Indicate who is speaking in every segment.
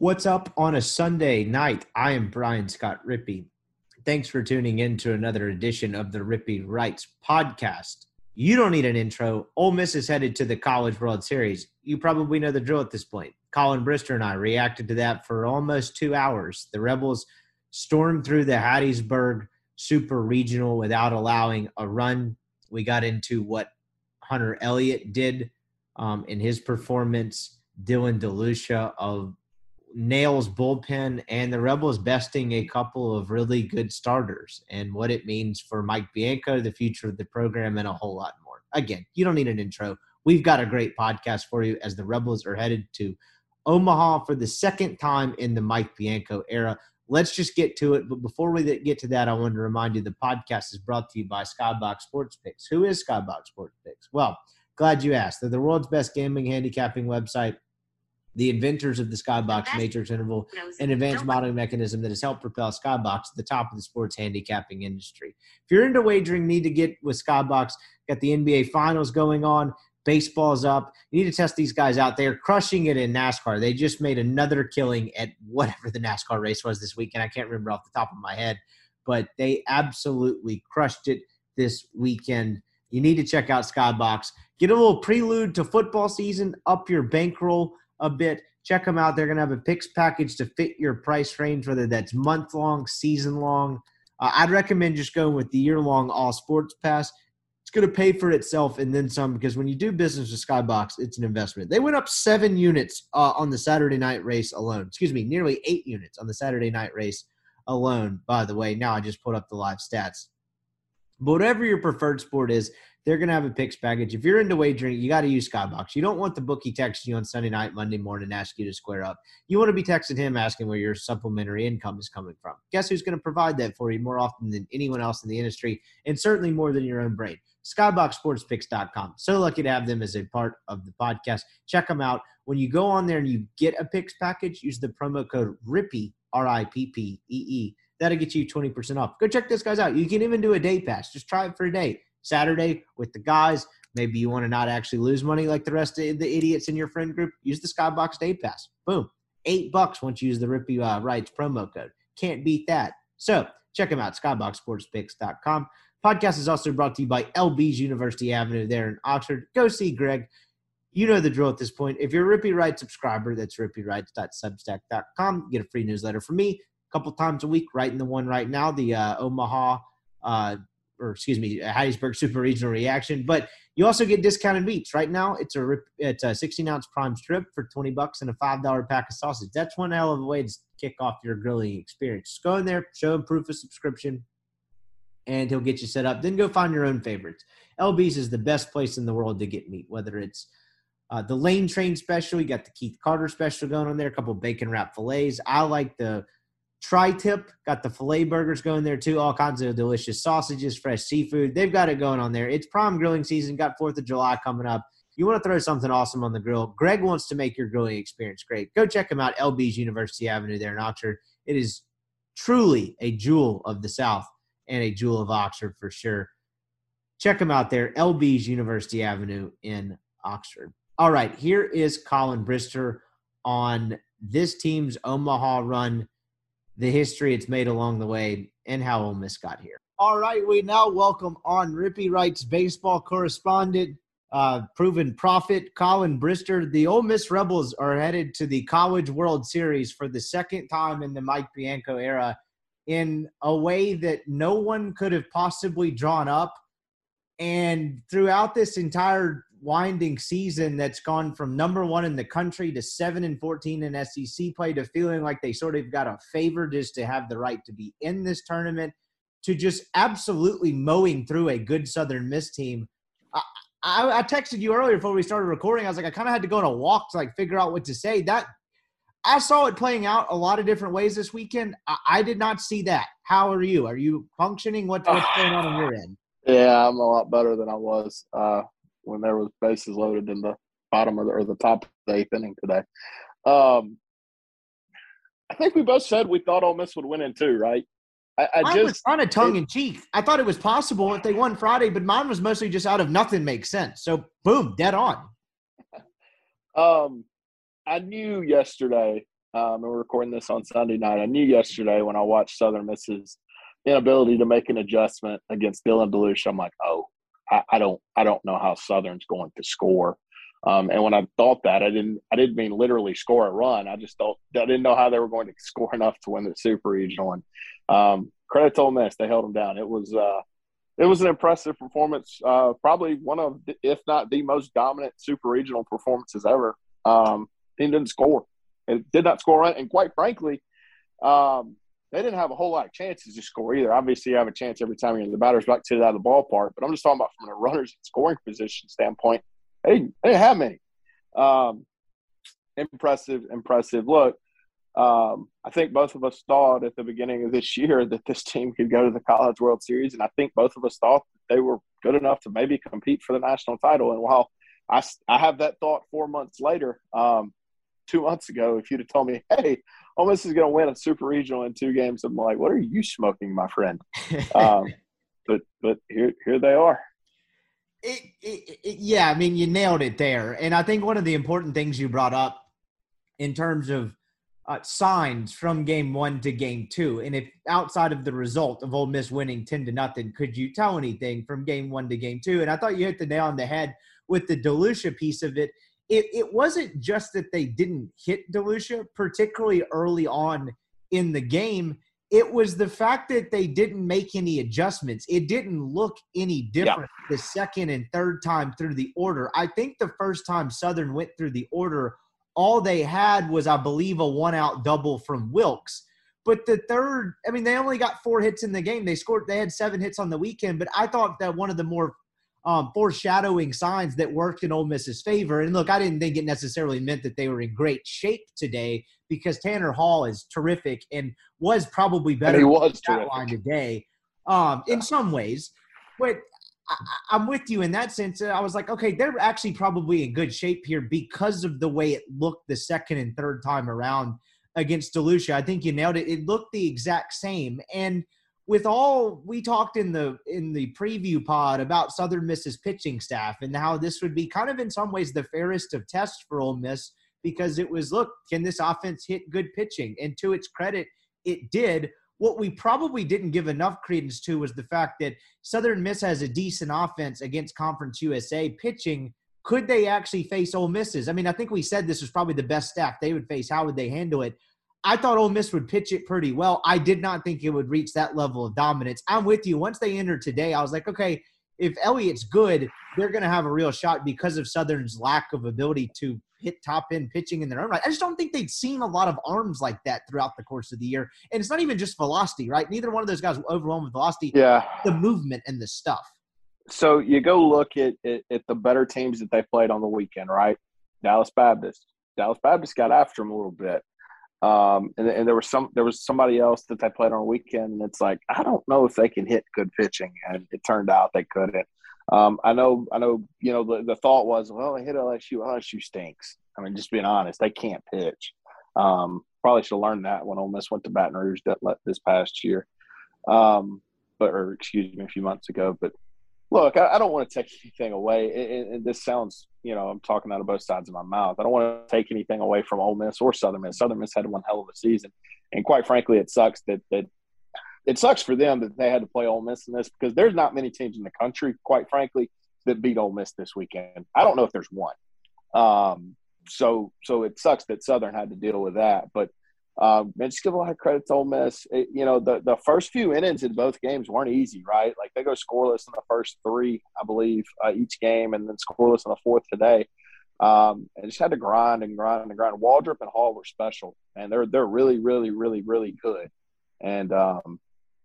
Speaker 1: What's up on a Sunday night? I am Brian Scott Rippy. Thanks for tuning in to another edition of the Rippy Writes podcast. You don't need an intro. Ole Miss is headed to the College World Series. You probably know the drill at this point. Colin Brister and I reacted to that for almost two hours. The Rebels stormed through the Hattiesburg super regional without allowing a run. We got into what Hunter Elliott did um, in his performance. Dylan DeLucia of Nails bullpen and the Rebels besting a couple of really good starters and what it means for Mike Bianco, the future of the program, and a whole lot more. Again, you don't need an intro. We've got a great podcast for you as the Rebels are headed to Omaha for the second time in the Mike Bianco era let's just get to it. But before we get to that, I wanted to remind you the podcast is brought to you by Skybox Sports Picks. Who is Skybox Sports Picks? Well, glad you asked. They're the world's best gambling handicapping website. The inventors of the Skybox Matrix Interval, an advanced modeling mechanism that has helped propel Skybox to the top of the sports handicapping industry. If you're into wagering, need to get with Skybox. Got the NBA Finals going on. Baseball's up. You need to test these guys out. They are crushing it in NASCAR. They just made another killing at whatever the NASCAR race was this weekend. I can't remember off the top of my head, but they absolutely crushed it this weekend. You need to check out Skybox. Get a little prelude to football season, up your bankroll a bit. Check them out. They're going to have a picks package to fit your price range, whether that's month long, season long. Uh, I'd recommend just going with the year long all sports pass it's going to pay for itself and then some because when you do business with Skybox, it's an investment. They went up seven units uh, on the Saturday night race alone. Excuse me, nearly eight units on the Saturday night race alone. By the way, now I just put up the live stats. But whatever your preferred sport is, they're going to have a picks package. If you're into wagering, you got to use Skybox. You don't want the bookie texting you on Sunday night, Monday morning, ask you to square up. You want to be texting him asking where your supplementary income is coming from. Guess who's going to provide that for you more often than anyone else in the industry, and certainly more than your own brain? skyboxsportspicks.com. So lucky to have them as a part of the podcast. Check them out. When you go on there and you get a picks package, use the promo code RIPPY, R I P P E E. That'll get you 20% off. Go check those guys out. You can even do a day pass. Just try it for a day. Saturday with the guys. Maybe you want to not actually lose money like the rest of the idiots in your friend group. Use the Skybox Day Pass. Boom. Eight bucks once you use the Rippy uh, Writes promo code. Can't beat that. So check them out, skyboxsportspicks.com. Podcast is also brought to you by LB's University Avenue there in Oxford. Go see Greg. You know the drill at this point. If you're a Rippy Writes subscriber, that's rippywrites.substack.com. Get a free newsletter from me a couple times a week, writing the one right now, the uh, Omaha, uh, or excuse me, Hattiesburg Super Regional Reaction. But you also get discounted meats. Right now, it's a it's a 16 ounce prime strip for 20 bucks and a five dollar pack of sausage. That's one hell of a way to kick off your grilling experience. Just go in there, show them proof of subscription, and he'll get you set up. Then go find your own favorites. LB's is the best place in the world to get meat, whether it's uh, the Lane Train special, you got the Keith Carter special going on there, a couple bacon wrap fillets. I like the Tri Tip, got the filet burgers going there too, all kinds of delicious sausages, fresh seafood. They've got it going on there. It's prime grilling season, got 4th of July coming up. You want to throw something awesome on the grill. Greg wants to make your grilling experience great. Go check him out, LB's University Avenue there in Oxford. It is truly a jewel of the South and a jewel of Oxford for sure. check them out there. LB's University Avenue in Oxford. All right, here is Colin Brister on this team's Omaha run, the history it's made along the way, and how Ole Miss got here. All right, we now welcome on Rippy Writes baseball correspondent, uh, proven prophet Colin Brister. The Ole Miss Rebels are headed to the College World Series for the second time in the Mike Bianco era in a way that no one could have possibly drawn up. And throughout this entire winding season that's gone from number one in the country to seven and 14 in SEC play to feeling like they sort of got a favor just to have the right to be in this tournament to just absolutely mowing through a good Southern Miss team. I, I, I texted you earlier before we started recording. I was like, I kind of had to go on a walk to like figure out what to say. That I saw it playing out a lot of different ways this weekend. I, I did not see that. How are you? Are you functioning? What, what's going on on your end?
Speaker 2: Yeah, I'm a lot better than I was uh, when there was bases loaded in the bottom of the, or the top of the eighth inning today. Um, I think we both said we thought Ole Miss would win in two, right? I, I just
Speaker 1: was kind of tongue in cheek. I thought it was possible if they won Friday, but mine was mostly just out of nothing makes sense. So boom, dead on.
Speaker 2: Um, I knew yesterday, um, and we're recording this on Sunday night. I knew yesterday when I watched Southern Miss's inability to make an adjustment against Dylan DeLucia. I'm like, oh, I, I don't, I don't know how Southern's going to score. Um, and when I thought that, I didn't, I didn't mean literally score a run. I just thought I didn't know how they were going to score enough to win the Super Regional. And um, credit to Ole Miss, they held them down. It was, uh, it was an impressive performance. Uh, probably one of, if not the most dominant Super Regional performances ever. Um, team didn't score. It did not score, and quite frankly, um, they didn't have a whole lot of chances to score either. Obviously, you have a chance every time you're in the batter's box to it out of the ballpark, but I'm just talking about from a runner's scoring position standpoint. They, they didn't have many. Um, impressive, impressive. Look, um, I think both of us thought at the beginning of this year that this team could go to the College World Series, and I think both of us thought that they were good enough to maybe compete for the national title. And while I, I have that thought four months later, um, two months ago, if you'd have told me, hey, Ole Miss is going to win a super regional in two games, I'm like, what are you smoking, my friend? um, but but here here they are.
Speaker 1: It, it, it, yeah, I mean, you nailed it there. And I think one of the important things you brought up in terms of uh, signs from game one to game two, and if outside of the result of Ole Miss winning 10 to nothing, could you tell anything from game one to game two? And I thought you hit the nail on the head with the DeLucia piece of it it, it wasn't just that they didn't hit DeLucia, particularly early on in the game. It was the fact that they didn't make any adjustments. It didn't look any different yeah. the second and third time through the order. I think the first time Southern went through the order, all they had was, I believe, a one out double from Wilks. But the third, I mean, they only got four hits in the game. They scored, they had seven hits on the weekend. But I thought that one of the more um, foreshadowing signs that worked in Ole Miss's favor. And look, I didn't think it necessarily meant that they were in great shape today because Tanner Hall is terrific and was probably better.
Speaker 2: And he was
Speaker 1: that line today, um, in some ways. But I, am with you in that sense. I was like, okay, they're actually probably in good shape here because of the way it looked the second and third time around against DeLucia. I think you nailed it. It looked the exact same. And – with all we talked in the in the preview pod about Southern Miss's pitching staff and how this would be kind of in some ways the fairest of tests for Ole Miss because it was look can this offense hit good pitching and to its credit it did. What we probably didn't give enough credence to was the fact that Southern Miss has a decent offense against Conference USA pitching. Could they actually face Ole Misses? I mean, I think we said this was probably the best staff they would face. How would they handle it? I thought Ole Miss would pitch it pretty well. I did not think it would reach that level of dominance. I'm with you. Once they entered today, I was like, okay, if Elliott's good, they're going to have a real shot because of Southern's lack of ability to hit top end pitching in their own right. I just don't think they'd seen a lot of arms like that throughout the course of the year. And it's not even just velocity, right? Neither one of those guys overwhelmed with velocity.
Speaker 2: Yeah.
Speaker 1: The movement and the stuff.
Speaker 2: So you go look at, at, at the better teams that they played on the weekend, right? Dallas Baptist. Dallas Baptist got after them a little bit. Um, and, and there was some there was somebody else that they played on a weekend, and it's like I don't know if they can hit good pitching, and it turned out they couldn't. Um, I know, I know. You know, the, the thought was, well, they hit LSU. LSU stinks. I mean, just being honest, they can't pitch. Um, probably should have learned that when Ole Miss went to Baton Rouge that this past year, um, but or excuse me, a few months ago. But Look, I, I don't want to take anything away, and, this sounds, you know, I'm talking out of both sides of my mouth. I don't want to take anything away from Ole Miss or Southern Miss. Southern Miss had one hell of a season, and quite frankly, it sucks that that it sucks for them that they had to play Ole Miss in this because there's not many teams in the country, quite frankly, that beat Ole Miss this weekend. I don't know if there's one. Um, so so it sucks that Southern had to deal with that, but um, and just give a lot of credit to Ole Miss. It, you know, the, the first few innings in both games weren't easy, right? Like they go scoreless in the first three, I believe, uh, each game, and then scoreless in the fourth today. Um, and just had to grind and grind and grind. Waldrop and Hall were special, and they're they're really, really, really, really good. And um,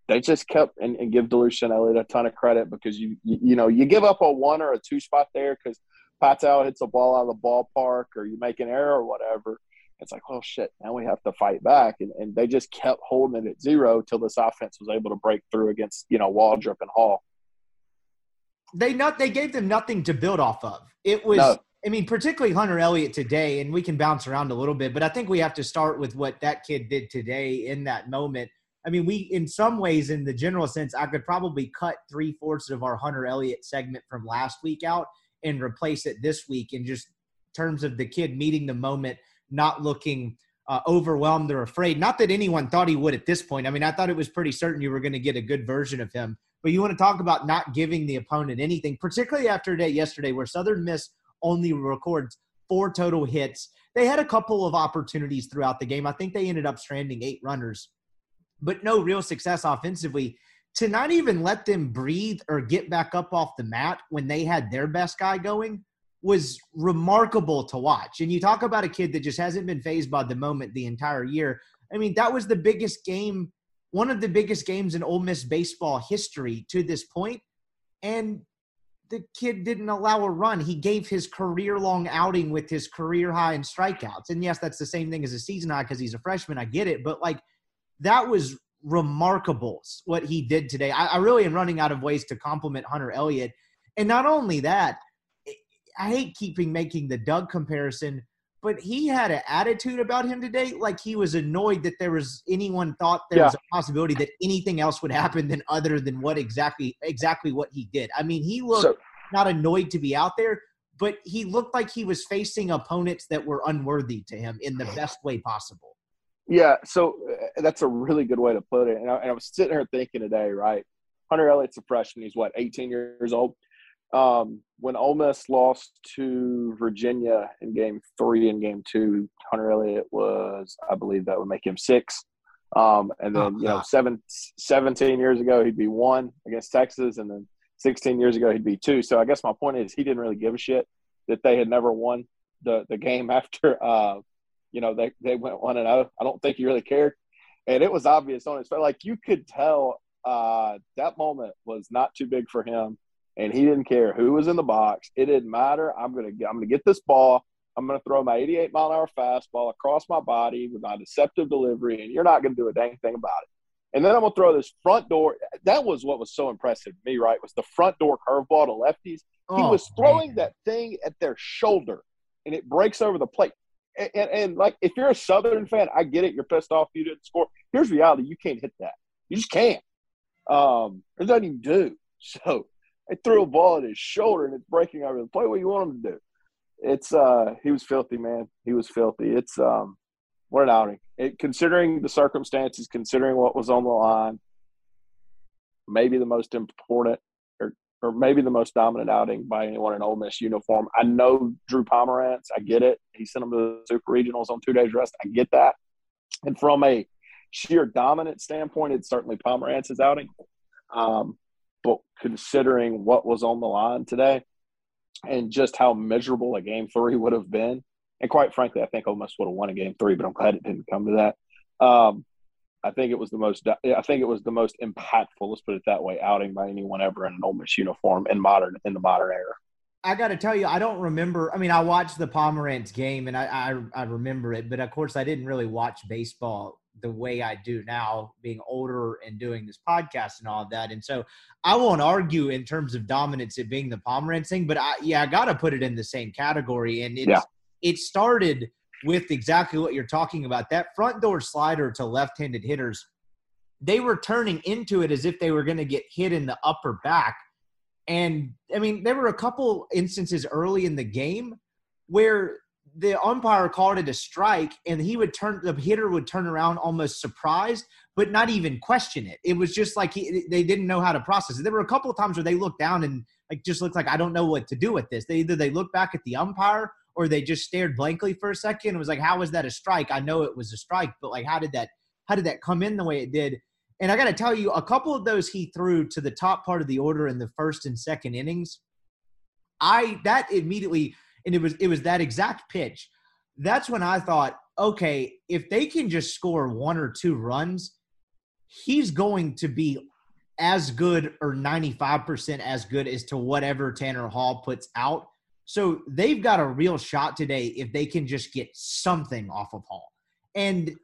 Speaker 2: they just kept and, and give DeLucia and Elliott a ton of credit because you, you, you know you give up a one or a two spot there because Patel hits a ball out of the ballpark or you make an error or whatever it's like, oh shit, now we have to fight back. And, and they just kept holding it at zero till this offense was able to break through against, you know, Waldrop and Hall.
Speaker 1: They not they gave them nothing to build off of. It was no. I mean, particularly Hunter Elliott today, and we can bounce around a little bit, but I think we have to start with what that kid did today in that moment. I mean, we, in some ways, in the general sense, I could probably cut three fourths of our Hunter Elliott segment from last week out and replace it this week in just terms of the kid meeting the moment not looking uh, overwhelmed or afraid. Not that anyone thought he would at this point. I mean, I thought it was pretty certain you were going to get a good version of him. But you want to talk about not giving the opponent anything, particularly after a day yesterday where Southern Miss only records four total hits. They had a couple of opportunities throughout the game. I think they ended up stranding eight runners, but no real success offensively. To not even let them breathe or get back up off the mat when they had their best guy going was remarkable to watch. And you talk about a kid that just hasn't been phased by the moment the entire year. I mean, that was the biggest game, one of the biggest games in Ole Miss baseball history to this point. And the kid didn't allow a run. He gave his career long outing with his career high in strikeouts. And yes, that's the same thing as a season high because he's a freshman. I get it. But like, that was remarkable what he did today. I, I really am running out of ways to compliment Hunter Elliott. And not only that, I hate keeping making the Doug comparison, but he had an attitude about him today, like he was annoyed that there was anyone thought there yeah. was a possibility that anything else would happen than other than what exactly exactly what he did. I mean, he looked so, not annoyed to be out there, but he looked like he was facing opponents that were unworthy to him in the best way possible.
Speaker 2: Yeah, so uh, that's a really good way to put it. And I, and I was sitting here thinking today, right? Hunter Elliott's a freshman. He's what, 18 years old? Um, when Ole Miss lost to Virginia in game three and game two, Hunter Elliott was, I believe that would make him six. Um, and then, oh, you know, seven, 17 years ago, he'd be one against Texas. And then 16 years ago, he'd be two. So I guess my point is he didn't really give a shit that they had never won the, the game after, uh, you know, they, they went one and oh. I don't think he really cared. And it was obvious on his face. Like you could tell uh, that moment was not too big for him and he didn't care who was in the box. It didn't matter. I'm gonna I'm gonna get this ball. I'm gonna throw my 88 mile an hour fastball across my body with my deceptive delivery, and you're not gonna do a dang thing about it. And then I'm gonna throw this front door. That was what was so impressive to me, right? Was the front door curveball to lefties. Oh, he was throwing man. that thing at their shoulder, and it breaks over the plate. And, and, and, like, if you're a Southern fan, I get it. You're pissed off you didn't score. Here's reality: you can't hit that. You just can't. Um, there's nothing you can do. So I threw a ball at his shoulder and it's breaking over the plate. What do you want him to do? It's uh he was filthy, man. He was filthy. It's um what an outing. It, considering the circumstances, considering what was on the line, maybe the most important or or maybe the most dominant outing by anyone in Ole Miss uniform. I know Drew Pomeranz. I get it. He sent them to the Super Regionals on two days rest. I get that. And from a sheer dominant standpoint, it's certainly Pomeranz's outing. Um, but considering what was on the line today and just how miserable a game three would have been, and quite frankly, I think Ole Miss would have won a game three, but I'm glad it didn't come to that. Um, I think it was the most. I think it was the most impactful. Let's put it that way. Outing by anyone ever in an Ole Miss uniform in modern in the modern era.
Speaker 1: I got to tell you, I don't remember. I mean, I watched the Pomeranz game and I, I, I remember it, but of course, I didn't really watch baseball the way I do now, being older and doing this podcast and all of that. And so I won't argue in terms of dominance it being the Pomeranz thing, but I, yeah, I got to put it in the same category. And it's, yeah. it started with exactly what you're talking about. That front door slider to left handed hitters, they were turning into it as if they were going to get hit in the upper back. And I mean, there were a couple instances early in the game where the umpire called it a strike and he would turn the hitter would turn around almost surprised but not even question it. It was just like he, they didn't know how to process it. There were a couple of times where they looked down and like just looked like i don't know what to do with this. They either they looked back at the umpire or they just stared blankly for a second it was like how was that a strike? I know it was a strike but like how did that how did that come in the way it did? And i got to tell you a couple of those he threw to the top part of the order in the first and second innings i that immediately and it was it was that exact pitch. That's when I thought, okay, if they can just score one or two runs, he's going to be as good or 95% as good as to whatever Tanner Hall puts out. So they've got a real shot today if they can just get something off of Hall. And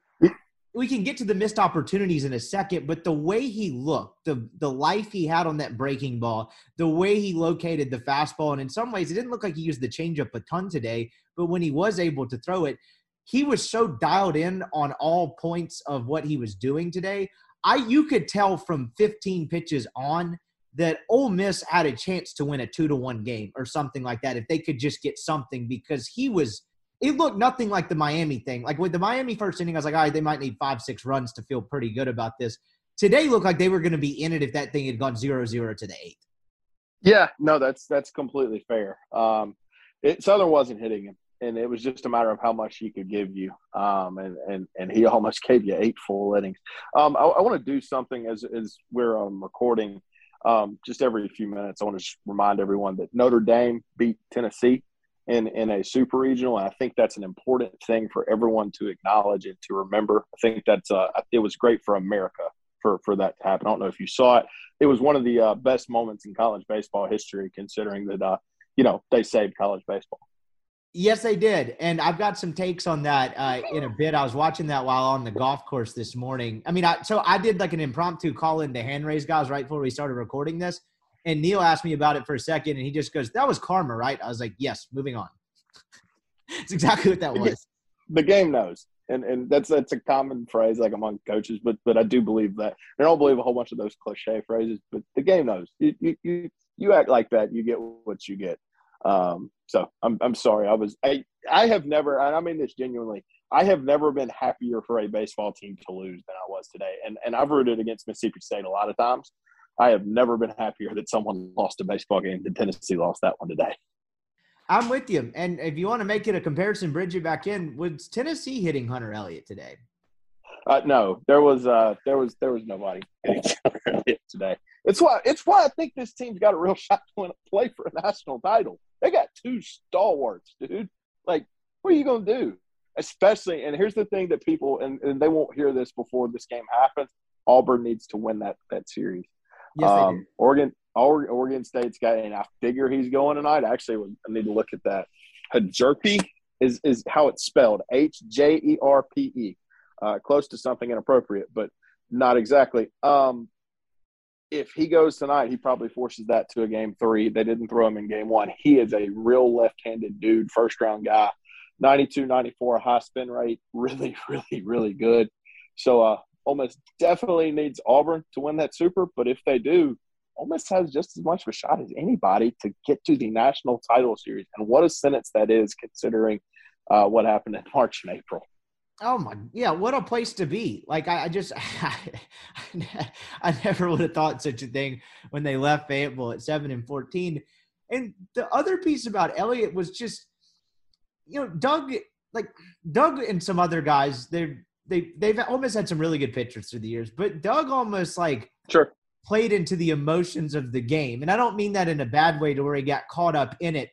Speaker 1: we can get to the missed opportunities in a second, but the way he looked, the the life he had on that breaking ball, the way he located the fastball, and in some ways, it didn't look like he used the changeup a ton today. But when he was able to throw it, he was so dialed in on all points of what he was doing today. I you could tell from 15 pitches on that Ole Miss had a chance to win a two to one game or something like that if they could just get something because he was it looked nothing like the Miami thing. Like with the Miami first inning, I was like, all right, they might need five, six runs to feel pretty good about this. Today looked like they were going to be in it if that thing had gone zero zero to the eighth.
Speaker 2: Yeah, no, that's that's completely fair. Um, it, Southern wasn't hitting him, and it was just a matter of how much he could give you. Um, and and and he almost gave you eight full innings. Um, I, I want to do something as as we're um, recording. Um, just every few minutes, I want to remind everyone that Notre Dame beat Tennessee in, in a super regional. And I think that's an important thing for everyone to acknowledge and to remember. I think that's uh, it was great for America for, for that to happen. I don't know if you saw it. It was one of the uh, best moments in college baseball history, considering that, uh, you know, they saved college baseball.
Speaker 1: Yes, they did. And I've got some takes on that uh, in a bit. I was watching that while on the golf course this morning. I mean, I, so I did like an impromptu call in to hand raise guys right before we started recording this. And Neil asked me about it for a second, and he just goes, "That was karma, right?" I was like, "Yes." Moving on. it's exactly what that was.
Speaker 2: The game knows, and and that's that's a common phrase like among coaches, but but I do believe that. I don't believe a whole bunch of those cliche phrases, but the game knows. You you you, you act like that, you get what you get. Um, so I'm I'm sorry. I was I I have never, and I mean this genuinely. I have never been happier for a baseball team to lose than I was today, and and I've rooted against Mississippi State a lot of times. I have never been happier that someone lost a baseball game than Tennessee lost that one today.
Speaker 1: I'm with you. And if you want to make it a comparison, bridge it back in, was Tennessee hitting Hunter Elliott today?
Speaker 2: Uh, no, there was uh, there was there was nobody hitting Hunter Elliott today. It's why it's why I think this team's got a real shot to win, play for a national title. They got two stalwarts, dude. Like, what are you gonna do? Especially, and here's the thing that people and, and they won't hear this before this game happens. Auburn needs to win that that series. Yes, um, Oregon, Oregon State's got, and I figure he's going tonight. Actually, I need to look at that. Hjerpe is is how it's spelled. H J E R P E. Uh, close to something inappropriate, but not exactly. Um, if he goes tonight, he probably forces that to a game three. They didn't throw him in game one. He is a real left-handed dude, first round guy. 92, 94 high spin rate, really, really, really good. So uh, Ole Miss definitely needs Auburn to win that Super, but if they do, Ole Miss has just as much of a shot as anybody to get to the national title series. And what a sentence that is, considering uh, what happened in March and April.
Speaker 1: Oh my, yeah! What a place to be. Like I, I just, I, I never would have thought such a thing when they left Fayetteville at seven and fourteen. And the other piece about Elliott was just, you know, Doug, like Doug and some other guys, they're they they've almost had some really good pitchers through the years, but Doug almost like
Speaker 2: sure
Speaker 1: played into the emotions of the game, and I don't mean that in a bad way to where he got caught up in it.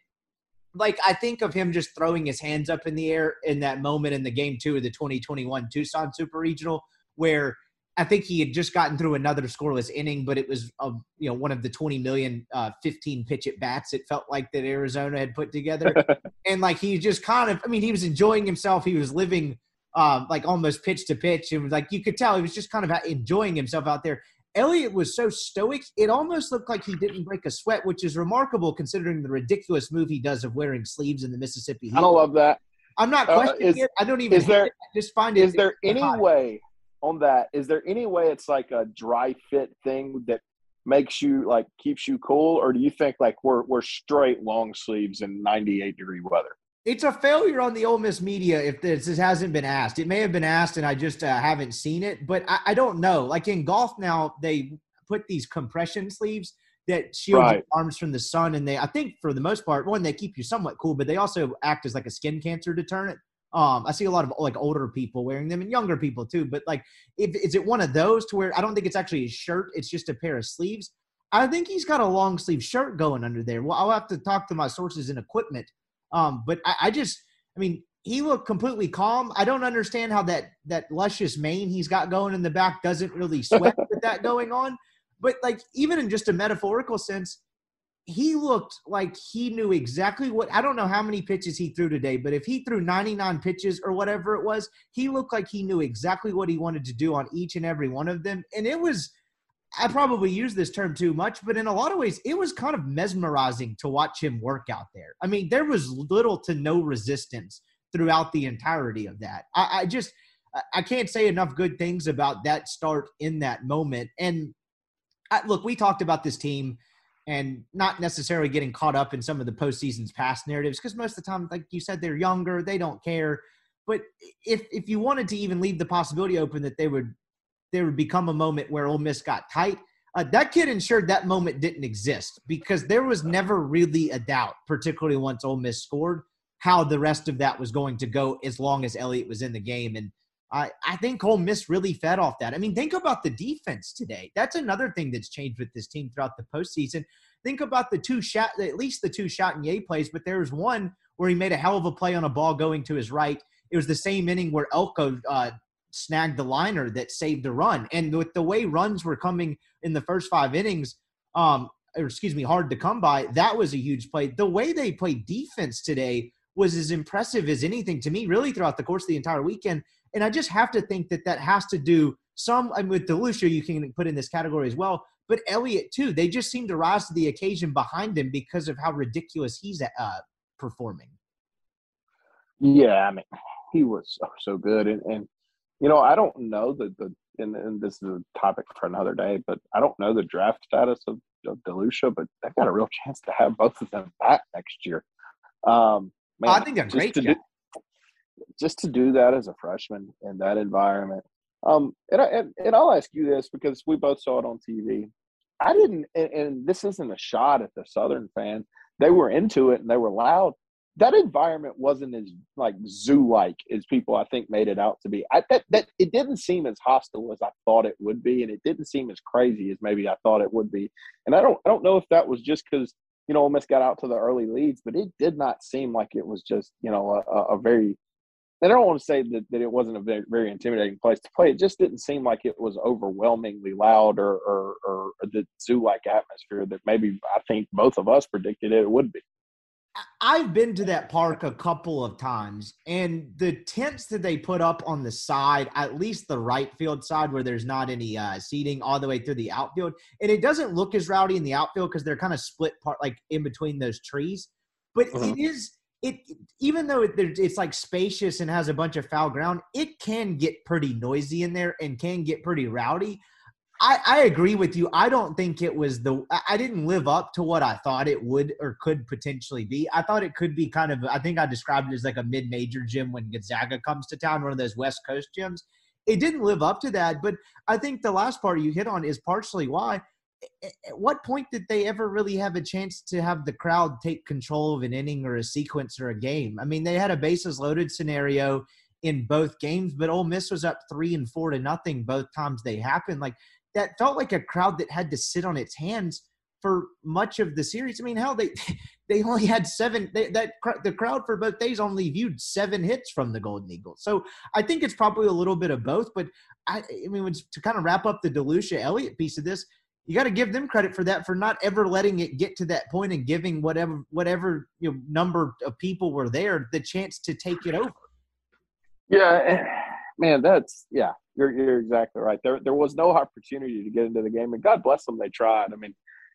Speaker 1: Like I think of him just throwing his hands up in the air in that moment in the game two of the 2021 Tucson Super Regional, where I think he had just gotten through another scoreless inning, but it was a, you know one of the 20 million uh, 15 pitch at bats. It felt like that Arizona had put together, and like he just kind of I mean he was enjoying himself. He was living um, like almost pitch to pitch. And was like you could tell he was just kind of enjoying himself out there. Elliott was so stoic, it almost looked like he didn't break a sweat, which is remarkable considering the ridiculous move he does of wearing sleeves in the Mississippi
Speaker 2: Heat. I don't love that.
Speaker 1: I'm not uh, questioning uh, is, it. I don't even.
Speaker 2: Is there?
Speaker 1: just find
Speaker 2: it. Is there any hot. way on that? Is there any way it's like a dry fit thing that makes you like keeps you cool, or do you think like we're we're straight long sleeves in 98 degree weather?
Speaker 1: It's a failure on the Ole Miss media if this, this hasn't been asked. It may have been asked, and I just uh, haven't seen it. But I, I, don't know. Like in golf now, they put these compression sleeves that shield right. your arms from the sun, and they I think for the most part, one they keep you somewhat cool, but they also act as like a skin cancer deterrent. Um, I see a lot of like older people wearing them and younger people too. But like, if is it one of those to where I don't think it's actually a shirt; it's just a pair of sleeves. I think he's got a long sleeve shirt going under there. Well, I'll have to talk to my sources in equipment. Um, but I, I just, I mean, he looked completely calm. I don't understand how that that luscious mane he's got going in the back doesn't really sweat with that going on. But like, even in just a metaphorical sense, he looked like he knew exactly what I don't know how many pitches he threw today, but if he threw 99 pitches or whatever it was, he looked like he knew exactly what he wanted to do on each and every one of them. And it was I probably use this term too much, but in a lot of ways, it was kind of mesmerizing to watch him work out there. I mean, there was little to no resistance throughout the entirety of that. I, I just I can't say enough good things about that start in that moment. And I, look, we talked about this team and not necessarily getting caught up in some of the postseason's past narratives because most of the time, like you said, they're younger, they don't care. But if if you wanted to even leave the possibility open that they would there would become a moment where Ole Miss got tight, uh, that kid ensured that moment didn't exist because there was never really a doubt, particularly once Ole Miss scored, how the rest of that was going to go as long as Elliott was in the game. And I, I think Ole Miss really fed off that. I mean, think about the defense today. That's another thing that's changed with this team throughout the postseason. Think about the two shot, at least the two Chatagnier plays, but there was one where he made a hell of a play on a ball going to his right. It was the same inning where Elko uh, snagged the liner that saved the run. And with the way runs were coming in the first five innings, um, or excuse me, hard to come by, that was a huge play. The way they played defense today was as impressive as anything to me, really, throughout the course of the entire weekend. And I just have to think that that has to do some I mean, with DeLucia, you can put in this category as well, but Elliott too. They just seem to rise to the occasion behind him because of how ridiculous he's uh, performing.
Speaker 2: Yeah, I mean, he was so, good, and, and you know, I don't know the the and, and, this is a topic for another day, but I don't know the draft status of, of DeLucia, but they've got a real chance to have both of them back next year. Um,
Speaker 1: man, I think they're great.
Speaker 2: To do, just to do that as a freshman in that environment. Um, and, I, and, and I'll ask you this because we both saw it on TV. I didn't, and, and this isn't a shot at the Southern fan. They were into it and they were loud. That environment wasn't as like zoo-like as people I think made it out to be. I, that that it didn't seem as hostile as I thought it would be, and it didn't seem as crazy as maybe I thought it would be. And I don't I don't know if that was just because you know Ole Miss got out to the early leads, but it did not seem like it was just you know a, a very and I don't want to say that, that it wasn't a very, very intimidating place to play. It just didn't seem like it was overwhelmingly loud or, or, or the zoo like atmosphere that maybe I think both of us predicted it would be.
Speaker 1: I've been to that park a couple of times, and the tents that they put up on the side, at least the right field side where there's not any uh, seating all the way through the outfield, and it doesn't look as rowdy in the outfield because they're kind of split part like in between those trees. But uh-huh. it is it even though it, it's like spacious and has a bunch of foul ground, it can get pretty noisy in there and can get pretty rowdy. I, I agree with you. I don't think it was the. I didn't live up to what I thought it would or could potentially be. I thought it could be kind of. I think I described it as like a mid-major gym when Gonzaga comes to town, one of those West Coast gyms. It didn't live up to that, but I think the last part you hit on is partially why at what point did they ever really have a chance to have the crowd take control of an inning or a sequence or a game? I mean, they had a bases loaded scenario in both games, but Ole Miss was up three and four to nothing both times they happened. Like that felt like a crowd that had to sit on its hands for much of the series. I mean, hell, they they only had seven. They, that the crowd for both days only viewed seven hits from the Golden Eagles. So I think it's probably a little bit of both. But I, I mean, to kind of wrap up the DeLucia Elliott piece of this, you got to give them credit for that for not ever letting it get to that point and giving whatever whatever you know, number of people were there the chance to take it over.
Speaker 2: Yeah, eh, man, that's yeah. You're you're exactly right. There there was no opportunity to get into the game, and God bless them, they tried. I mean,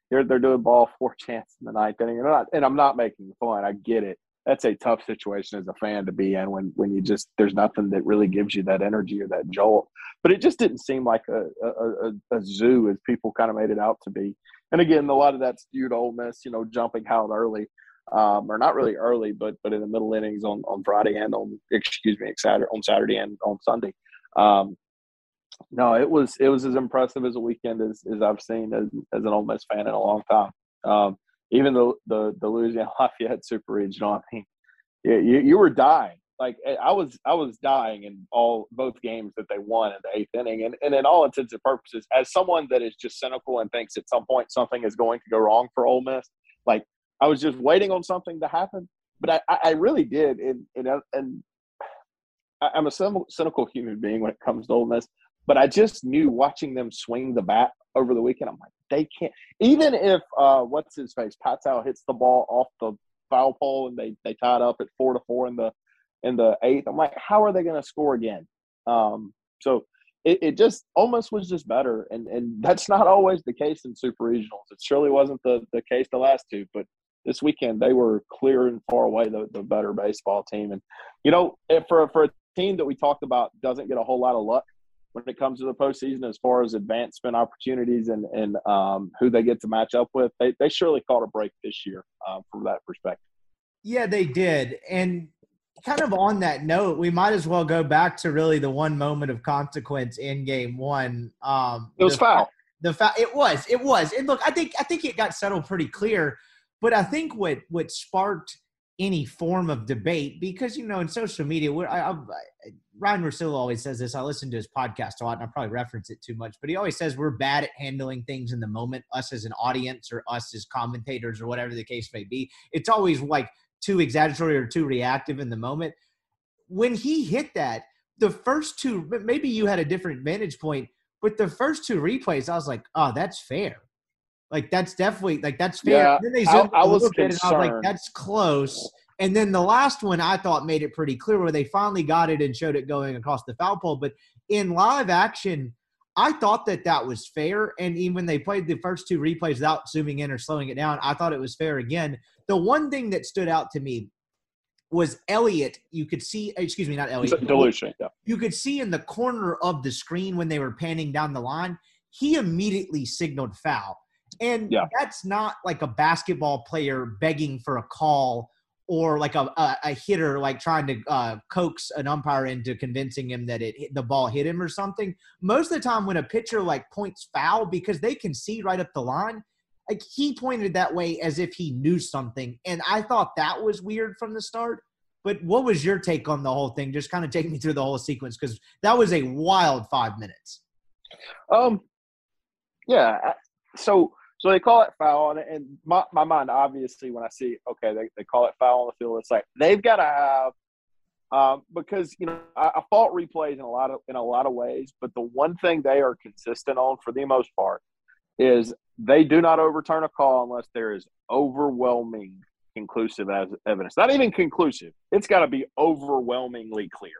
Speaker 2: they're they're doing ball four chance in the ninth inning, and, not, and I'm not making fun. I get it, that's a tough situation as a fan to be in when when you just there's nothing that really gives you that energy or that jolt. But it just didn't seem like a a, a, a zoo as people kind of made it out to be. And again, a lot of that's due to Ole Miss, you know, jumping out early, um, or not really early, but but in the middle innings on on Friday and on excuse me, Saturday on Saturday and on Sunday. Um, no, it was it was as impressive as a weekend as, as I've seen as, as an Ole Miss fan in a long time. Um, even the, the the Louisiana Lafayette Super Regional, I mean, you, you were dying. Like eh, I was I was dying in all both games that they won in the eighth inning, and and in all intents and purposes, as someone that is just cynical and thinks at some point something is going to go wrong for Ole Miss, like I was just waiting on something to happen. But I, I really did, and and, and I'm a cynical human being when it comes to Ole Miss. But I just knew watching them swing the bat over the weekend. I'm like, they can't. Even if uh, what's his face, Patel hits the ball off the foul pole and they they tied up at four to four in the in the eighth. I'm like, how are they going to score again? Um, so it, it just almost was just better, and and that's not always the case in super regionals. It surely wasn't the the case the last two, but this weekend they were clear and far away the, the better baseball team. And you know, for for a team that we talked about doesn't get a whole lot of luck when it comes to the postseason as far as advancement opportunities and, and um, who they get to match up with. They, they surely caught a break this year um, from that perspective.
Speaker 1: Yeah, they did. And kind of on that note, we might as well go back to really the one moment of consequence in game one. Um,
Speaker 2: it was
Speaker 1: the,
Speaker 2: foul.
Speaker 1: The foul. It was. It was. And look, I think I think it got settled pretty clear. But I think what what sparked any form of debate because you know in social media I, I, Ryan Russillo always says this. I listen to his podcast a lot and I probably reference it too much but he always says we're bad at handling things in the moment us as an audience or us as commentators or whatever the case may be. It's always like too exaggeratory or too reactive in the moment. When he hit that the first two maybe you had a different vantage point but the first two replays I was like oh that's fair like that's definitely like that's fair.
Speaker 2: Yeah,
Speaker 1: then they
Speaker 2: I, I was
Speaker 1: concerned. I was like, that's close. And then the last one I thought made it pretty clear where they finally got it and showed it going across the foul pole. But in live action, I thought that that was fair. And even when they played the first two replays without zooming in or slowing it down, I thought it was fair again. The one thing that stood out to me was Elliot. You could see, excuse me, not Elliott.
Speaker 2: DeLucia. Yeah.
Speaker 1: You could see in the corner of the screen when they were panning down the line, he immediately signaled foul. And yeah. that's not like a basketball player begging for a call or like a, a, a hitter like trying to uh, coax an umpire into convincing him that it hit, the ball hit him or something. Most of the time, when a pitcher like points foul because they can see right up the line, like he pointed that way as if he knew something, and I thought that was weird from the start. But what was your take on the whole thing? Just kind of take me through the whole sequence because that was a wild five minutes.
Speaker 2: Um, yeah. So so they call it foul, and, and my, my mind obviously when I see okay they, they call it foul on the field, it's like they've got to have um, because you know I, I fault replays in a lot of in a lot of ways, but the one thing they are consistent on for the most part is they do not overturn a call unless there is overwhelming conclusive as evidence. Not even conclusive; it's got to be overwhelmingly clear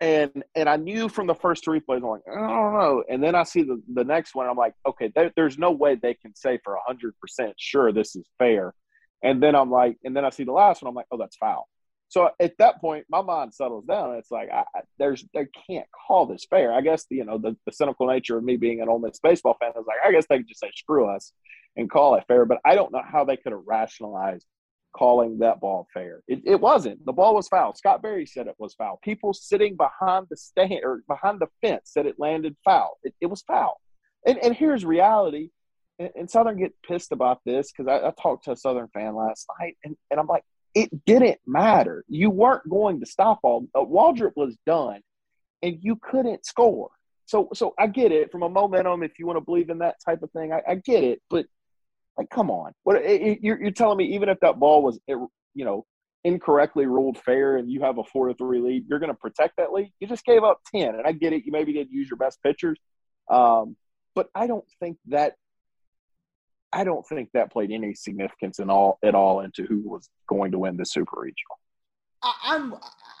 Speaker 2: and and I knew from the first three plays, I'm like, I don't know. And then I see the the next one, I'm like, okay, there, there's no way they can say for hundred percent sure this is fair. And then I'm like, and then I see the last one, I'm like, oh, that's foul. So at that point, my mind settles down. It's like I, there's they can't call this fair. I guess you know the, the cynical nature of me being an Ole Miss baseball fan is like I guess they could just say screw us and call it fair. But I don't know how they could have rationalized calling that ball fair. It, it wasn't. The ball was foul. Scott Berry said it was foul. People sitting behind the stand or behind the fence said it landed foul. It, it was foul. And, and here's reality. And, and Southern get pissed about this because I, I, talked to a Southern fan last night, and, and I'm like, it didn't matter. You weren't going to stop all. Uh, Waldrop was done, and you couldn't score. So, so I get it from a momentum. If you want to believe in that type of thing, I, I get it. But like, come on. What eh, eh, you're, you're telling me? Even if that ball was, eh, you know, incorrectly ruled fair, and you have a four to three lead, you're going to protect that lead. You just gave up ten, and I get it. You maybe didn't use your best pitchers, um, but I don't think that. I don't think that played any significance in all at all into who was going to win the super regional.
Speaker 1: I'm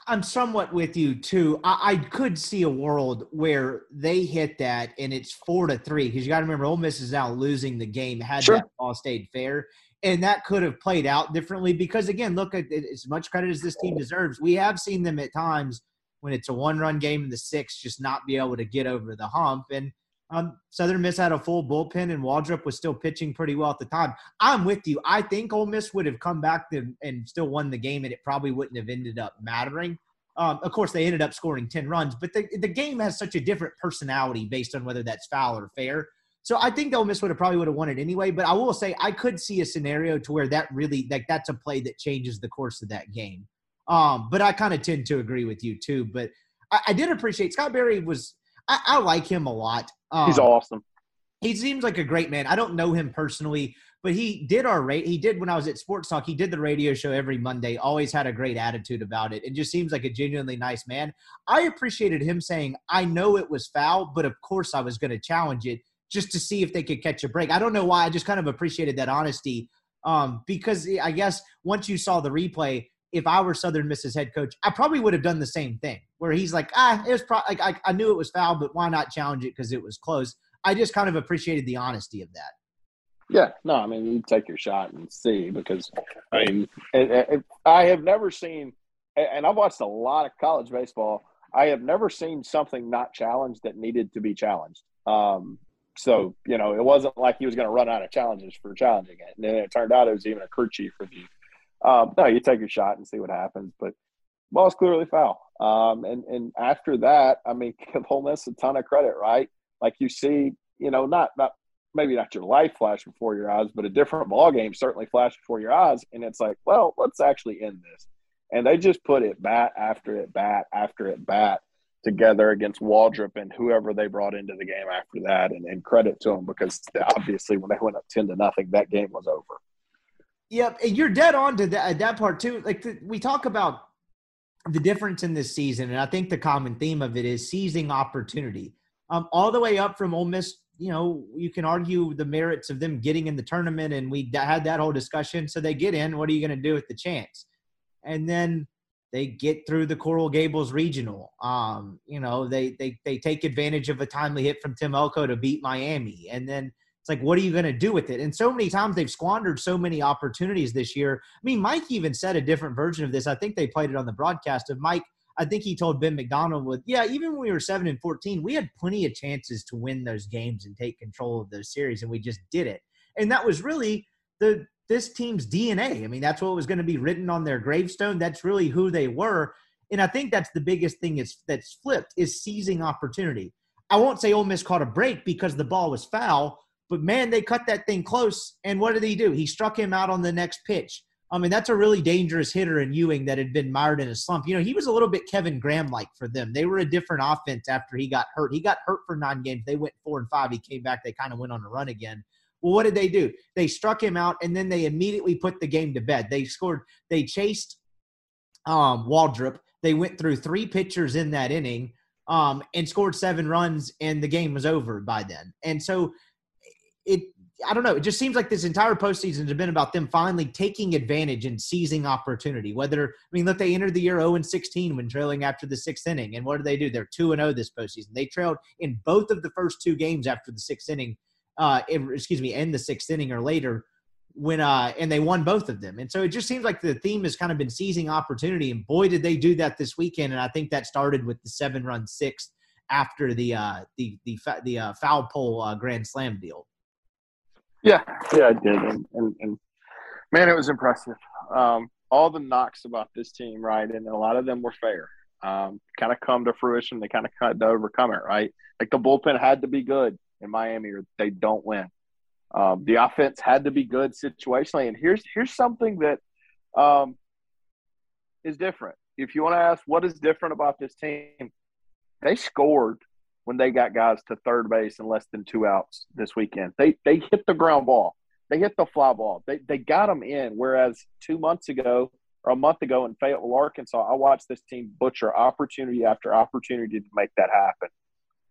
Speaker 1: I'm somewhat with you too. I, I, could see a world where they hit that and it's four to three because you got to remember Ole Miss is now losing the game. Had sure. that ball stayed fair, and that could have played out differently because again, look at as much credit as this team deserves. We have seen them at times when it's a one-run game in the sixth, just not be able to get over the hump. And um, Southern Miss had a full bullpen, and Waldrop was still pitching pretty well at the time. I'm with you. I think Ole Miss would have come back to, and still won the game, and it probably wouldn't have ended up mattering. Um, of course, they ended up scoring 10 runs, but the, the game has such a different personality based on whether that's foul or fair. So I think Ole Miss would have probably would have won it anyway. But I will say I could see a scenario to where that really like that's a play that changes the course of that game. Um, but I kind of tend to agree with you too. But I, I did appreciate Scott Berry was I, I like him a lot.
Speaker 2: Um, He's awesome.
Speaker 1: He seems like a great man. I don't know him personally, but he did our rate. He did when I was at Sports Talk. He did the radio show every Monday. Always had a great attitude about it. It just seems like a genuinely nice man. I appreciated him saying, "I know it was foul, but of course I was going to challenge it." just to see if they could catch a break. I don't know why. I just kind of appreciated that honesty um, because I guess once you saw the replay, if I were Southern Miss's head coach, I probably would have done the same thing. Where he's like, ah, it was probably like I, I knew it was foul, but why not challenge it because it was close. I just kind of appreciated the honesty of that.
Speaker 2: Yeah, no, I mean you take your shot and see because I mean it, it, I have never seen, and I've watched a lot of college baseball. I have never seen something not challenged that needed to be challenged. Um, so, you know, it wasn't like he was going to run out of challenges for challenging it. And then it turned out it was even a crew chief review. Um, no, you take your shot and see what happens. But ball's clearly foul. Um, and, and after that, I mean, give Ole Miss a ton of credit, right? Like you see, you know, not, not maybe not your life flash before your eyes, but a different ball game certainly flashed before your eyes. And it's like, well, let's actually end this. And they just put it bat after it bat after it bat together against Waldrep and whoever they brought into the game after that. And, and credit to them because obviously when they went up 10 to nothing, that game was over.
Speaker 1: Yep. And you're dead on to that, that part too. Like the, we talk about the difference in this season. And I think the common theme of it is seizing opportunity. Um, all the way up from Ole Miss, you know, you can argue the merits of them getting in the tournament, and we had that whole discussion. So they get in. What are you going to do with the chance? And then they get through the Coral Gables regional. Um, you know, they they they take advantage of a timely hit from Tim Elko to beat Miami, and then it's like, what are you going to do with it? And so many times they've squandered so many opportunities this year. I mean, Mike even said a different version of this. I think they played it on the broadcast of Mike. I think he told Ben McDonald with, yeah, even when we were seven and fourteen, we had plenty of chances to win those games and take control of those series, and we just did it. And that was really the this team's DNA. I mean, that's what was going to be written on their gravestone. That's really who they were. And I think that's the biggest thing is that's flipped is seizing opportunity. I won't say Ole Miss caught a break because the ball was foul, but man, they cut that thing close. And what did he do? He struck him out on the next pitch. I mean, that's a really dangerous hitter in Ewing that had been mired in a slump. You know, he was a little bit Kevin Graham like for them. They were a different offense after he got hurt. He got hurt for nine games. They went four and five. He came back. They kind of went on a run again. Well, what did they do? They struck him out, and then they immediately put the game to bed. They scored. They chased um, Waldrep. They went through three pitchers in that inning um, and scored seven runs, and the game was over by then. And so it. I don't know. It just seems like this entire postseason has been about them finally taking advantage and seizing opportunity. Whether I mean, look, they entered the year 0 and 16 when trailing after the sixth inning, and what do they do? They're 2 and 0 this postseason. They trailed in both of the first two games after the sixth inning uh, excuse me, in the sixth inning or later when uh and they won both of them. And so it just seems like the theme has kind of been seizing opportunity. And boy, did they do that this weekend. And I think that started with the seven run sixth after the uh the the the uh, foul pole uh, grand slam deal.
Speaker 2: Yeah, yeah, I did, and, and, and man, it was impressive. Um, all the knocks about this team, right, and a lot of them were fair. Um, kind of come to fruition. They kind of cut to overcome it, right? Like the bullpen had to be good in Miami or they don't win. Um, the offense had to be good situationally, and here's here's something that um, is different. If you want to ask what is different about this team, they scored when they got guys to third base in less than two outs this weekend. They they hit the ground ball, they hit the fly ball, they they got them in. Whereas two months ago or a month ago in Fayetteville, Arkansas, I watched this team butcher opportunity after opportunity to make that happen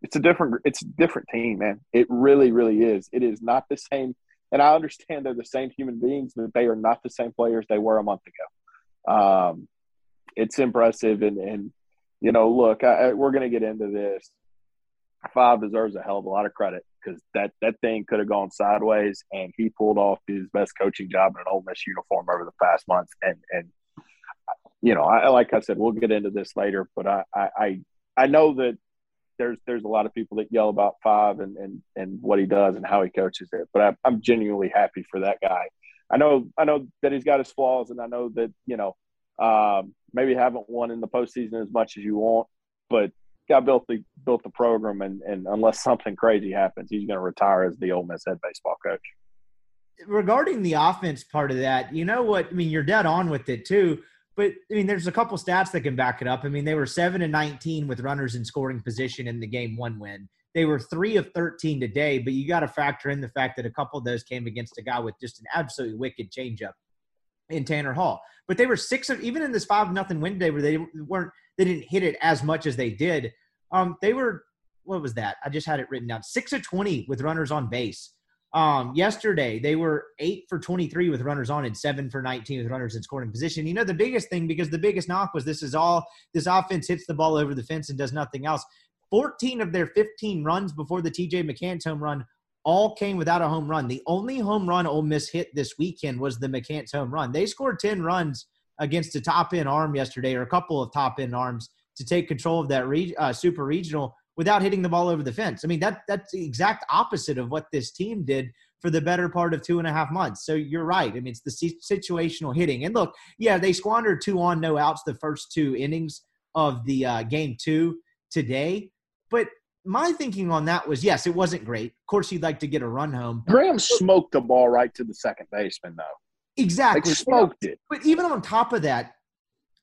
Speaker 2: it's a different it's a different team, man. It really, really is. It is not the same. And I understand they're the same human beings, but they are not the same players they were a month ago. Um, it's impressive, and and you know, look, I, we're going to get into this. Five deserves a hell of a lot of credit because that that thing could have gone sideways, and he pulled off his best coaching job in an Ole Miss uniform over the past month. And and you know, I like I said, we'll get into this later, but I I I know that there's there's a lot of people that yell about five and and and what he does and how he coaches it, but I, I'm genuinely happy for that guy. I know I know that he's got his flaws, and I know that you know um, maybe haven't won in the postseason as much as you want, but guy built the built the program, and, and unless something crazy happens, he's going to retire as the Ole Miss head baseball coach.
Speaker 1: Regarding the offense part of that, you know what? I mean, you're dead on with it too. But I mean, there's a couple stats that can back it up. I mean, they were seven and 19 with runners in scoring position in the game one win. They were three of 13 today, but you got to factor in the fact that a couple of those came against a guy with just an absolutely wicked changeup in Tanner Hall. But they were six of even in this five nothing win day where they weren't they didn't hit it as much as they did. Um, they were what was that? I just had it written down. Six of twenty with runners on base. Um, yesterday they were eight for twenty three with runners on and seven for nineteen with runners in scoring position. You know the biggest thing because the biggest knock was this is all this offense hits the ball over the fence and does nothing else. Fourteen of their fifteen runs before the TJ McCants home run all came without a home run. The only home run Ole Miss hit this weekend was the McCants home run. They scored 10 runs against a top end arm yesterday, or a couple of top end arms to take control of that re- uh, super regional without hitting the ball over the fence. I mean, that that's the exact opposite of what this team did for the better part of two and a half months. So you're right. I mean, it's the situational hitting. And look, yeah, they squandered two on, no outs the first two innings of the uh, game two today. But my thinking on that was yes, it wasn't great. Of course, you'd like to get a run home.
Speaker 2: Graham smoked the ball right to the second baseman, though.
Speaker 1: Exactly.
Speaker 2: Like smoked it.
Speaker 1: But even on top of that,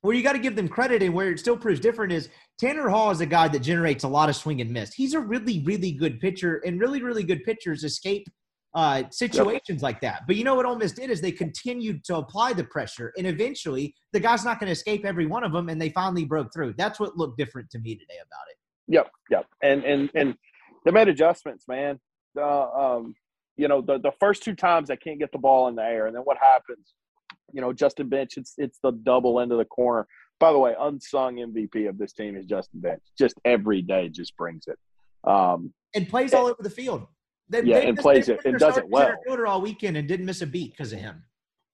Speaker 1: where you got to give them credit and where it still proves different is Tanner Hall is a guy that generates a lot of swing and miss. He's a really, really good pitcher, and really, really good pitchers escape uh, situations yep. like that. But you know what Ole Miss did is they continued to apply the pressure, and eventually the guy's not going to escape every one of them, and they finally broke through. That's what looked different to me today about it.
Speaker 2: Yep, yep, and and and they made adjustments, man. Uh, um, you know, the the first two times I can't get the ball in the air, and then what happens? You know, Justin Bench, it's it's the double end of the corner. By the way, unsung MVP of this team is Justin Bench. Just every day, just brings it. Um,
Speaker 1: and plays all over the field.
Speaker 2: They, yeah, they and plays it and does it well.
Speaker 1: All weekend and didn't miss a beat because of him.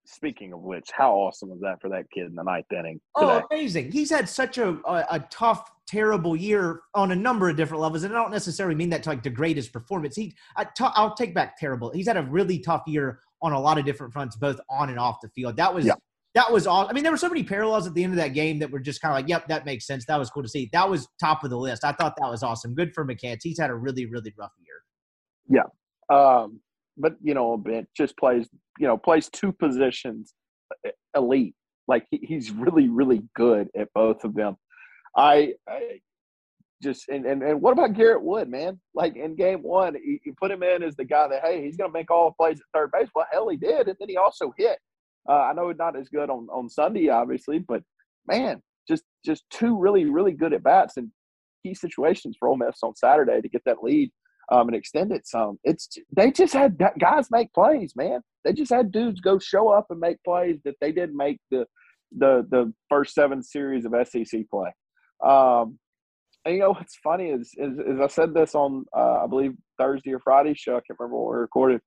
Speaker 2: Speaking of which, how awesome was that for that kid in the ninth inning?
Speaker 1: Today? Oh, amazing! He's had such a, a, a tough, terrible year on a number of different levels, and I don't necessarily mean that to like degrade his performance. He, I t- I'll take back terrible. He's had a really tough year on a lot of different fronts, both on and off the field. That was yeah. that was all. I mean, there were so many parallels at the end of that game that were just kind of like, "Yep, that makes sense." That was cool to see. That was top of the list. I thought that was awesome. Good for McCants. He's had a really, really rough
Speaker 2: year. Yeah. Um, but you know, Ben just plays, you know, plays two positions elite. Like he's really, really good at both of them. I, I just and, and and what about Garrett Wood, man? Like in game one, you, you put him in as the guy that hey, he's going to make all the plays at third base. Well, hell, he did, and then he also hit. Uh, I know not as good on on Sunday, obviously, but man, just just two really really good at bats and key situations for Ole Miss on Saturday to get that lead um, and extend it some. It's they just had guys make plays, man. They just had dudes go show up and make plays that they didn't make the the the first seven series of SEC play. Um, and you know what's funny is, is, is I said this on uh, I believe Thursday or Friday show. I can't remember what we recorded,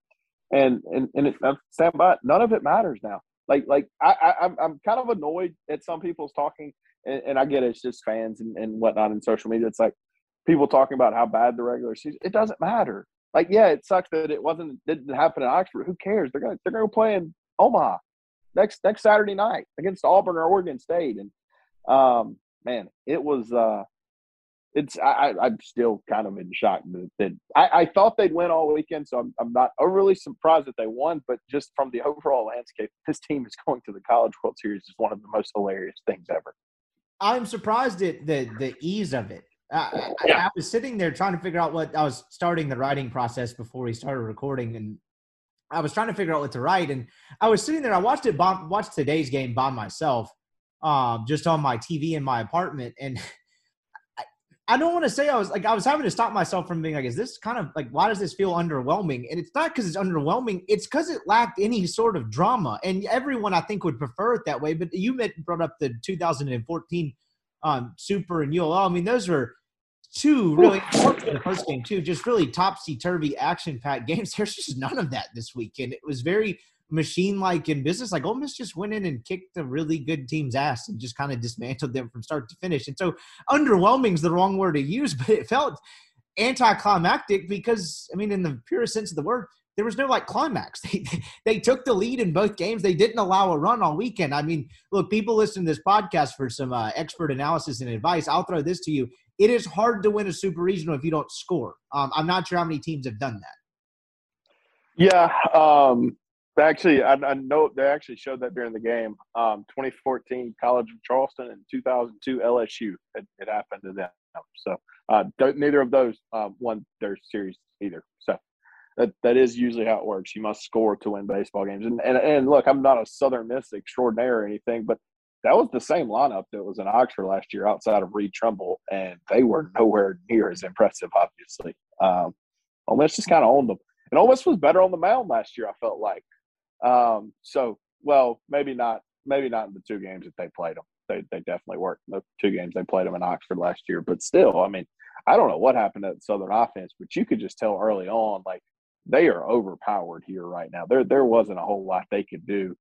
Speaker 2: and and and it, I'm stand by. None of it matters now. Like like I, I am I'm kind of annoyed at some people's talking, and, and I get it, it's just fans and, and whatnot in social media. It's like people talking about how bad the regular season. It doesn't matter. Like, yeah, it sucks that it wasn't didn't happen in Oxford. Who cares? They're gonna they're gonna play in Omaha next next Saturday night against Auburn or Oregon State. And um, man, it was uh, it's I, I'm still kind of in shock that, that I, I, thought they'd win all weekend, so I'm I'm not overly surprised that they won. But just from the overall landscape, this team is going to the College World Series is one of the most hilarious things ever.
Speaker 1: I'm surprised at the the ease of it. I, yeah. I, I, was sitting there trying to figure out what I was starting the writing process before we started recording, and I was trying to figure out what to write. And I was sitting there. I watched it. By, watched today's game by myself, um, just on my TV in my apartment, and I, I don't want to say I was like I was having to stop myself from being like, is this kind of like why does this feel underwhelming? And it's not because it's underwhelming. It's because it lacked any sort of drama, and everyone I think would prefer it that way. But you met, brought up the 2014 um, Super and ULL. I mean, those were two really the first game too, just really topsy turvy action packed games. There's just none of that this weekend. It was very machine like in business. Like Ole Miss just went in and kicked a really good team's ass and just kind of dismantled them from start to finish. And so underwhelming is the wrong word to use, but it felt anticlimactic because I mean, in the purest sense of the word, there was no like climax. They, they took the lead in both games. They didn't allow a run all weekend. I mean, look, people listen to this podcast for some uh, expert analysis and advice. I'll throw this to you. It is hard to win a super regional if you don't score. Um, I'm not sure how many teams have done that.
Speaker 2: Yeah, um, actually, I, I, know they actually showed that during the game. Um, 2014 College of Charleston and 2002 LSU. It, it happened to them. So uh, neither of those uh, won their series either. So that that is usually how it works. You must score to win baseball games. And and, and look, I'm not a Southern Miss extraordinaire or anything, but that was the same lineup that was in Oxford last year outside of Reed Trimble, and they were nowhere near as impressive, obviously. Um, Ole Miss just kind of owned them. And Ole Miss was better on the mound last year, I felt like. Um, so, well, maybe not maybe not in the two games that they played them. They, they definitely worked the two games they played them in Oxford last year. But still, I mean, I don't know what happened at Southern offense, but you could just tell early on, like, they are overpowered here right now. There there wasn't a whole lot they could do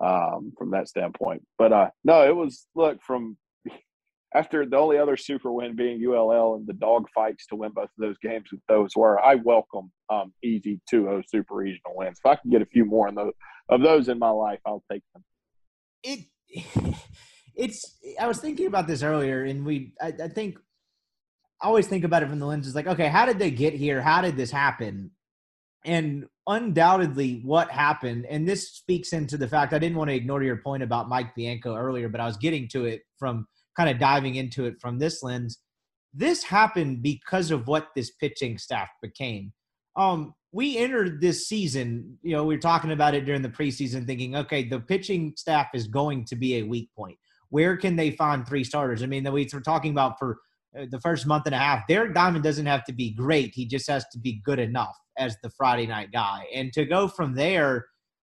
Speaker 2: um, from that standpoint. But uh, no, it was look from after the only other super win being ULL and the dog fights to win both of those games those were I welcome um, easy 2-0 super regional wins. If I can get a few more those, of those in my life, I'll take them.
Speaker 1: It it's I was thinking about this earlier, and we I, I think I always think about it from the lens is like, okay, how did they get here? How did this happen? And undoubtedly, what happened, and this speaks into the fact I didn't want to ignore your point about Mike Bianco earlier, but I was getting to it from kind of diving into it from this lens. This happened because of what this pitching staff became. Um, we entered this season, you know, we were talking about it during the preseason, thinking, okay, the pitching staff is going to be a weak point. Where can they find three starters? I mean, the we were talking about for Uh, the first month and a half, Derek Diamond doesn't have to be great. He just has to be good enough as the Friday night guy. And to go from there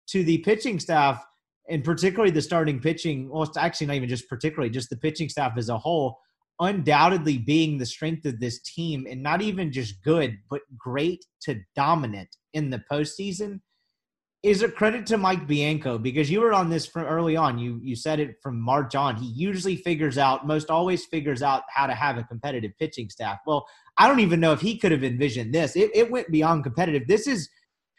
Speaker 1: to the pitching staff, and particularly the starting pitching, well, it's actually not even just particularly, just the pitching staff as a whole, undoubtedly being the strength of this team and not even just good, but great to dominant in the postseason is a credit to Mike Bianco because you were on this from early on. You you said it from March on. He usually figures out, most always figures out how to have a competitive pitching staff. Well, I don't even know if he could have envisioned this. It, it went beyond competitive. This is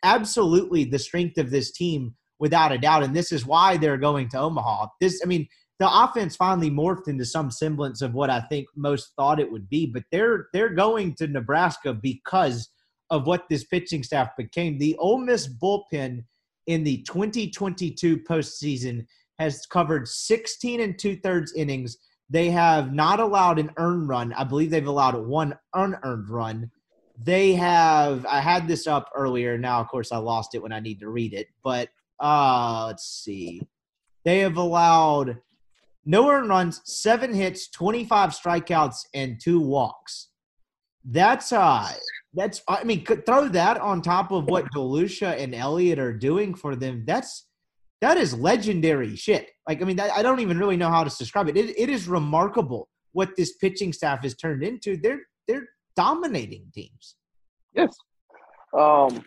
Speaker 1: absolutely the strength of this team without a doubt, and this is why they're going to Omaha. This, I mean, the offense finally morphed into some semblance of what I think most thought it would be, but they're they're going to Nebraska because of what this pitching staff became. The Ole Miss bullpen in the 2022 postseason has covered 16 and two thirds innings. They have not allowed an earned run. I believe they've allowed one unearned run. They have, I had this up earlier. Now, of course, I lost it when I need to read it. But uh, let's see. They have allowed no earned runs, seven hits, 25 strikeouts, and two walks. That's uh that's I mean throw that on top of what DeLucia and Elliott are doing for them. That's that is legendary shit. Like I mean I don't even really know how to describe it. It, it is remarkable what this pitching staff has turned into. They're they're dominating teams.
Speaker 2: Yes. Um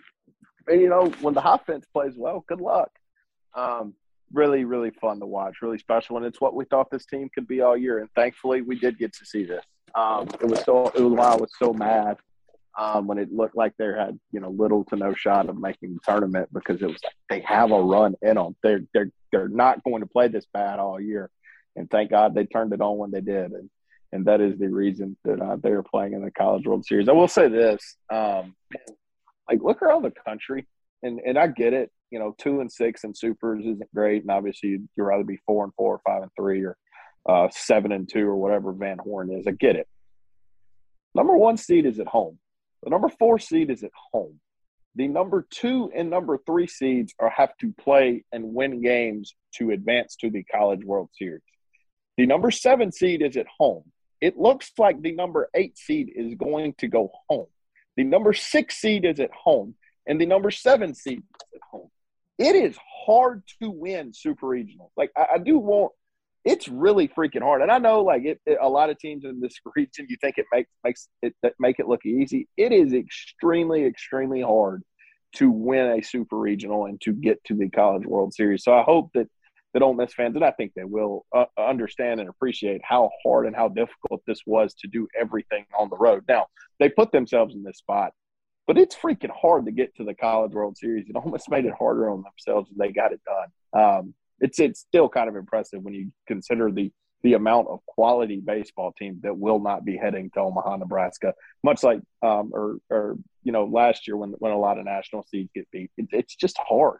Speaker 2: and you know when the offense plays well, good luck. Um really really fun to watch, really special and it's what we thought this team could be all year and thankfully we did get to see this. Um, it was so it was I was so mad um, when it looked like they had you know little to no shot of making the tournament because it was like they have a run in them. They're they're they're not going to play this bad all year, and thank God they turned it on when they did, and and that is the reason that uh, they are playing in the College World Series. I will say this, um, like look around the country, and and I get it. You know, two and six and supers isn't great, and obviously you'd, you'd rather be four and four, or five and three, or uh, seven and two, or whatever Van Horn is. I get it. Number one seed is at home. The number four seed is at home. The number two and number three seeds are have to play and win games to advance to the College World Series. The number seven seed is at home. It looks like the number eight seed is going to go home. The number six seed is at home, and the number seven seed is at home. It is hard to win super regional. Like I, I do want it's really freaking hard. And I know, like it, it, a lot of teams in this region, you think it makes makes it make it look easy. It is extremely, extremely hard to win a super regional and to get to the College World Series. So I hope that that Ole Miss fans, and I think they will uh, understand and appreciate how hard and how difficult this was to do everything on the road. Now they put themselves in this spot, but it's freaking hard to get to the College World Series. It almost made it harder on themselves, and they got it done. Um, it's it's still kind of impressive when you consider the the amount of quality baseball teams that will not be heading to Omaha, Nebraska. Much like um, or or you know last year when when a lot of national seeds get beat, it, it's just hard.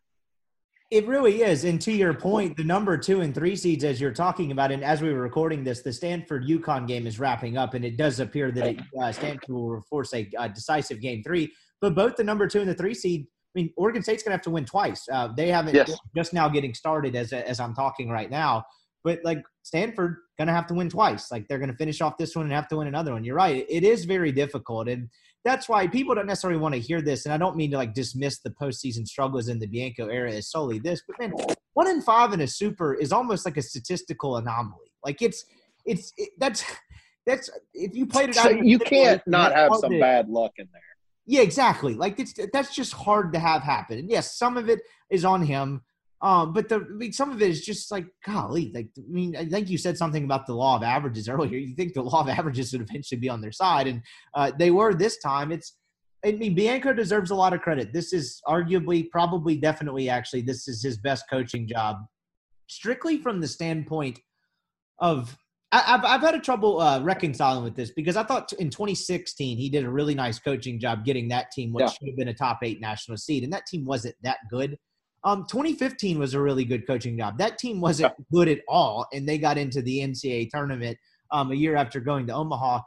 Speaker 1: It really is. And to your point, the number two and three seeds, as you're talking about, and as we were recording this, the Stanford UConn game is wrapping up, and it does appear that it, uh, Stanford will force a, a decisive game three. But both the number two and the three seed I mean, Oregon State's going to have to win twice. Uh, they haven't yes. just now getting started as as I'm talking right now. But like Stanford, going to have to win twice. Like they're going to finish off this one and have to win another one. You're right. It is very difficult, and that's why people don't necessarily want to hear this. And I don't mean to like dismiss the postseason struggles in the Bianco era as solely this, but man, one in five in a super is almost like a statistical anomaly. Like it's it's it, that's that's if you played it
Speaker 2: so out, you can't not have some bad luck in there.
Speaker 1: Yeah, exactly. Like it's that's just hard to have happen. And yes, some of it is on him. Um, but the I mean, some of it is just like golly. Like I mean, I think you said something about the law of averages earlier. You think the law of averages would eventually be on their side, and uh, they were this time. It's I mean, Bianco deserves a lot of credit. This is arguably, probably, definitely, actually, this is his best coaching job, strictly from the standpoint of I, have I've had a trouble uh, reconciling with this because I thought in 2016 he did a really nice coaching job getting that team what yeah. should have been a top eight national seed, and that team wasn't that good. Um, 2015 was a really good coaching job. That team wasn't yeah. good at all, and they got into the NCAA tournament um, a year after going to Omaha.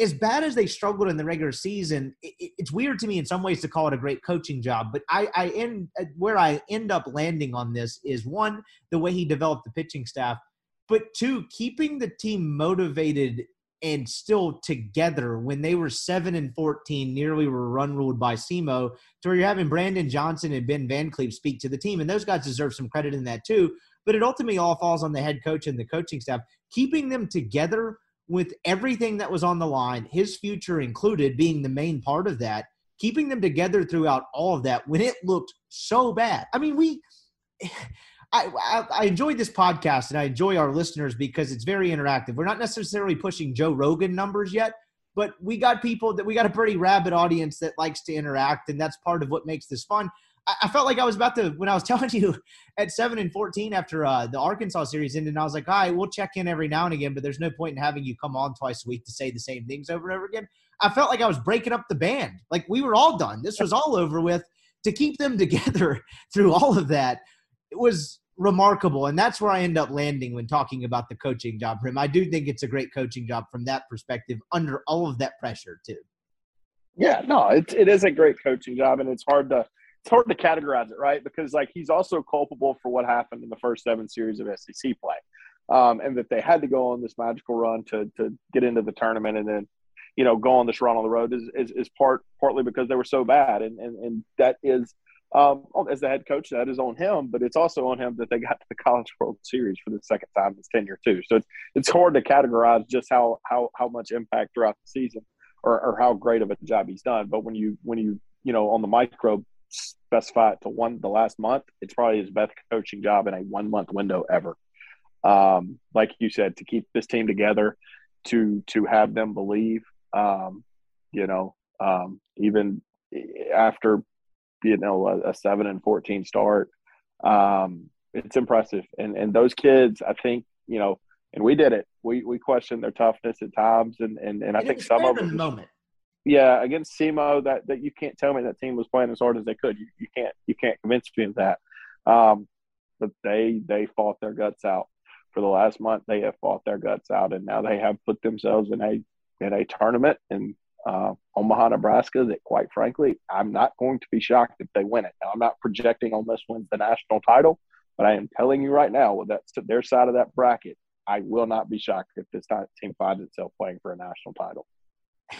Speaker 1: As bad as they struggled in the regular season, it, it's weird to me in some ways to call it a great coaching job. But I, I end where I end up landing on this is one the way he developed the pitching staff but two, keeping the team motivated and still together when they were 7 and 14 nearly were run ruled by SEMO to where you're having Brandon Johnson and Ben Van Cleve speak to the team and those guys deserve some credit in that too. But it ultimately all falls on the head coach and the coaching staff keeping them together with everything that was on the line his future included being the main part of that keeping them together throughout all of that when it looked so bad. I mean we I, I, I enjoy this podcast and I enjoy our listeners because it's very interactive. We're not necessarily pushing Joe Rogan numbers yet, but we got people that we got a pretty rabid audience that likes to interact, and that's part of what makes this fun. I, I felt like I was about to when I was telling you at seven and fourteen after uh, the Arkansas series ended. And I was like, all right, we'll check in every now and again, but there's no point in having you come on twice a week to say the same things over and over again. I felt like I was breaking up the band. Like we were all done. This was all over with. To keep them together through all of that it was remarkable. And that's where I end up landing when talking about the coaching job for him. I do think it's a great coaching job from that perspective under all of that pressure, too.
Speaker 2: Yeah, no, it, it is a great coaching job, and it's hard to it's hard to categorize it, right? Because like he's also culpable for what happened in the first seven series of SEC play, um, and that they had to go on this magical run to to get into the tournament, and then you know go on this run on the road is is, is part partly because they were so bad, and and and that is um, as the head coach, that is on him, but it's also on him that they got to the College World Series for the second time in his tenure too. So it's it's hard to categorize just how how how much impact throughout the season or, or how great of a job he's done. But when you when you you know on the micro specify it to one the last month, it's probably his best coaching job in a one month window ever. Um, like you said, to keep this team together, to to have them believe, um, you know, um, even after you know a, a seven and fourteen start. Um, it's impressive, and and those kids, I think you know, and we did it. We we questioned their toughness at times, and and, and I think some of them.
Speaker 1: Moment.
Speaker 2: Yeah, against SEMO, that that you can't tell me that team was playing as hard as they could. You, you can't you can't convince me of that. Um, but they they fought their guts out for the last month. They have fought their guts out, and now they have put themselves in a in a tournament, and uh, Omaha, Nebraska, that quite frankly, I'm not going to be shocked if they win it. Now, I'm not projecting Ole Miss wins the national title, but I am telling you right now, with that their side of that bracket, I will not be shocked if this team finds itself playing for a national title.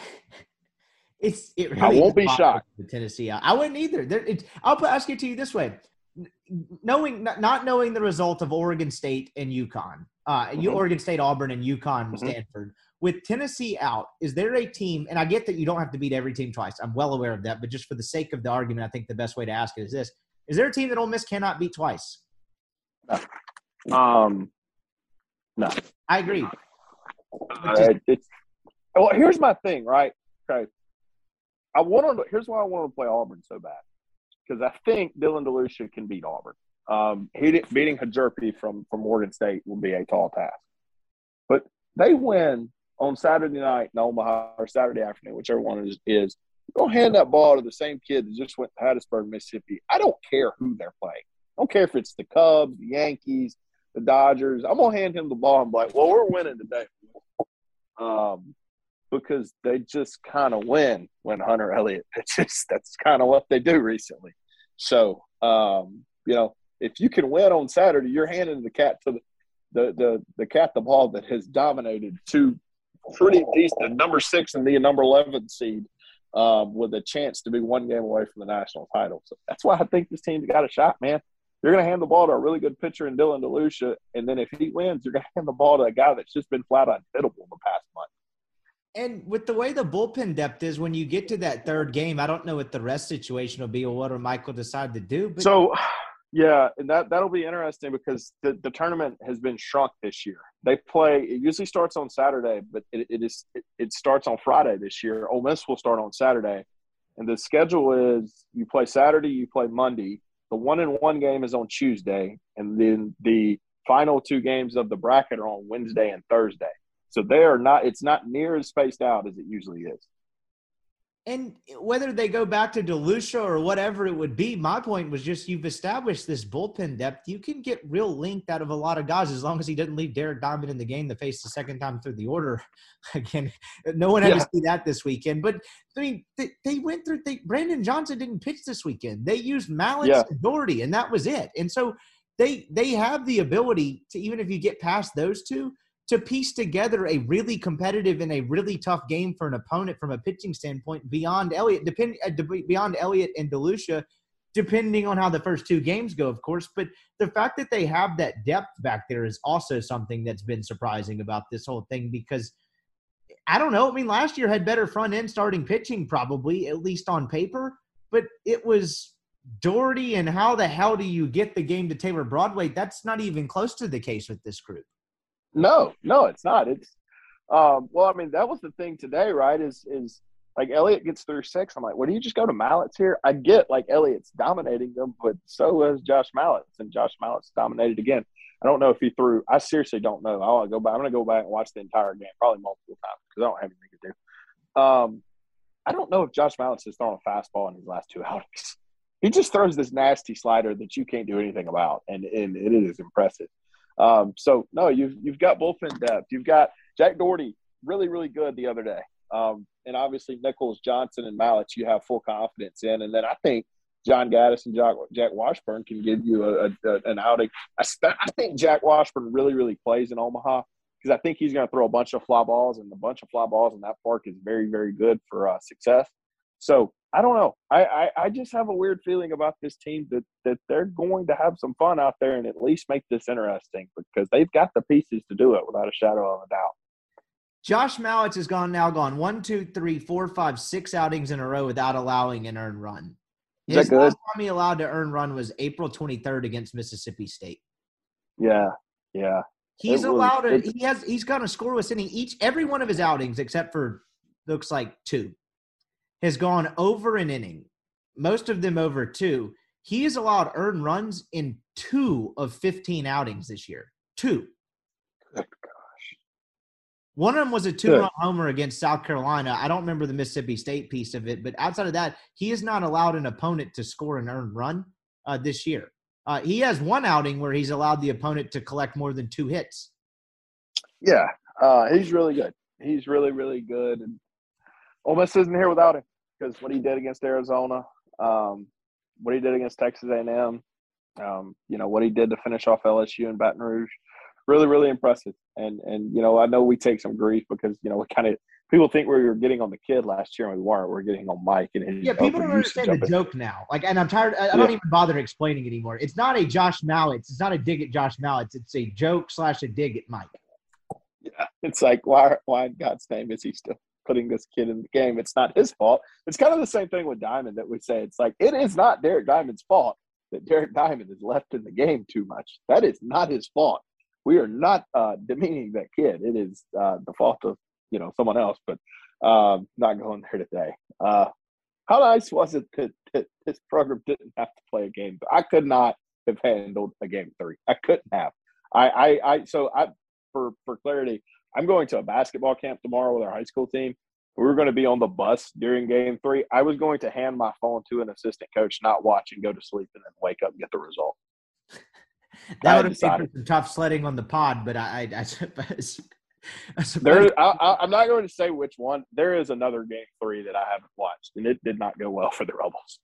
Speaker 1: It's it really
Speaker 2: I won't be shocked.
Speaker 1: The Tennessee, I wouldn't either. There, it, I'll ask it to you this way: knowing not knowing the result of Oregon State and UConn, Uh, you
Speaker 2: Mhm.
Speaker 1: Oregon State, Auburn, and UConn,
Speaker 2: Mhm.
Speaker 1: Stanford. With Tennessee out, is there a team? And I get that you don't have to beat every team twice. I'm well aware of that. But just for the sake of the argument, I think the best way to ask it is this: Is there a team that Ole Miss cannot beat twice?
Speaker 2: Um, no.
Speaker 1: I agree.
Speaker 2: Uh, well. Here's my thing, right? Okay, I want to. Here's why I want to play Auburn so bad because I think Dylan DeLucia can beat Auburn. Um, he beating Hjerpe from from Oregon State will be a tall task, but they win on Saturday night in Omaha or Saturday afternoon, whichever one it is. Go hand that ball to the same kid that just went to Hattiesburg, Mississippi. I don't care who they're playing. I don't care if it's the Cubs, the Yankees, the Dodgers. I'm gonna hand him the ball and be like, "Well, we're winning today." um, because they just kind of win when Hunter Elliott pitches. That's kind of what they do recently. So, um, you know, if you can win on Saturday, you're handing the cat to the the the, the cat the ball that has dominated two pretty decent number six and the number eleven seed. Um, with a chance to be one game away from the national title. So that's why I think this team's got a shot, man. You're going to hand the ball to a really good pitcher in Dylan DeLucia, and then if he wins, you're going to hand the ball to a guy that's just been flat unhittable the past month.
Speaker 1: And with the way the bullpen depth is, when you get to that third game, I don't know what the rest situation will be or what will Michael decide to do. But
Speaker 2: So, yeah, and that that'll be interesting because the, the tournament has been shrunk this year. They play. It usually starts on Saturday, but it, it is it, it starts on Friday this year. Ole Miss will start on Saturday, and the schedule is you play Saturday, you play Monday. The one and one game is on Tuesday, and then the final two games of the bracket are on Wednesday and Thursday. So they are not. It's not near as spaced out as it usually is.
Speaker 1: And whether they go back to DeLucia or whatever it would be, my point was just you've established this bullpen depth. You can get real linked out of a lot of guys as long as he doesn't leave Derek Diamond in the game to face the second time through the order. Again, no one had
Speaker 2: Yeah.
Speaker 1: to see that this weekend. But I mean, they, they went through. They, Brandon Johnson didn't pitch this weekend. They used Mallitz
Speaker 2: Yeah.
Speaker 1: and Dougherty, and that was it. And so they they have the ability to even if you get past those two to piece together a really competitive and a really tough game for an opponent from a pitching standpoint beyond Elliott, depend uh, beyond Elliott and DeLucia, depending on how the first two games go, of course. But the fact that they have that depth back there is also something that's been surprising about this whole thing because I don't know. I mean, last year had better front end starting pitching, probably at least on paper, but it was Dougherty and how the hell do you get the game to Taylor Broadway? That's not even close to the case with this group.
Speaker 2: No, no, it's not. It's um, well, I mean, that was the thing today, right? Is is like Elliott gets through six. I'm like, well, do you just go to Mallitz here? I get like Elliott's dominating them, but so is Josh Mallitz, and Josh Mallitz dominated again. I don't know if he threw. I seriously don't know. I want to go back. I'm to go back and watch the entire game, probably multiple times because I don't have anything to do. Um, I don't know if Josh Mallett's has thrown a fastball in his last two outings. He just throws this nasty slider that you can't do anything about, and and it is impressive. Um, so no, you've you've got bullpen depth. You've got Jack Dougherty, really really good the other day, um, and obviously Nichols, Johnson, and Mallitz. You have full confidence in, and then I think John Gaddis and Jack, Jack Washburn can give you a, a, an outing. I, st- I think Jack Washburn really really plays in Omaha because I think he's going to throw a bunch of fly balls, and a bunch of fly balls in that park is very very good for uh, success. So I don't know. I, I, I just have a weird feeling about this team that, that they're going to have some fun out there and at least make this interesting because they've got the pieces to do it without a shadow of a doubt.
Speaker 1: Josh Mallitz has gone now gone one, two, three, four, five, six outings in a row without allowing an earned run.
Speaker 2: Is that
Speaker 1: His last time he allowed to earn run was April 23rd against Mississippi State.
Speaker 2: Yeah, yeah.
Speaker 1: He's
Speaker 2: It
Speaker 1: allowed
Speaker 2: it-
Speaker 1: he has he's got a scoreless inning each every one of his outings except for looks like two has gone over an inning. Most of them over two. He has allowed earned runs in two of 15 outings this year. Two.
Speaker 2: Good
Speaker 1: One of them was a two run homer against South Carolina. I don't remember the Mississippi State piece of it, but outside of that, he has not allowed an opponent to score an earned run uh, this year. Uh, he has one outing where he's allowed the opponent to collect more than two hits.
Speaker 2: Yeah, uh, he's really good. He's really, really good. And Ole Miss isn't here without him because what he did against Arizona, um, what he did against Texas A&M, um, you know, what he did to finish off LSU and Baton Rouge, really, really impressive. and and you know I know we take some grief because you know we kind of people think we were getting on the kid last year and we weren't. We are getting on Mike and his
Speaker 1: yeah. People don't understand the joke now. Like, and I'm tired. I, I don't even bother explaining anymore. It's not a Josh Mallitz. It's not a dig at Josh Mallitz. It's a joke slash a dig at Mike.
Speaker 2: Yeah, it's like why why in God's name is he still putting this kid in the game? It's not his fault. It's kind of the same thing with Diamond that we say. It's like it is not Derek Diamond's fault that Derek Diamond is left in the game too much. That is not his fault. We are not uh, demeaning that kid. It is uh, the fault of you know someone else, but um, not going there today. Uh, how nice was it that, that this program didn't have to play a game? I could not have handled a game three. I couldn't have. I, I, I so I for for clarity, I'm going to a basketball camp tomorrow with our high school team. We were going to be on the bus during game three. I was going to hand my phone to an assistant coach, not watch and go to sleep and then wake up and get the result.
Speaker 1: That would have been some tough sledding on the pod, but I, I, I suppose. I suppose
Speaker 2: There, I, I, I'm not going to say which one. There is another game three that I haven't watched, and it did not go well for the Rebels.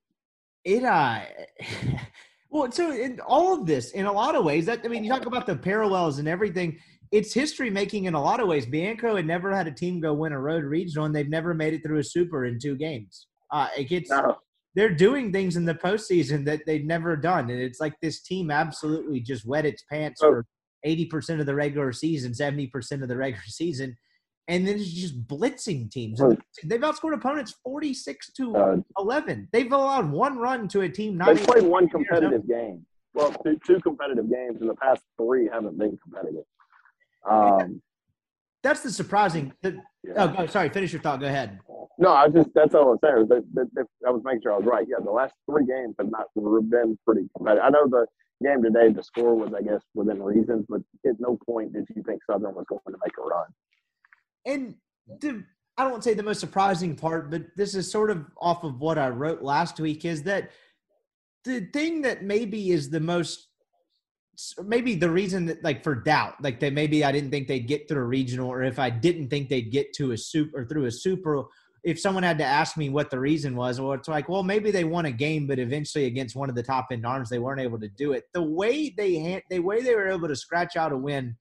Speaker 1: it uh well so in all of this in a lot of ways that i mean you talk about the parallels and everything it's history making in a lot of ways bianco had never had a team go win a road regional and they've never made it through a super in two games uh it gets
Speaker 2: No.
Speaker 1: they're doing things in the postseason that they've never done and it's like this team absolutely just wet its pants
Speaker 2: Oh.
Speaker 1: for 80% of the regular season 70% of the regular season and then it's just blitzing teams
Speaker 2: Oh.
Speaker 1: they've outscored opponents 46 to
Speaker 2: Uh,
Speaker 1: 11. They've allowed one run to a team
Speaker 3: They've played one competitive game. Well, two, two competitive games, and the past three haven't been competitive. Um,
Speaker 1: That's the surprising. The,
Speaker 3: yeah.
Speaker 1: oh, go, sorry. Finish your thought. Go ahead.
Speaker 3: No, I just that's all I'm saying. That, that, that, I was making sure I was right. Yeah, the last three games have not been pretty competitive. I know the game today, the score was, I guess, within reason, but at no point did you think Southern was going to make a run.
Speaker 1: And the, I don't say the most surprising part, but this is sort of off of what I wrote last week. Is that the thing that maybe is the most maybe the reason that like for doubt like that maybe i didn't think they'd get through a regional or if i didn't think they'd get to a super or through a super if someone had to ask me what the reason was well it's like well maybe they won a game but eventually against one of the top end arms they weren't able to do it. The way they had the way they were able to scratch out a win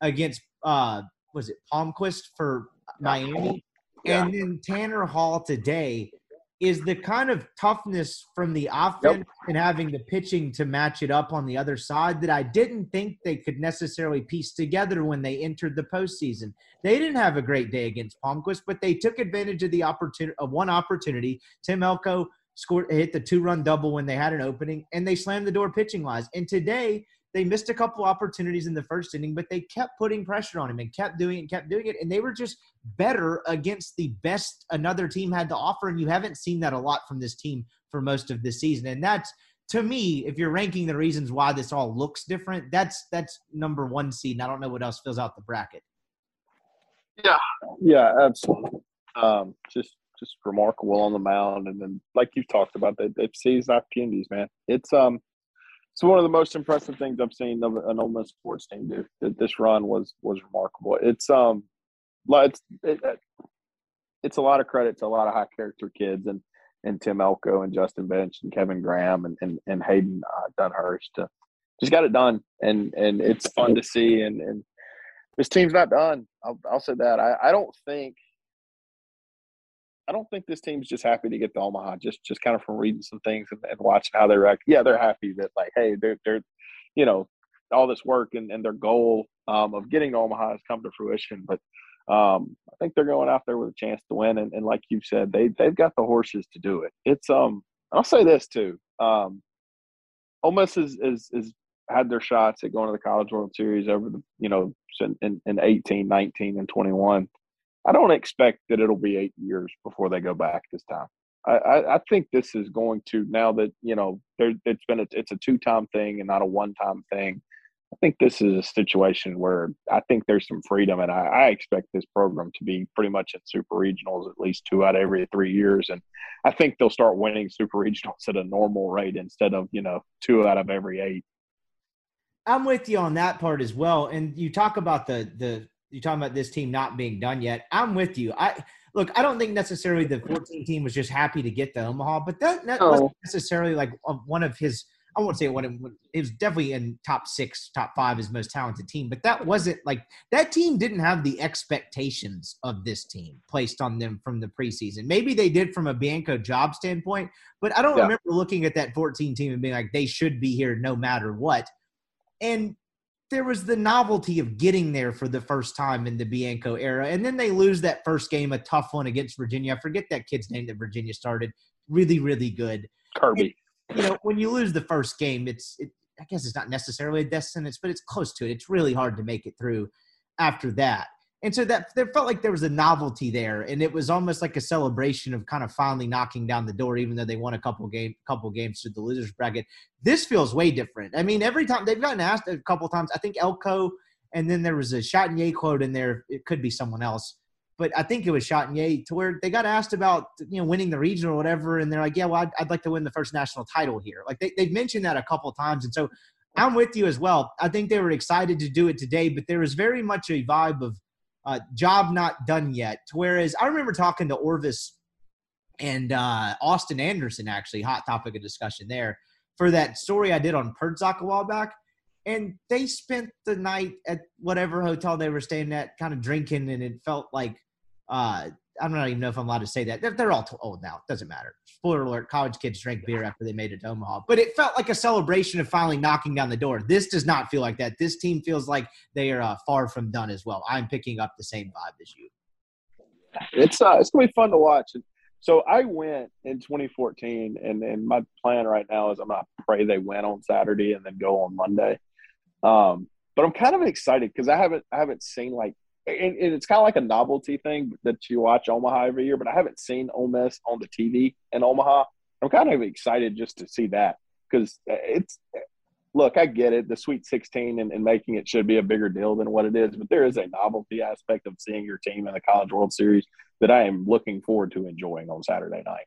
Speaker 1: against uh was it palmquist for miami?
Speaker 3: Yeah.
Speaker 1: and then tanner hall today is the kind of toughness from the offense and having the pitching to match it up on the other side that I didn't think they could necessarily piece together when they entered the postseason. They didn't have a great day against Palmquist, but they took advantage of the opportunity of one opportunity. Tim Elko scored hit the two run double when they had an opening, and they slammed the door pitching wise. And today they missed a couple opportunities in the first inning, but they kept putting pressure on him and kept doing it and kept doing it. And they were just better against the best another team had to offer. And you haven't seen that a lot from this team for most of this season. And that's to me, if you're ranking the reasons why this all looks different, that's that's number one seed. And I don't know what else fills out the bracket.
Speaker 2: Yeah, yeah, absolutely. Um, just just remarkable on the mound, and then like you've talked about, they they've seized opportunities, man. It's um, it's one of the most impressive things I've seen of an Ole Miss sports team do. That this run was was remarkable. It's um, it's it, it- it's a lot of credit to a lot of high character kids and and Tim Elko and Justin Bench and Kevin Graham and and, and Hayden uh, Dunhurst to just got it done, and and it's fun to see and and this team's not done. I'll, I'll say that. I, I don't think I don't think this team's just happy to get to Omaha. Just just kind of from reading some things and, and watching how they react. Yeah, they're happy that like, hey, they're they're you know all this work and, and their goal um, of getting to Omaha has come to fruition. But um, I think they're going out there with a chance to win. And, and like you said, they they've got the horses to do it. It's um I'll say this too. Um, Ole Miss is is is had their shots at going to the College World Series over the you know in, in, in 18, 19, and 21. I don't expect that it'll be eight years before they go back this time. I, I, I think this is going to now that you know there it's been a, it's a two time thing and not a one time thing. I think this is a situation where I think there's some freedom, and I, I expect this program to be pretty much in super regionals at least two out of every three years, and I think they'll start winning super regionals at a normal rate instead of you know two out of every eight.
Speaker 1: I'm with you on that part as well. And you talk about the the you talking about this team not being done yet. I'm with you. I look. I don't think necessarily the 14 team was just happy to get to Omaha, but that, that
Speaker 2: No.
Speaker 1: wasn't necessarily like one of his. I won't say it, it was definitely in top six, top five as most talented team, but that wasn't like that team didn't have the expectations of this team placed on them from the preseason. Maybe they did from a Bianco job standpoint, but I don't yeah. remember looking at that 14 team and being like, they should be here no matter what. And there was the novelty of getting there for the first time in the Bianco era. And then they lose that first game, a tough one against Virginia. I forget that kid's name that Virginia started. Really, really good.
Speaker 2: Kirby.
Speaker 1: And, you know, when you lose the first game, it's, it, I guess it's not necessarily a death sentence, but it's close to it. It's really hard to make it through after that. And so that there felt like there was a novelty there, and it was almost like a celebration of kind of finally knocking down the door, even though they won a couple game couple games to the losers bracket. This feels way different. I mean, every time they've gotten asked a couple times, I think Elko, and then there was a Chatagnier quote in there. It could be someone else, but I think it was Chatagnier to where they got asked about you know winning the region or whatever, and they're like, yeah, well, I'd, I'd like to win the first national title here. Like they they've mentioned that a couple times, and so I'm with you as well. I think they were excited to do it today, but there was very much a vibe of uh, job not done yet. Whereas I remember talking to Orvis and uh, Austin Anderson, actually, hot topic of discussion there for that story I did on Perdzock a while back. And they spent the night at whatever hotel they were staying at, kind of drinking, and it felt like uh, I don't even know if I'm allowed to say that. They're, they're all old now. It doesn't matter. Spoiler alert: college kids drank beer after they made it to Omaha. But it felt like a celebration of finally knocking down the door. This does not feel like that. This team feels like they are uh, far from done as well. I'm picking up the same vibe as you.
Speaker 2: It's uh, it's gonna be fun to watch. So I went in 2014, and and my plan right now is I'm gonna pray they win on Saturday and then go on Monday. Um, but I'm kind of excited because I haven't I haven't seen like and, and it's kind of like a novelty thing that you watch Omaha every year, but I haven't seen Ole Miss on the TV in Omaha. I'm kind of excited just to see that because uh, it's look, I get it, the Sweet 16 and, and, making it should be a bigger deal than what it is, but there is a novelty aspect of seeing your team in the College World Series that I am looking forward to enjoying on Saturday night.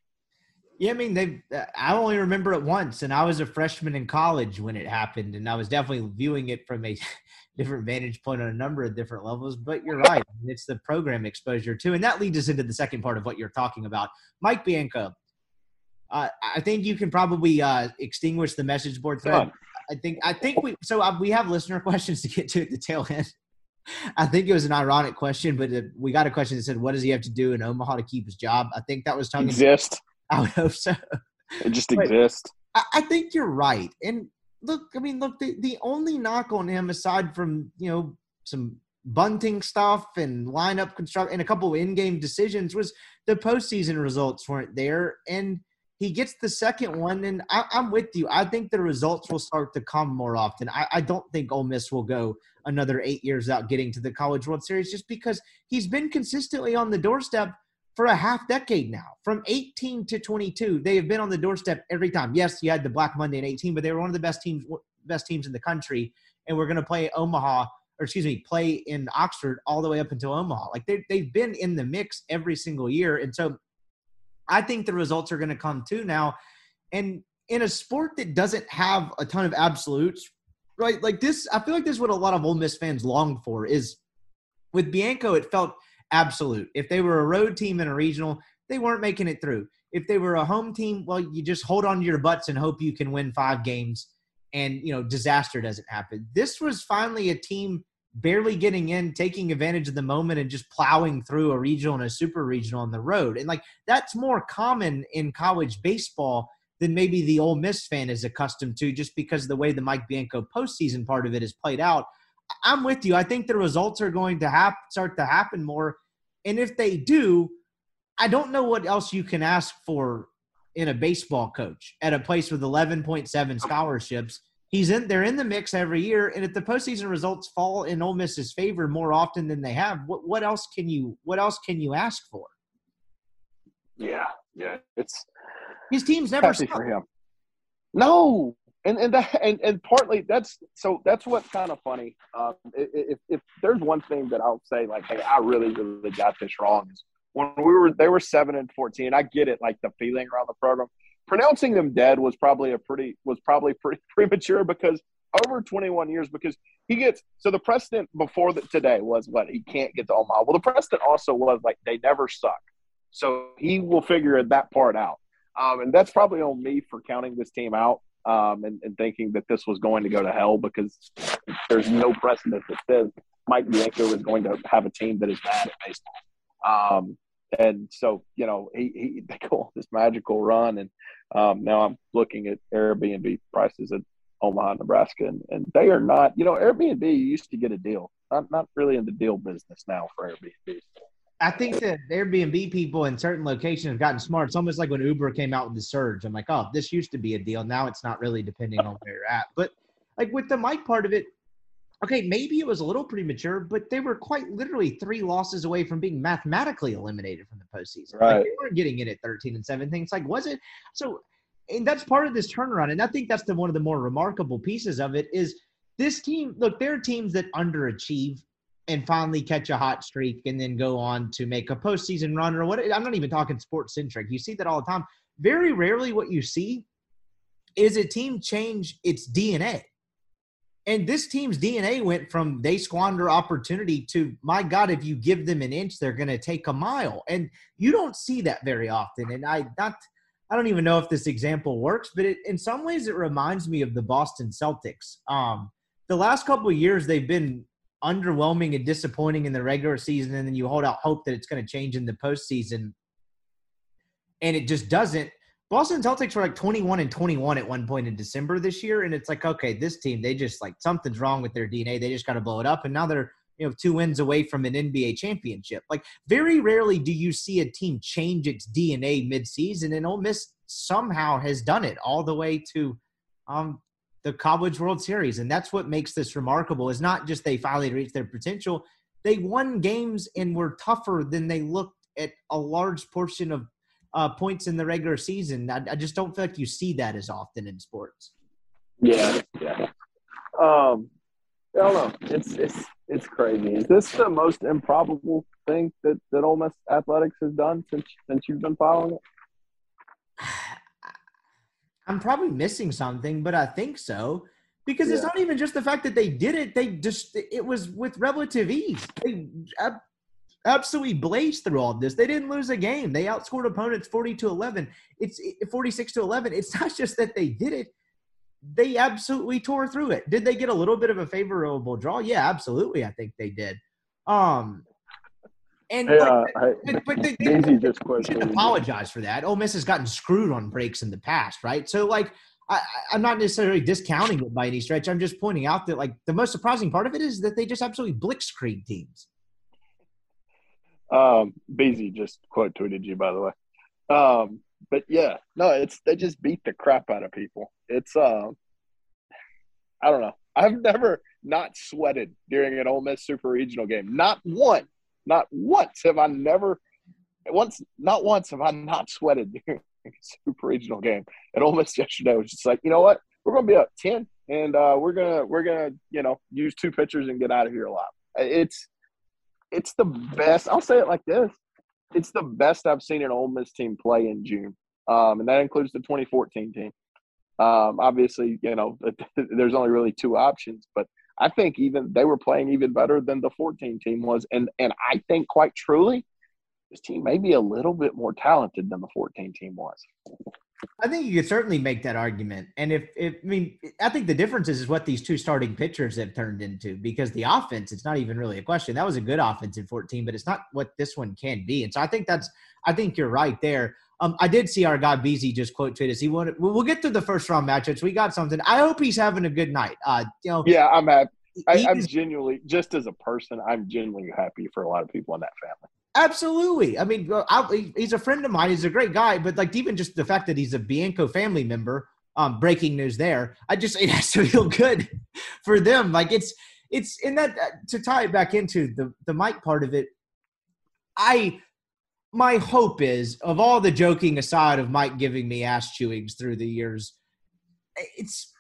Speaker 1: Yeah, I mean, they. I only remember it once, and I was a freshman in college when it happened, and I was definitely viewing it from a different vantage point on a number of different levels. But you're right; it's the program exposure too, and that leads us into the second part of what you're talking about, Mike Bianco. Uh, I think you can probably uh, extinguish the message board thread. I think I think we so uh, we have listener questions to get to at the tail end. I think it was an ironic question, but uh, we got a question that said, "What does he have to do in Omaha to keep his job?" I think that was tongue
Speaker 2: exist.
Speaker 1: I would hope so.
Speaker 2: It just exists.
Speaker 1: I, I think you're right. And look, I mean, look, the, the only knock on him, aside from, you know, some bunting stuff and lineup construct and a couple of in-game decisions was the postseason results weren't there and he gets the second one and I, am with you i think the results will start to come more often I, I, don't think Ole Miss will go another eight years out getting to the college world series just because he's been consistently on the doorstep for a half decade now. From 18 to 22, they have been on the doorstep every time. Yes, you had the Black Monday in 18, but they were one of the best teams best teams in the country and we're going to play Omaha or excuse me, play in Oxford all the way up until Omaha. Like they they've been in the mix every single year and so I think the results are going to come too now. And in a sport that doesn't have a ton of absolutes, right? Like this, I feel like this is what a lot of Ole Miss fans long for is with Bianco, it felt – absolute. If they were a road team in a regional, they weren't making it through. If they were a home team, well, you just hold on to your butts and hope you can win five games and, you know, disaster doesn't happen. This was finally a team barely getting in, taking advantage of the moment and just plowing through a regional and a super regional on the road. And like that's more common in college baseball than maybe the Ole Miss fan is accustomed to just because of the way the Mike Bianco postseason part of it is played out. I'm with you. I think the results are going to hap- start to happen more. And if they do, I don't know what else you can ask for in a baseball coach at a place with 11.7 scholarships. He's in they're in the mix every year, and if the postseason results fall in Ole Miss's favor more often than they have, what what else can you what else can you ask for?
Speaker 2: Yeah, yeah, it's
Speaker 1: his team's never
Speaker 2: for him. No, and and that and, and partly that's so that's what's kind of funny. Um, if if there's one thing that I'll say, like, hey, I really really got this wrong is when we were they were seven and fourteen. I get it, like the feeling around the program. Pronouncing them dead was probably a pretty was probably pretty premature because over 21 years because he gets so the precedent before that today was what he can't get to Omaha. Well, the precedent also was like they never suck, so he will figure that part out. Um, and that's probably on me for counting this team out um, and, and, thinking that this was going to go to hell because there's no precedent that says Mike Bianco is going to have a team that is bad at baseball. Um, and so, you know, he, he they go on this magical run, and um, now I'm looking at Airbnb prices at Omaha, Nebraska, and, and they are not. You know, Airbnb used to get a deal. Not not really in the deal business now for Airbnb.
Speaker 1: I think that Airbnb people in certain locations have gotten smart. It's almost like when Uber came out with the surge. I'm like, oh, this used to be a deal. Now it's not really depending on where you're at. But like with the Mike part of it, okay, maybe it was a little premature, but they were quite literally three losses away from being mathematically eliminated from the postseason.
Speaker 2: Right.
Speaker 1: Like they weren't getting in at 13 and 17. It's like, was it? So, and that's part of this turnaround. And I think that's the one of the more remarkable pieces of it is this team. Look, there are teams that underachieve and finally catch a hot streak and then go on to make a postseason run or what. I'm not even talking sports centric. You see that all the time. Very rarely, what you see is a team change its DNA. And this team's DNA went from they squander opportunity to my God, if you give them an inch, they're going to take a mile. And you don't see that very often. And I not I don't even know if this example works, but it, in some ways it reminds me of the Boston Celtics. Um, the last couple of years they've been underwhelming and disappointing in the regular season, and then you hold out hope that it's going to change in the postseason, and it just doesn't. Boston Celtics were like 21 and 21 at one point in December this year, and it's like, okay, this team, they just like something's wrong with their DNA. They just got to blow it up, and now they're you know two wins away from an NBA championship. Like very rarely do you see a team change its DNA midseason, and Ole Miss somehow has done it all the way to um, the College World Series. And that's what makes this remarkable is not just they finally reached their potential, they won games and were tougher than they looked at a large portion of uh, points in the regular season. I, I, just don't feel like you see that as often in sports.
Speaker 2: Yeah, yeah. Um, I don't know. It's it's it's crazy. Is this the most improbable thing that that Ole Miss athletics has done since since you've been following it?
Speaker 1: I'm probably missing something, but I think so because yeah. it's not even just the fact that they did it. They just it was with relative ease. They ab- absolutely blazed through all this. They didn't lose a game. They outscored opponents 40 to 11. It's 46 to 11. It's not just that they did it. They absolutely tore through it. Did they get a little bit of a favorable draw? Yeah, absolutely. I think they did. Um, and like,
Speaker 2: I,
Speaker 1: but they,
Speaker 2: they, they just
Speaker 1: should apologize for that. Ole Miss has gotten screwed on breaks in the past, right? So like I, am not necessarily discounting it by any stretch. I'm just pointing out that like the most surprising part of it is that they just absolutely blitzkrieg teams.
Speaker 2: Um, Beasy just quote tweeted you by the way. Um, but yeah, no, it's they just beat the crap out of people. It's um, I don't know. I've never not sweated during an Ole Miss Super Regional game. Not one. Not once have I never once not once have I not sweated during a super regional game. And Miss yesterday was just like, you know what? We're gonna be up ten and uh, we're gonna we're gonna, you know, use two pitchers and get out of here alive. It's it's the best I'll say it like this. It's the best I've seen an Ole Miss team play in June. Um, and that includes the 2014 team. Um, obviously, you know, there's only really two options, but I think even they were playing even better than the 14 team was. And and I think quite truly, this team may be a little bit more talented than the 14 team was.
Speaker 1: I think you could certainly make that argument. And if, if I mean, I think the difference is, is what these two starting pitchers have turned into because the offense, it's not even really a question. That was a good offense in 14, but it's not what this one can be. And so I think that's, I think you're right there. Um, I did see our guy Beasy just quote tweet us. He wanted. We'll get to the first round matchups. We got something. I hope he's having a good night. Uh, you know.
Speaker 2: Yeah, I'm happy. I, am genuinely, just as a person, I'm genuinely happy for a lot of people in that family.
Speaker 1: Absolutely. I mean, I, he's a friend of mine. He's a great guy, but like even just the fact that he's a Bianco family member. Um, breaking news there. I just it has to feel good for them. Like it's it's in that to tie it back into the the Mike part of it. I my hope is, of all the joking aside of Mike giving me ass chewings through the years, it's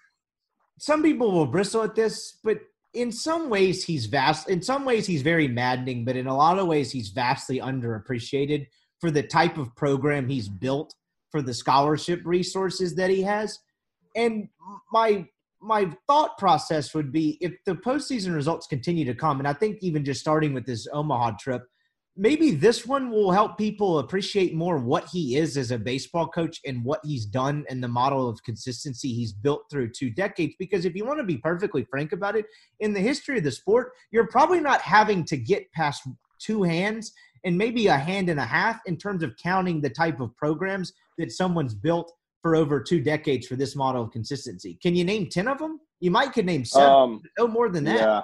Speaker 1: some people will bristle at this, but in some ways he's vast. In some ways he's very maddening, but in a lot of ways he's vastly underappreciated for the type of program he's built, for the scholarship resources that he has. And my my thought process would be if the postseason results continue to come, and I think even just starting with this Omaha trip, maybe this one will help people appreciate more what he is as a baseball coach and what he's done and the model of consistency he's built through two decades. Because if you want to be perfectly frank about it, in the history of the sport, you're probably not having to get past two hands and maybe a hand and a half in terms of counting the type of programs that someone's built for over two decades for this model of consistency. Can you name 10 of them? You might could name seven,
Speaker 2: Um,
Speaker 1: no more than that.
Speaker 2: Yeah.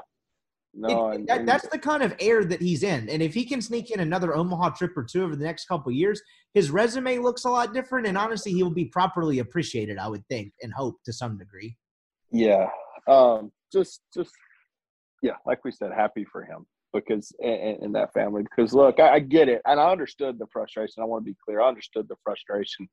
Speaker 2: No,
Speaker 1: It- that, that's the kind of air that he's in. And if he can sneak in another Omaha trip or two over the next couple of years, his resume looks a lot different. And honestly, he will be properly appreciated, I would think, and hope to some degree.
Speaker 2: Yeah. Um, just, just, yeah, like we said, happy for him because and, and that family. Because look, I, I get it, and I understood the frustration. I want to be clear. I understood the frustration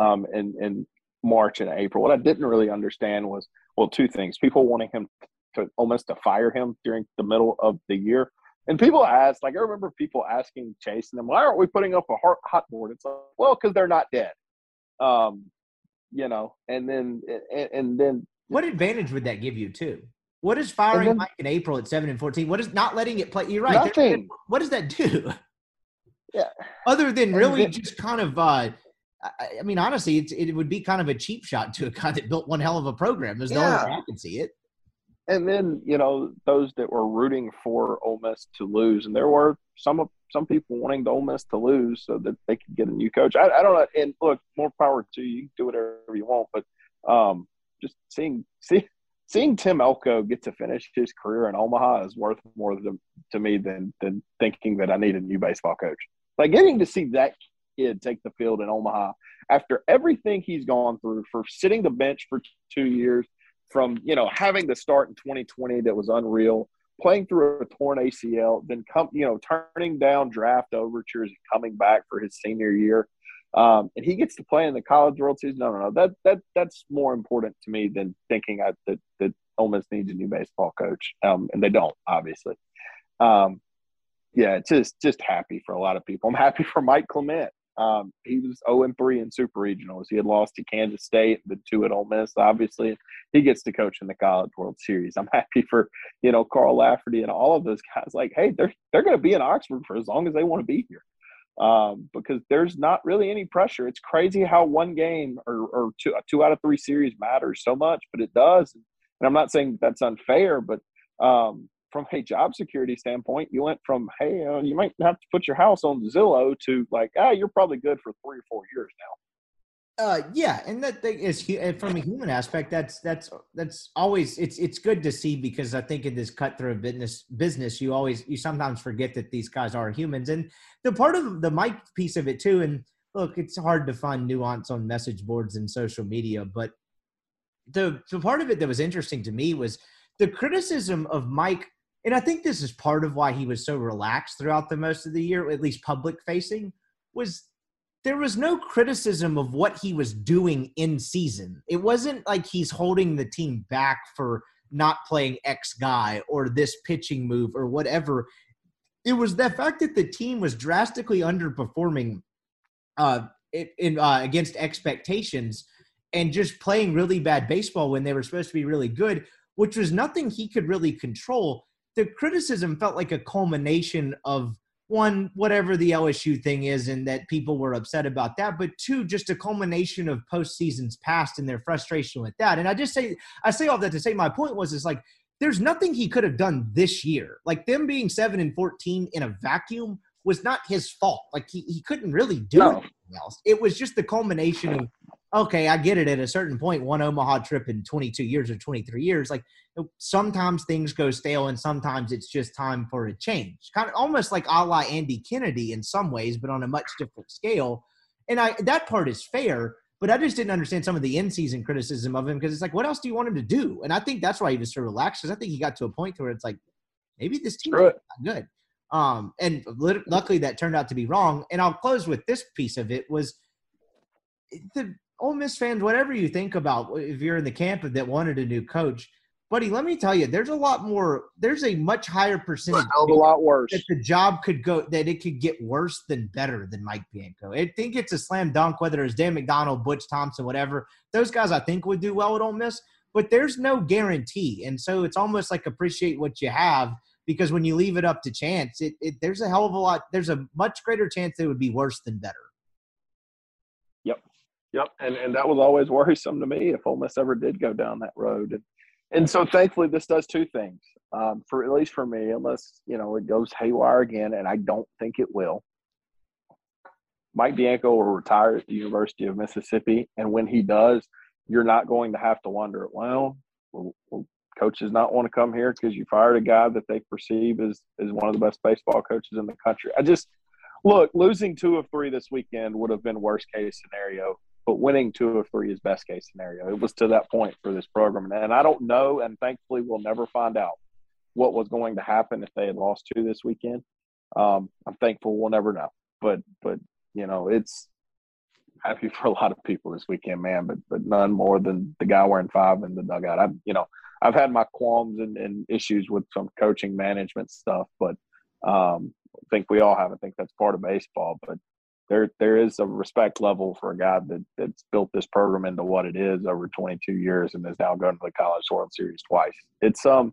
Speaker 2: um, in in March and April. What I didn't really understand was well, two things: people wanting him to almost to fire him during the middle of the year. And people asked, like I remember people asking Chase and them, why aren't we putting up a hot, hot board? It's like, well, because they're not dead. Um, you know, and then and, and then
Speaker 1: What advantage would that give you, too? What is firing
Speaker 2: then-
Speaker 1: Mike in April at 7 and 14? What is not letting it play? You're right.
Speaker 2: Nothing.
Speaker 1: What does that do?
Speaker 2: Yeah.
Speaker 1: Other than really
Speaker 2: then-
Speaker 1: just kind of, uh, I, mean, honestly, it's, it would be kind of a cheap shot to a guy that built one hell of a program. There's no
Speaker 2: Yeah.
Speaker 1: way I can see it.
Speaker 2: And then you know those that were rooting for Ole Miss to lose, and there were some some people wanting the Ole Miss to lose so that they could get a new coach. I, I don't know. And look, more power to you. You do whatever you want, but um, just seeing see, seeing Tim Elko get to finish his career in Omaha is worth more to, to me than than thinking that I need a new baseball coach. Like getting to see that kid take the field in Omaha after everything he's gone through for sitting the bench for two years from you know having the start in 2020 that was unreal, playing through a torn ACL, then come you know turning down draft overtures and coming back for his senior year, um, and he gets to play in the College World Series. No, no, no, that that that's more important to me than thinking I, that that Ole Miss needs a new baseball coach, um, and they don't obviously. Um, yeah, just just happy for a lot of people. I'm happy for Mike Clement. Um, he was 0 and 3 in super regionals. He had lost to Kansas State, the two at Ole Miss, obviously. He gets to coach in the College World Series. I'm happy for you know Carl Lafferty and all of those guys. Like, hey, they're they're going to be in Oxford for as long as they want to be here, um, because there's not really any pressure. It's crazy how one game or, or two two out of three series matters so much, but it does. And I'm not saying that's unfair, but um, from a job security standpoint, you went from hey, uh, you might have to put your house on Zillow to like, ah, you're probably good for three or four years now.
Speaker 1: Uh, yeah, and that thing is from a human aspect. That's that's that's always it's it's good to see because I think in this cutthroat business business, you always you sometimes forget that these guys are humans, and the part of the mic piece of it too. And look, it's hard to find nuance on message boards and social media, but the the part of it that was interesting to me was the criticism of Mike, and I think this is part of why he was so relaxed throughout the most of the year, at least public facing, was there was no criticism of what he was doing in season. It wasn't like he's holding the team back for not playing X guy or this pitching move or whatever. It was the fact that the team was drastically underperforming uh, in, uh, against expectations and just playing really bad baseball when they were supposed to be really good, which was nothing he could really control. The criticism felt like a culmination of one, whatever the LSU thing is, and that people were upset about that, but two, just a culmination of postseasons past and their frustration with that. And I just say, I say all that to say my point was, is like, there's nothing he could have done this year. Like them being seven and 14 in a vacuum was not his fault. Like he, he couldn't really do
Speaker 2: No.
Speaker 1: anything else. It was just the culmination of, okay, I get it at a certain point, one Omaha trip in 22 years or 23 years. Like sometimes things go stale and sometimes it's just time for a change. Kind of almost like a la Andy Kennedy in some ways, but on a much different scale. And I that part is fair, but I just didn't understand some of the in season criticism of him because it's like, what else do you want him to do? And I think that's why he was so relaxed because I think he got to a point where it's like, maybe this team is not good. Um, and lit- luckily that turned out to be wrong. And I'll close with this piece of it was the Ole Miss fans, whatever you think about uh, if you're in the camp that wanted a new coach, buddy, let me tell you, there's a lot more. There's a much higher percentage
Speaker 2: a lot worse.
Speaker 1: that the job could go that it could get worse than better than Mike Bianco. I think it's a slam dunk whether it's Dan McDonnell, Butch Thompson, whatever. Those guys I think would do well at Ole Miss, but there's no guarantee, and so it's almost like appreciate what you have because when you leave it up to chance, it, it there's a hell of a lot. There's a much greater chance it would be worse than better.
Speaker 2: Yep, and and that was always worrisome to me if Ole Miss ever did go down that road. And and so thankfully this does two things. Um, for at least for me, unless you know it goes haywire again, and I don't think it will. Mike Bianco will retire at the University of Mississippi, and when he does, you're not going to have to wonder. Well, will, will coaches not want to come here because you fired a guy that they perceive as is one of the best baseball coaches in the country? I just look losing two of three this weekend would have been worst case scenario, but winning two of three is best case scenario. It was to that point for this program, and I don't know, and thankfully we'll never find out what was going to happen if they had lost two this weekend. Um, I'm thankful we'll never know, but but you know it's happy for a lot of people this weekend, man, but but none more than the guy wearing five in the dugout. I you know I've had my qualms and, and issues with some coaching management stuff, but um, I think we all have. I think that's part of baseball, but there there is a respect level for a guy that that's built this program into what it is over 22 years and is now going to the College World Series twice. It's um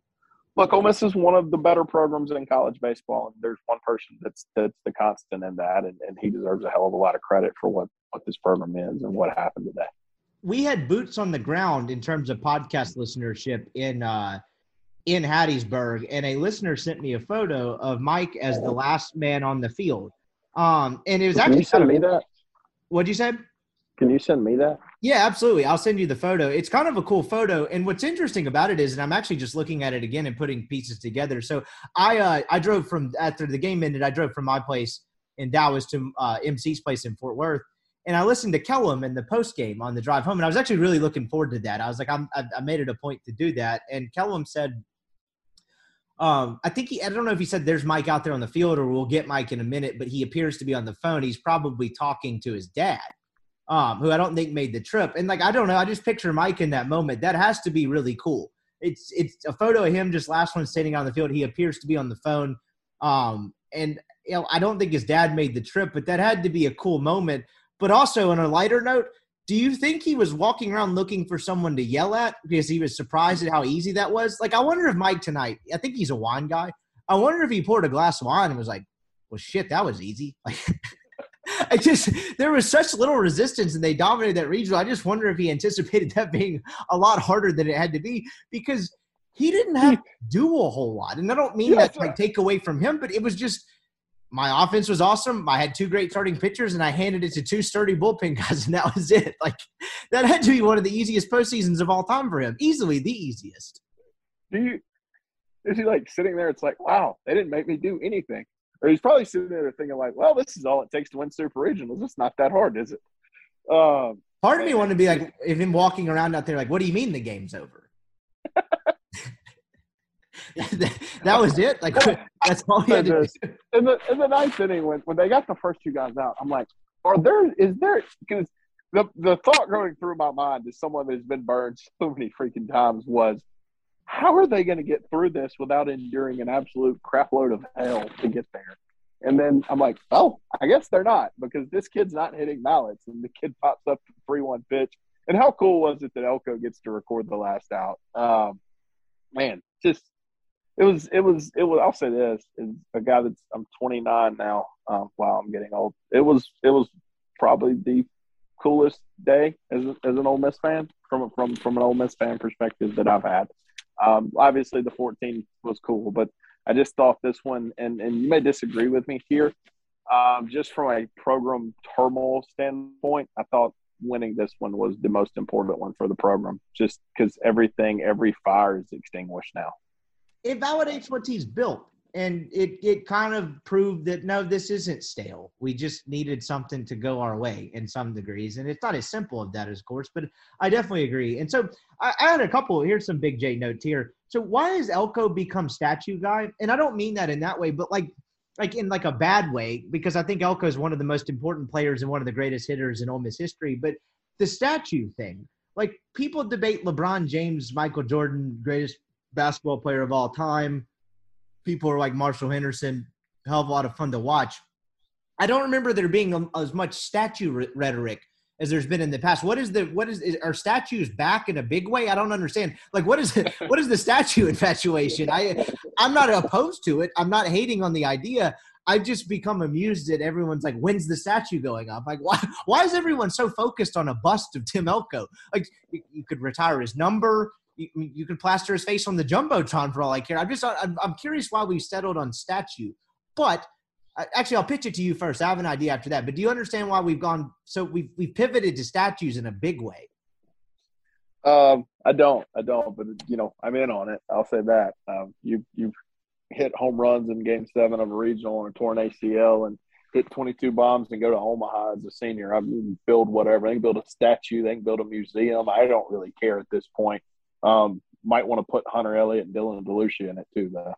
Speaker 2: look, Ole Miss is one of the better programs in college baseball, and there's one person that's that's the constant in that, and, and he deserves a hell of a lot of credit for what what this program is and what happened today.
Speaker 1: We had boots on the ground in terms of podcast listenership in uh, in Hattiesburg, and a listener sent me a photo of Mike as the last man on the field. Um, and it was
Speaker 3: Can
Speaker 1: actually
Speaker 3: you send me that?
Speaker 1: What'd you say?
Speaker 3: Can you send me that?
Speaker 1: Yeah, absolutely. I'll send you the photo. It's kind of a cool photo, and what's interesting about it is, and I'm actually just looking at it again and putting pieces together. So I uh, I drove from after the game ended. I drove from my place in Dallas to uh, MC's place in Fort Worth, and I listened to Kellum in the post game on the drive home, and I was actually really looking forward to that. I was like, I'm, I, I made it a point to do that, and Kellum said. Um, I think he, I don't know if he said there's Mike out there on the field or we'll get Mike in a minute, but he appears to be on the phone. He's probably talking to his dad um, who I don't think made the trip. And like I don't know, I just picture Mike in that moment. That has to be really cool. It's it's a photo of him just last one standing on the field. He appears to be on the phone. Um, and you know, I don't think his dad made the trip, but that had to be a cool moment. But also on a lighter note, do you think he was walking around looking for someone to yell at because he was surprised at how easy that was? Like I wonder if Mike tonight, I think he's a wine guy. I wonder if he poured a glass of wine and was like, Well shit, that was easy. Like I just there was such little resistance and they dominated that regional. I just wonder if he anticipated that being a lot harder than it had to be because he didn't have to do a whole lot. And I don't mean
Speaker 2: Yes,
Speaker 1: that to like take away from him, but it was just my offense was awesome. I had two great starting pitchers, and I handed it to two sturdy bullpen guys, and that was it. Like that had to be one of the easiest postseasons of all time for him. Easily the easiest.
Speaker 2: Do you is he like sitting there? It's like, wow, they didn't make me do anything. Or he's probably sitting there thinking like, well, this is all it takes to win Super Regionals. It's not that hard, is it? Um,
Speaker 1: Part of me wanted to be like, if him walking around out there, like, what do you mean the game's over? that, was it. Like that's all he had to do.
Speaker 2: in the in the ninth inning when, when they got the first two guys out, I'm like, are there is there because the the thought going through my mind is someone that's been burned so many freaking times was how are they going to get through this without enduring an absolute crapload of hell to get there? And then I'm like, oh, I guess they're not because this kid's not hitting Mallitz, and the kid pops up the three one pitch. And how cool was it that Elko gets to record the last out? Um, man, just it was it was it was. I'll say this: is a guy that's I'm 29 now. Um, wow, I'm getting old. It was it was probably the coolest day as as an Ole Miss fan from from from an Ole Miss fan perspective that I've had. Um, obviously, the 14 was cool, but I just thought this one, and and you may disagree with me here, um, just from a program turmoil standpoint, I thought winning this one was the most important one for the program, just because everything, every fire is extinguished now.
Speaker 1: It validates what he's built, and it it kind of proved that no, this isn't stale. We just needed something to go our way in some degrees, and it's not as simple as that, of course. But I definitely agree. And so I, I had a couple. Here's some big J notes here. So why has Elko become statue guy? And I don't mean that in that way, but like like in like a bad way, because I think Elko is one of the most important players and one of the greatest hitters in Ole Miss history. But the statue thing, like people debate LeBron James, Michael Jordan, greatest basketball player of all time. People are like Marshall Henderson, hell of a lot of fun to watch. I don't remember there being a, as much statue rhetoric as there's been in the past. What is the what is, is are statues back in a big way? I don't understand. Like what is it, what is the statue infatuation? I I'm not opposed to it. I'm not hating on the idea. I've just become amused that everyone's like, when's the statue going up? Like, why why is everyone so focused on a bust of Tim Elko? Like, you could retire his number. You, you could plaster his face on the jumbotron for all I care. I'm just I'm, I'm curious why we settled on statue. But actually, I'll pitch it to you first. I have an idea after that. But do you understand why we've gone? So we've we've pivoted to statues in a big way.
Speaker 2: Um, I don't, I don't, but you know, I'm in on it. I'll say that. Um, you you've hit home runs in Game Seven of a regional on a torn ACL, and hit 22 bombs and go to Omaha as a senior. I mean, build whatever. They can build a statue. They can build a museum. I don't really care at this point. Um, might want to put Hunter Elliott and Dylan DeLucia in it too, though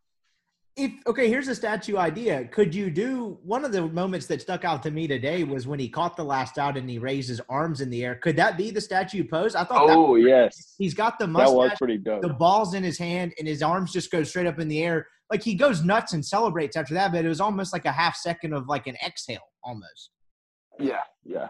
Speaker 1: if okay, here's a statue idea. Could you do one of the moments that stuck out to me today was when he caught the last out and he raised his arms in the air. Could that be the statue pose? I thought.
Speaker 2: Oh yes,
Speaker 1: he's got the mustache.
Speaker 2: That was pretty dope.
Speaker 1: The ball's in his hand and his arms just go straight up in the air. Like he goes nuts and celebrates after that, but it was almost like a half second of like an exhale, almost.
Speaker 2: Yeah, yeah,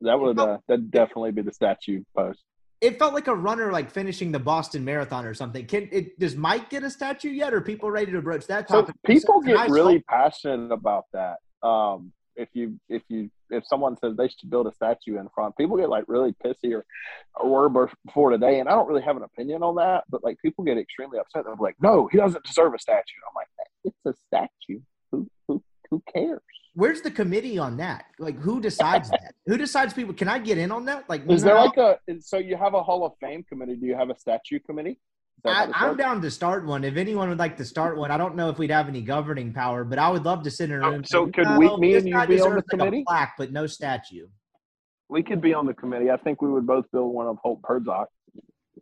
Speaker 2: that would uh, that definitely be the statue pose
Speaker 1: it felt like a runner like finishing the Boston Marathon or something. Can it does Mike get a statue yet? Or people ready to broach that topic?
Speaker 2: So people get really passionate about that. Um, if you if you if someone says they should build a statue in front, people get like really pissy or or were before today, and I don't really have an opinion on that. But like people get extremely upset. They're like, "No, he doesn't deserve a statue." I'm like, "It's a statue. Who who who cares?"
Speaker 1: Where's the committee on that? Like, who decides that? Who decides people? Can I get in on that? Like,
Speaker 2: is there like a? So you have a Hall of Fame committee? Do you have a statue committee?
Speaker 1: I, am down to start one. If anyone would like to start one, I don't know if we'd have any governing power, but I would love to sit in a room.
Speaker 2: so could we, me and you be on the committee? Like
Speaker 1: plaque, but no statue.
Speaker 2: We could be on the committee. I think we would both build one of Holt Perdzock.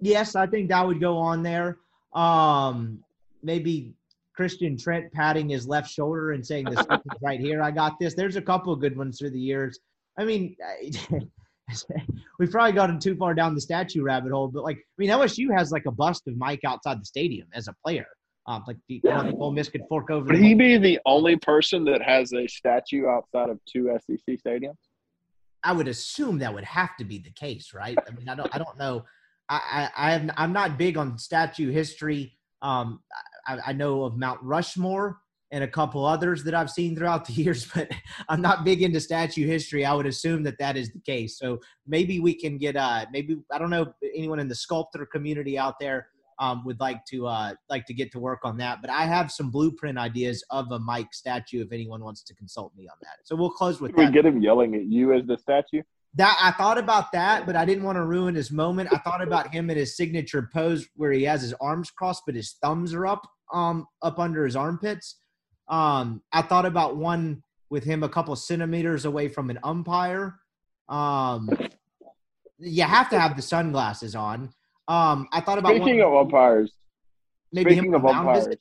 Speaker 1: Yes, I think that would go on there. Um, maybe Christian Trent patting his left shoulder and saying, "This right here. I got this." There's a couple of good ones through the years. I mean, we've probably gotten too far down the statue rabbit hole, but like, I mean, LSU has like a bust of Mike outside the stadium as a player. Um, like, you know, the Ole Miss could fork over.
Speaker 2: Would he be the only person that has a statue outside of two SEC stadiums?
Speaker 1: I would assume that would have to be the case, right? I mean, I don't, I don't know. I, I, I am, I'm not big on statue history. Um, I, I know of Mount Rushmore and a couple others that I've seen throughout the years, but I'm not big into statue history. I would assume that that is the case. So maybe we can get uh maybe I don't know anyone in the sculptor community out there um, would like to uh like to get to work on that. But I have some blueprint ideas of a Mike statue if anyone wants to consult me on that. So we'll close with
Speaker 2: Can
Speaker 1: that.
Speaker 2: We get him yelling at you as the statue.
Speaker 1: That I thought about that, but I didn't want to ruin his moment. I thought about him in his signature pose where he has his arms crossed, but his thumbs are up, um, up under his armpits. Um, I thought about one with him a couple centimeters away from an umpire. Um, you have to have the sunglasses on. Um, I thought about
Speaker 2: speaking one, of umpires.
Speaker 1: Maybe
Speaker 2: speaking of umpires,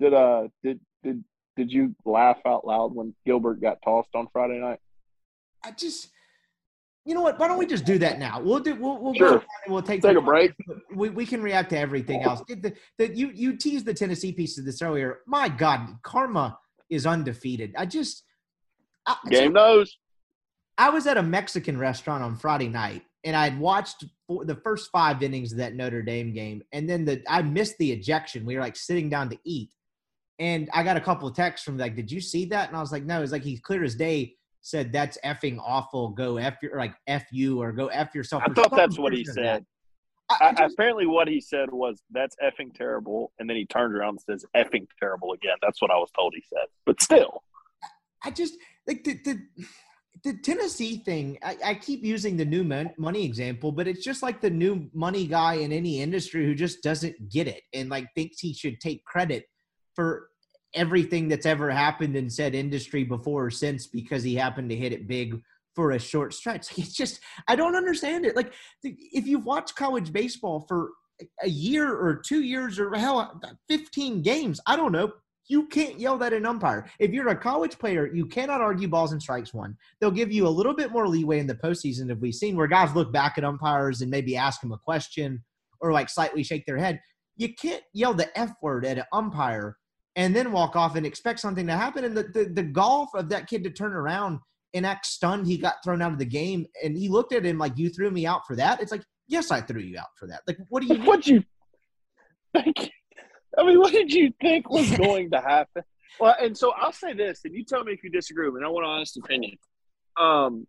Speaker 2: did uh did did did you laugh out loud when Gilbert got tossed on Friday night?
Speaker 1: I just, you know what? Why don't we just do that now? We'll do. We'll, we'll
Speaker 2: sure.
Speaker 1: We'll take
Speaker 2: take a break.
Speaker 1: We, we can react to everything else. The, the, you you teased the Tennessee piece of this earlier. My God, karma is undefeated. I just
Speaker 2: I, game knows.
Speaker 1: I was at a Mexican restaurant on Friday night, and I had watched the first five innings of that Notre Dame game, and then the I missed the ejection. We were like sitting down to eat, and I got a couple of texts from like, "Did you see that?" And I was like, "No." It's like he's clear as day said that's effing awful. Go f your like f you or go f yourself.
Speaker 2: I thought that's what he said. I, I just, apparently, what he said was that's effing terrible, and then he turns around and says effing terrible again. That's what I was told he said. But still,
Speaker 1: I just like the the, the Tennessee thing. I, I keep using the new money example, but it's just like the new money guy in any industry who just doesn't get it and like thinks he should take credit for everything that's ever happened in said industry before or since because he happened to hit it big for a short stretch. It's just I don't understand it. Like if you've watched college baseball for a year or two years or hell 15 games, I don't know. You can't yell that an umpire. If you're a college player, you cannot argue balls and strikes one. They'll give you a little bit more leeway in the postseason. If we've seen where guys look back at umpires and maybe ask them a question or like slightly shake their head, you can't yell the F word at an umpire and then walk off and expect something to happen. And the, the, the golf of that kid to turn around and act stunned he got thrown out of the game. And he looked at him like, "You threw me out for that." It's like, yes, I threw you out for that. Like, what do you?
Speaker 2: What you? Thank you. I mean, what did you think was going to happen? Well, and so I'll say this, and you tell me if you disagree with me. I want an honest opinion. Um,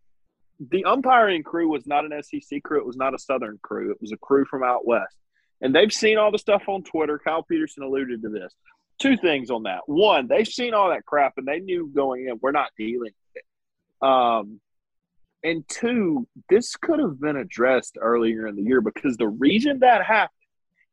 Speaker 2: the umpiring crew was not an SEC crew. It was not a Southern crew. It was a crew from out west. And they've seen all the stuff on Twitter. Kyle Peterson alluded to this. Two things on that. One, they've seen all that crap and they knew going in, we're not dealing with it. Um, and two, this could have been addressed earlier in the year because the reason that happened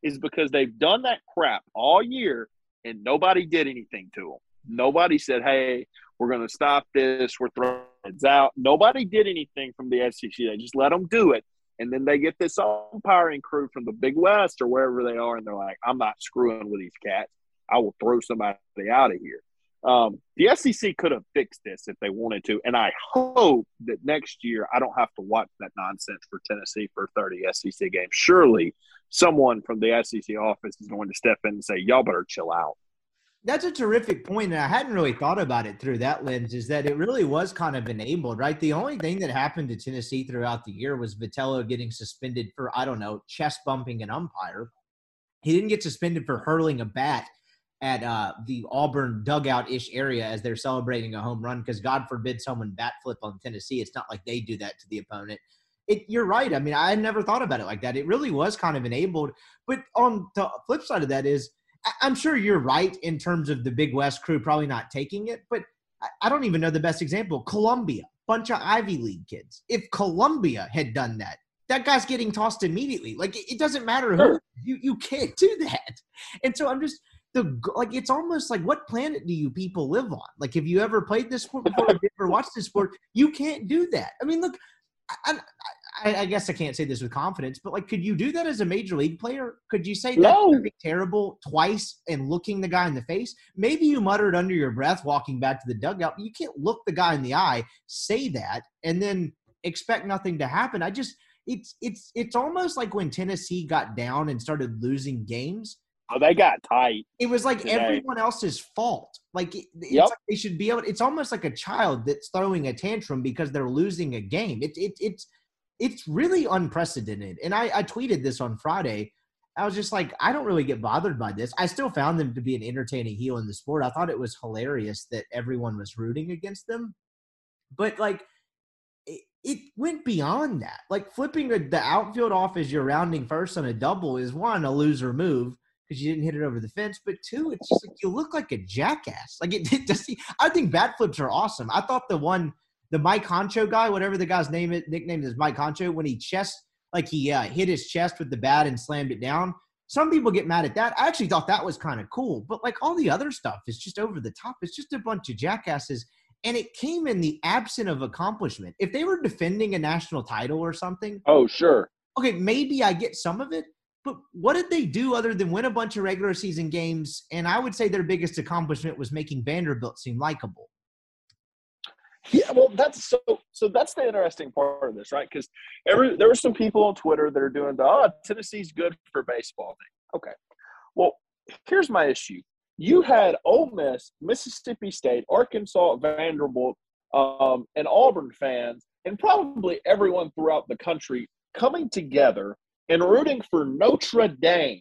Speaker 2: is because they've done that crap all year and nobody did anything to them. Nobody said, hey, we're going to stop this. We're throwing it out. Nobody did anything from the SEC. They just let them do it. And then they get this umpiring crew from the Big West or wherever they are, and they're like, I'm not screwing with these cats. I will throw somebody out of here. Um, the SEC could have fixed this if they wanted to, and I hope that next year I don't have to watch that nonsense for Tennessee for 30 SEC games. Surely someone from the SEC office is going to step in and say, "Y'all better chill out."
Speaker 1: That's a terrific point, and I hadn't really thought about it through that lens. Is that it really was kind of enabled, right? The only thing that happened to Tennessee throughout the year was Vitello getting suspended for I don't know chest bumping an umpire. He didn't get suspended for hurling a bat at uh, the Auburn dugout ish area as they're celebrating a home run because God forbid someone bat flip on Tennessee. It's not like they do that to the opponent. It, you're right. I mean, I never thought about it like that. It really was kind of enabled. But on the flip side of that is, I'm sure you're right in terms of the Big West crew probably not taking it. But I don't even know the best example. Columbia, bunch of Ivy League kids. If Columbia had done that, that guy's getting tossed immediately. Like it doesn't matter who you you can't do that. And so I'm just the like it's almost like what planet do you people live on? Like have you ever played this sport before? you ever watched this sport? You can't do that. I mean, look, I, I, I, guess I can't say this with confidence, but like, could you do that as a major league player? Could you say
Speaker 2: no.
Speaker 1: that's terrible twice and looking the guy in the face? Maybe you muttered under your breath walking back to the dugout. You can't look the guy in the eye, say that, and then expect nothing to happen. I just it's it's it's almost like when Tennessee got down and started losing games
Speaker 2: Oh, they got tight.
Speaker 1: It was like today. everyone else's fault. Like, it's
Speaker 2: yep.
Speaker 1: like they should be able. It's almost like a child that's throwing a tantrum because they're losing a game. It, it it's it's really unprecedented. And I, I tweeted this on Friday. I was just like, I don't really get bothered by this. I still found them to be an entertaining heel in the sport. I thought it was hilarious that everyone was rooting against them. But like, it, it went beyond that. Like flipping the outfield off as you're rounding first on a double is one a loser move because you didn't hit it over the fence. But two, it's just like you look like a jackass. Like it, it just, I think bat flips are awesome. I thought the one, the Mike Honcho guy, whatever the guy's name is, nickname is Mike Honcho, when he chest, like he uh, hit his chest with the bat and slammed it down. Some people get mad at that. I actually thought that was kind of cool, but like all the other stuff is just over the top. It's just a bunch of jackasses. And it came in the absence of accomplishment. If they were defending a national title or something,
Speaker 2: oh sure,
Speaker 1: okay, maybe I get some of it. But what did they do other than win a bunch of regular season games? And I would say their biggest accomplishment was making Vanderbilt seem likable.
Speaker 2: Yeah, well, that's so. So that's the interesting part of this, right? Because every there were some people on Twitter that are doing the oh Tennessee's good for baseball thing. Okay, well, here's my issue. You had Ole Miss, Mississippi State, Arkansas, Vanderbilt, um, and Auburn fans, and probably everyone throughout the country coming together and rooting for Notre Dame.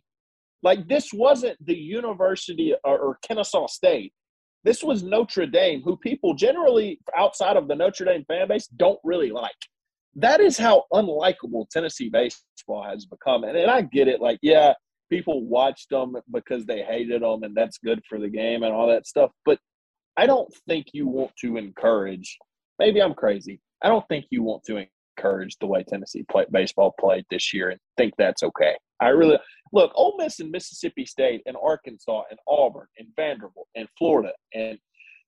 Speaker 2: Like this wasn't the University or, or Kennesaw State. This was Notre Dame, who people generally outside of the Notre Dame fan base don't really like. That is how unlikable Tennessee baseball has become. And, and I get it. Like, yeah, people watched them because they hated them, and that's good for the game and all that stuff. But I don't think you want to encourage. Maybe I'm crazy. I don't think you want to encouraged the way Tennessee play, baseball played this year and think that's okay. I really look Ole Miss and Mississippi State and Arkansas and Auburn and Vanderbilt and Florida and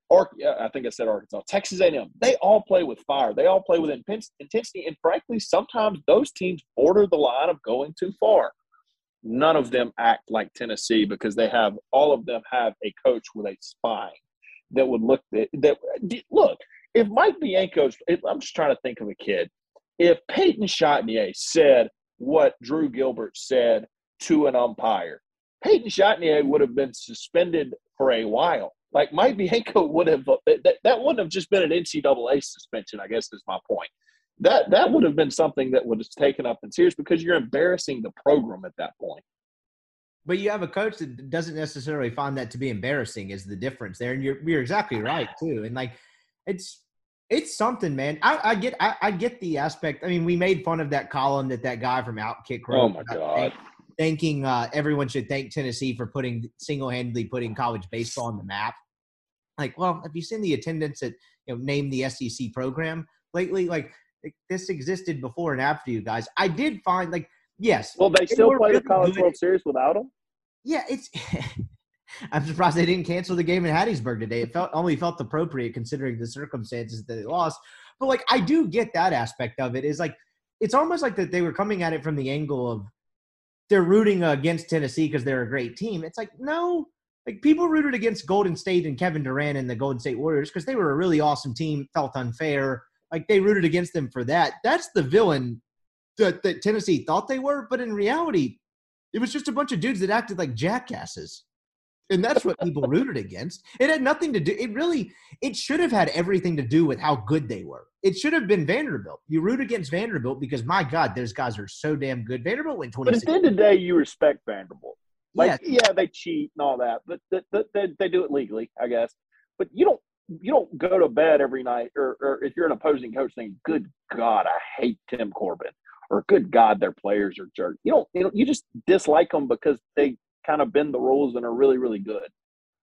Speaker 2: I think I said Arkansas, Texas A&M. They all play with fire. They all play with intensity, and frankly, sometimes those teams border the line of going too far. None of them act like Tennessee because they have all of them have a coach with a spine that would look that, that look. If Mike Bianco, I'm just trying to think of a kid if Peyton Chatagnier said what Drew Gilbert said to an umpire, Peyton Chatagnier would have been suspended for a while. Like Mike Bianco would have that, that wouldn't have just been an NCAA suspension. I guess is my point. That that would have been something that would have taken up in serious because you're embarrassing the program at that point.
Speaker 1: But you have a coach that doesn't necessarily find that to be embarrassing is the difference there. And you're you're exactly right too. And like it's it's something, man. I, I get I, I, get the aspect. I mean, we made fun of that column that that guy from Outkick
Speaker 2: wrote. Oh my god!
Speaker 1: Thanking uh, everyone should thank Tennessee for putting single handedly putting college baseball on the map. Like, well, have you seen the attendance at you know name the SEC program lately? Like, this existed before and after you guys. I did find like yes.
Speaker 2: Well, they still play really the College good. World Series without them.
Speaker 1: Yeah, it's. I'm surprised they didn't cancel the game in Hattiesburg today. It felt only felt appropriate considering the circumstances that they lost. But like, I do get that aspect of it. Is like, it's almost like that they were coming at it from the angle of they're rooting against Tennessee because they're a great team. It's like no, like people rooted against Golden State and Kevin Durant and the Golden State Warriors because they were a really awesome team. Felt unfair. Like they rooted against them for that. That's the villain that, that Tennessee thought they were, but in reality, it was just a bunch of dudes that acted like jackasses. And that's what people rooted against. It had nothing to do. It really, it should have had everything to do with how good they were. It should have been Vanderbilt. You root against Vanderbilt because my God, those guys are so damn good. Vanderbilt went twenty.
Speaker 2: But at the end of the day, you respect Vanderbilt. Like, yeah, yeah they cheat and all that, but they, they, they do it legally, I guess. But you don't you don't go to bed every night, or, or if you're an opposing coach, saying, "Good God, I hate Tim Corbin," or "Good God, their players are jerk." You don't you know you just dislike them because they kind of bend the rules and are really really good.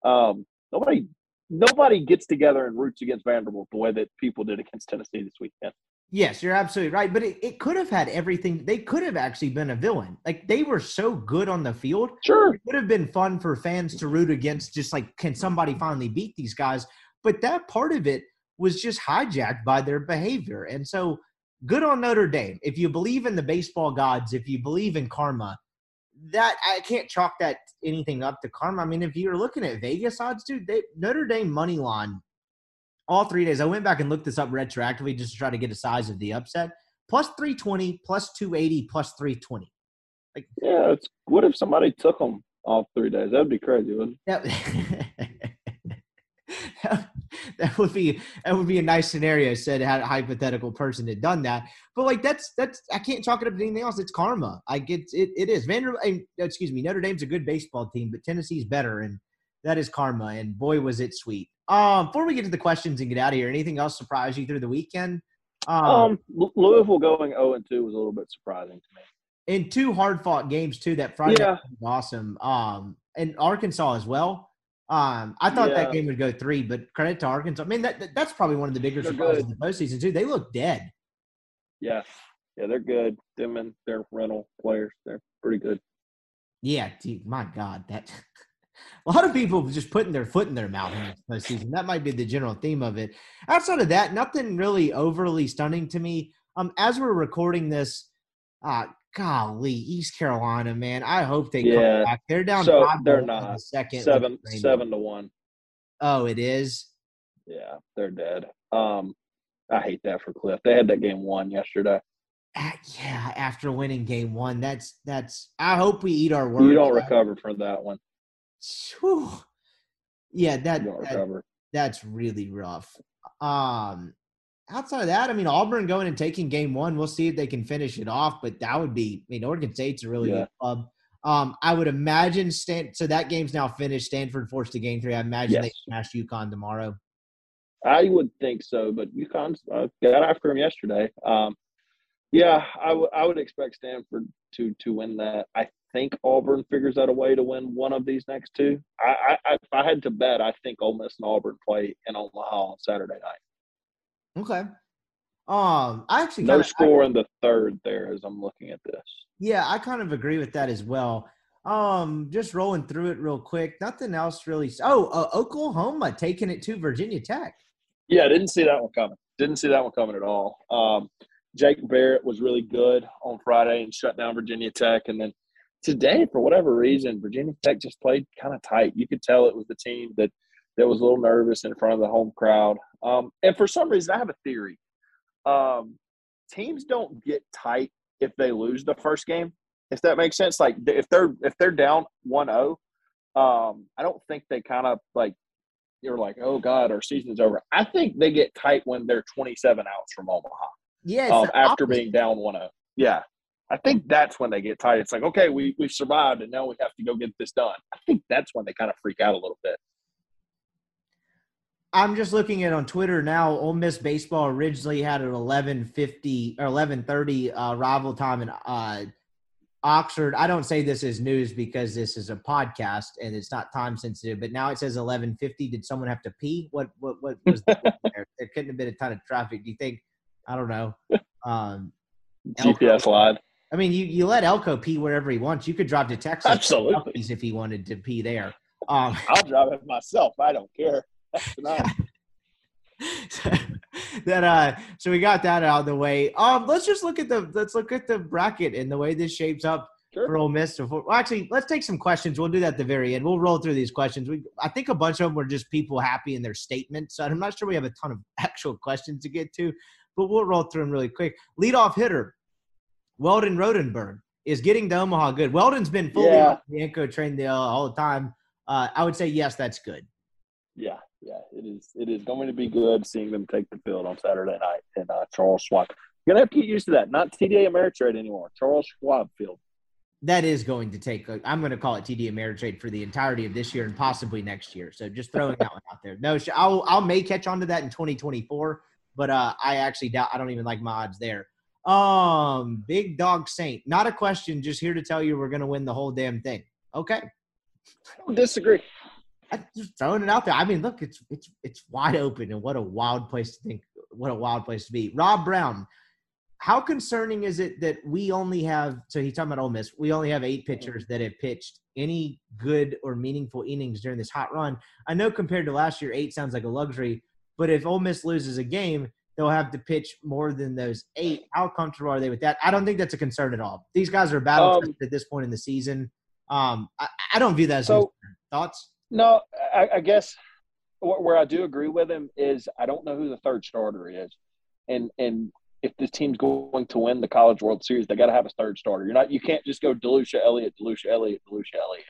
Speaker 2: Um, nobody nobody gets together and roots against Vanderbilt the way that people did against Tennessee this weekend.
Speaker 1: Yes, you're absolutely right. But it, it could have had everything. They could have actually been a villain. Like they were so good on the field.
Speaker 2: Sure.
Speaker 1: It would have been fun for fans to root against, just like, can somebody finally beat these guys? But that part of it was just hijacked by their behavior. And so good on Notre Dame. If you believe in the baseball gods, if you believe in karma, that I can't chalk that anything up to karma. I mean, if you're looking at Vegas odds, dude, they, Notre Dame money line all three days. I went back and looked this up retroactively just to try to get a size of the upset. Plus 320, plus 280, plus 320.
Speaker 2: Like, yeah, it's what if somebody took them all three days? That'd be crazy, wouldn't
Speaker 1: it? that would be that would be a nice scenario. Said had a hypothetical person had done that, but like that's that's I can't chalk it up to anything else. It's karma. I get it. It is Vanderbilt. Excuse me. Notre Dame's a good baseball team, but Tennessee's better, and that is karma. And boy, was it sweet. Um, before we get to the questions and get out of here, anything else surprise you through the weekend?
Speaker 2: Um, um Louisville going 0 and 2 was a little bit surprising to me.
Speaker 1: In two hard fought games too. That Friday yeah. was awesome. Um, and Arkansas as well. Um, I thought yeah. that game would go three, but credit to Arkansas. I mean, that, that that's probably one of the bigger they're surprises good. of the postseason too. They look dead.
Speaker 2: Yeah, yeah, they're good. Them and their rental players, they're pretty good.
Speaker 1: Yeah, dude, my God, that a lot of people just putting their foot in their mouth in this postseason. That might be the general theme of it. Outside of that, nothing really overly stunning to me. Um, as we're recording this, uh, golly, East Carolina, man, I hope they yeah. come back. They're down.
Speaker 2: So they're not. The second seven seven to one.
Speaker 1: Oh, it is.
Speaker 2: Yeah, they're dead. Um, I hate that for Cliff. They had that game won yesterday.
Speaker 1: Uh, yeah, after winning game one, that's that's. I hope we eat our words.
Speaker 2: You don't recover from that one.
Speaker 1: Whew. Yeah, that, that that's really rough. Um, outside of that, I mean, Auburn going and taking game one, we'll see if they can finish it off. But that would be, I mean, Oregon State's a really yeah. good club. Um, I would imagine Stan. So that game's now finished. Stanford forced to game three. I imagine yes. they smash UConn tomorrow.
Speaker 2: I would think so, but UConn uh, got after him yesterday. Um, yeah, I, w- I would expect Stanford to to win that. I think Auburn figures out a way to win one of these next two. I, I if I had to bet, I think Ole Miss and Auburn play in Omaha on Saturday night.
Speaker 1: Okay. Um, I actually
Speaker 2: no kinda, score I, in the third there as I'm looking at this.
Speaker 1: Yeah, I kind of agree with that as well. Um, just rolling through it real quick. Nothing else really. Oh, uh, Oklahoma taking it to Virginia Tech.
Speaker 2: Yeah, I didn't see that one coming. Didn't see that one coming at all. Um, Jake Bennett was really good on Friday and shut down Virginia Tech, and then today, for whatever reason, Virginia Tech just played kind of tight. You could tell it was the team that that was a little nervous in front of the home crowd. Um, and for some reason, I have a theory. Um, teams don't get tight if they lose the first game. If that makes sense, like if they're if they're down 1-0, um, I don't think they kind of like you're like, oh god, our season's over. I think they get tight when they're 27 outs from Omaha.
Speaker 1: Yeah,
Speaker 2: um, after being down one zero. Yeah, I think that's when they get tight. It's like, okay, we we've survived, and now we have to go get this done. I think that's when they kind of freak out a little bit.
Speaker 1: I'm just looking at on Twitter now. Ole Miss baseball originally had an 11:50 or 11:30 uh, rival time in uh, Oxford. I don't say this is news because this is a podcast and it's not time sensitive. But now it says 11:50. Did someone have to pee? What what what was there? there? couldn't have been a ton of traffic. Do you think? I don't know. Um,
Speaker 2: GPS line.
Speaker 1: I mean, you, you let Elko pee wherever he wants. You could drive to Texas,
Speaker 2: absolutely,
Speaker 1: if he wanted to pee there. Um,
Speaker 2: I'll drive it myself. I don't care.
Speaker 1: that uh so we got that out of the way um let's just look at the let's look at the bracket and the way this shapes up sure. for Ole Miss. Well, actually, let's take some questions. We'll do that at the very end. We'll roll through these questions. We, I think a bunch of them were just people happy in their statements. So I'm not sure we have a ton of actual questions to get to, but we'll roll through them really quick. Leadoff hitter, Weldon Rodenberg is getting to Omaha good. Weldon's been fully yeah. on the Yanko train the, uh, all the time. Uh, I would say yes, that's good.
Speaker 2: Yeah, it is. It is going to be good seeing them take the field on Saturday night in uh, Charles Schwab. You're gonna have to get used to that. Not TD Ameritrade anymore. Charles Schwab Field.
Speaker 1: That is going to take. i am going to call it TD Ameritrade for the entirety of this year and possibly next year. So just throwing that one out there. No, I'll I'll may catch on to that in 2024, but uh, I actually doubt. I don't even like my odds there. Um, Big Dog Saint. Not a question. Just here to tell you we're going to win the whole damn thing. Okay.
Speaker 2: I don't disagree.
Speaker 1: I'm just throwing it out there. I mean, look, it's it's it's wide open, and what a wild place to think. What a wild place to be. Rob Brown, how concerning is it that we only have? So he's talking about Ole Miss. We only have eight pitchers that have pitched any good or meaningful innings during this hot run. I know compared to last year, eight sounds like a luxury, but if Ole Miss loses a game, they'll have to pitch more than those eight. How comfortable are they with that? I don't think that's a concern at all. These guys are battle um, at this point in the season. Um, I, I, don't view that as so, thoughts.
Speaker 2: No, I, I guess where I do agree with him is I don't know who the third starter is, and and if this team's going to win the College World Series, they got to have a third starter. You're not you can't just go DeLucia Elliott, DeLucia Elliott, DeLucia Elliott.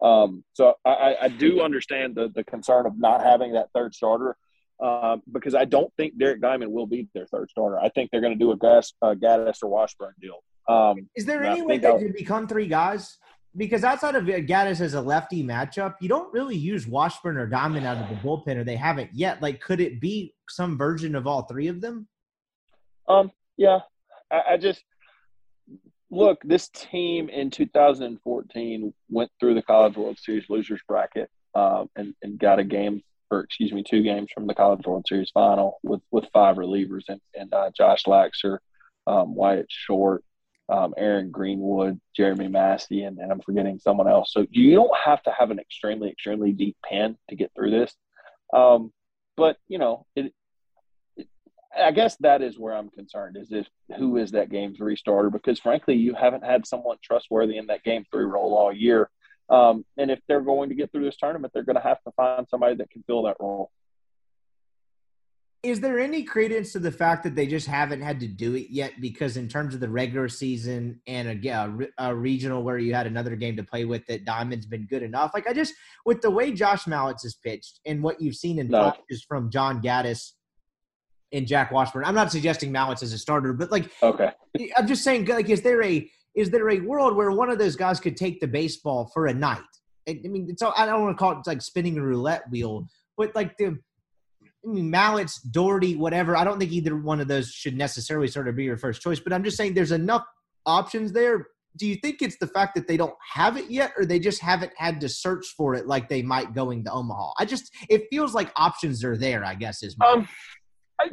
Speaker 2: Um, so I, I do understand the the concern of not having that third starter. Um, because I don't think Derek Diamond will be their third starter. I think they're going to do a Gas, uh, Gaddis or Washburn deal. Um,
Speaker 1: Is there any way they could become three guys? Because outside of Gaddis as a lefty matchup, you don't really use Washburn or Diamond out of the bullpen, or they haven't yet. Like, could it be some version of all three of them?
Speaker 2: Um, yeah, I, I just look. This team in 2014 went through the College World Series losers bracket um, and and got a game, or excuse me, two games from the College World Series final with with five relievers and and uh, Josh Laxer, um, Wyatt Short, um, Aaron Greenwood, Jeremy Massey, and, and I'm forgetting someone else. So you don't have to have an extremely, extremely deep pen to get through this. Um, but you know, it, it, I guess that is where I'm concerned is if who is that game three starter? Because frankly, you haven't had someone trustworthy in that game three role all year. Um, and if they're going to get through this tournament, they're going to have to find somebody that can fill that role
Speaker 1: is there any credence to the fact that they just haven't had to do it yet? Because in terms of the regular season and a, a, regional where you had another game to play with, that Diamond's been good enough. Like I just with the way Josh Mallitz has pitched and what you've seen in no. flashes from John Gaddis and Jack Washburn. I'm not suggesting Mallitz as a starter, but like
Speaker 2: okay,
Speaker 1: I'm just saying like is there a is there a world where one of those guys could take the baseball for a night? I mean, it's all, I don't want to call it like spinning a roulette wheel, but like the I mean, Mallitz, Dougherty, whatever. I don't think either one of those should necessarily sort of be your first choice, but I'm just saying there's enough options there. Do you think it's the fact that they don't have it yet, or they just haven't had to search for it like they might going to Omaha? I just it feels like options are there. I guess is my. Um,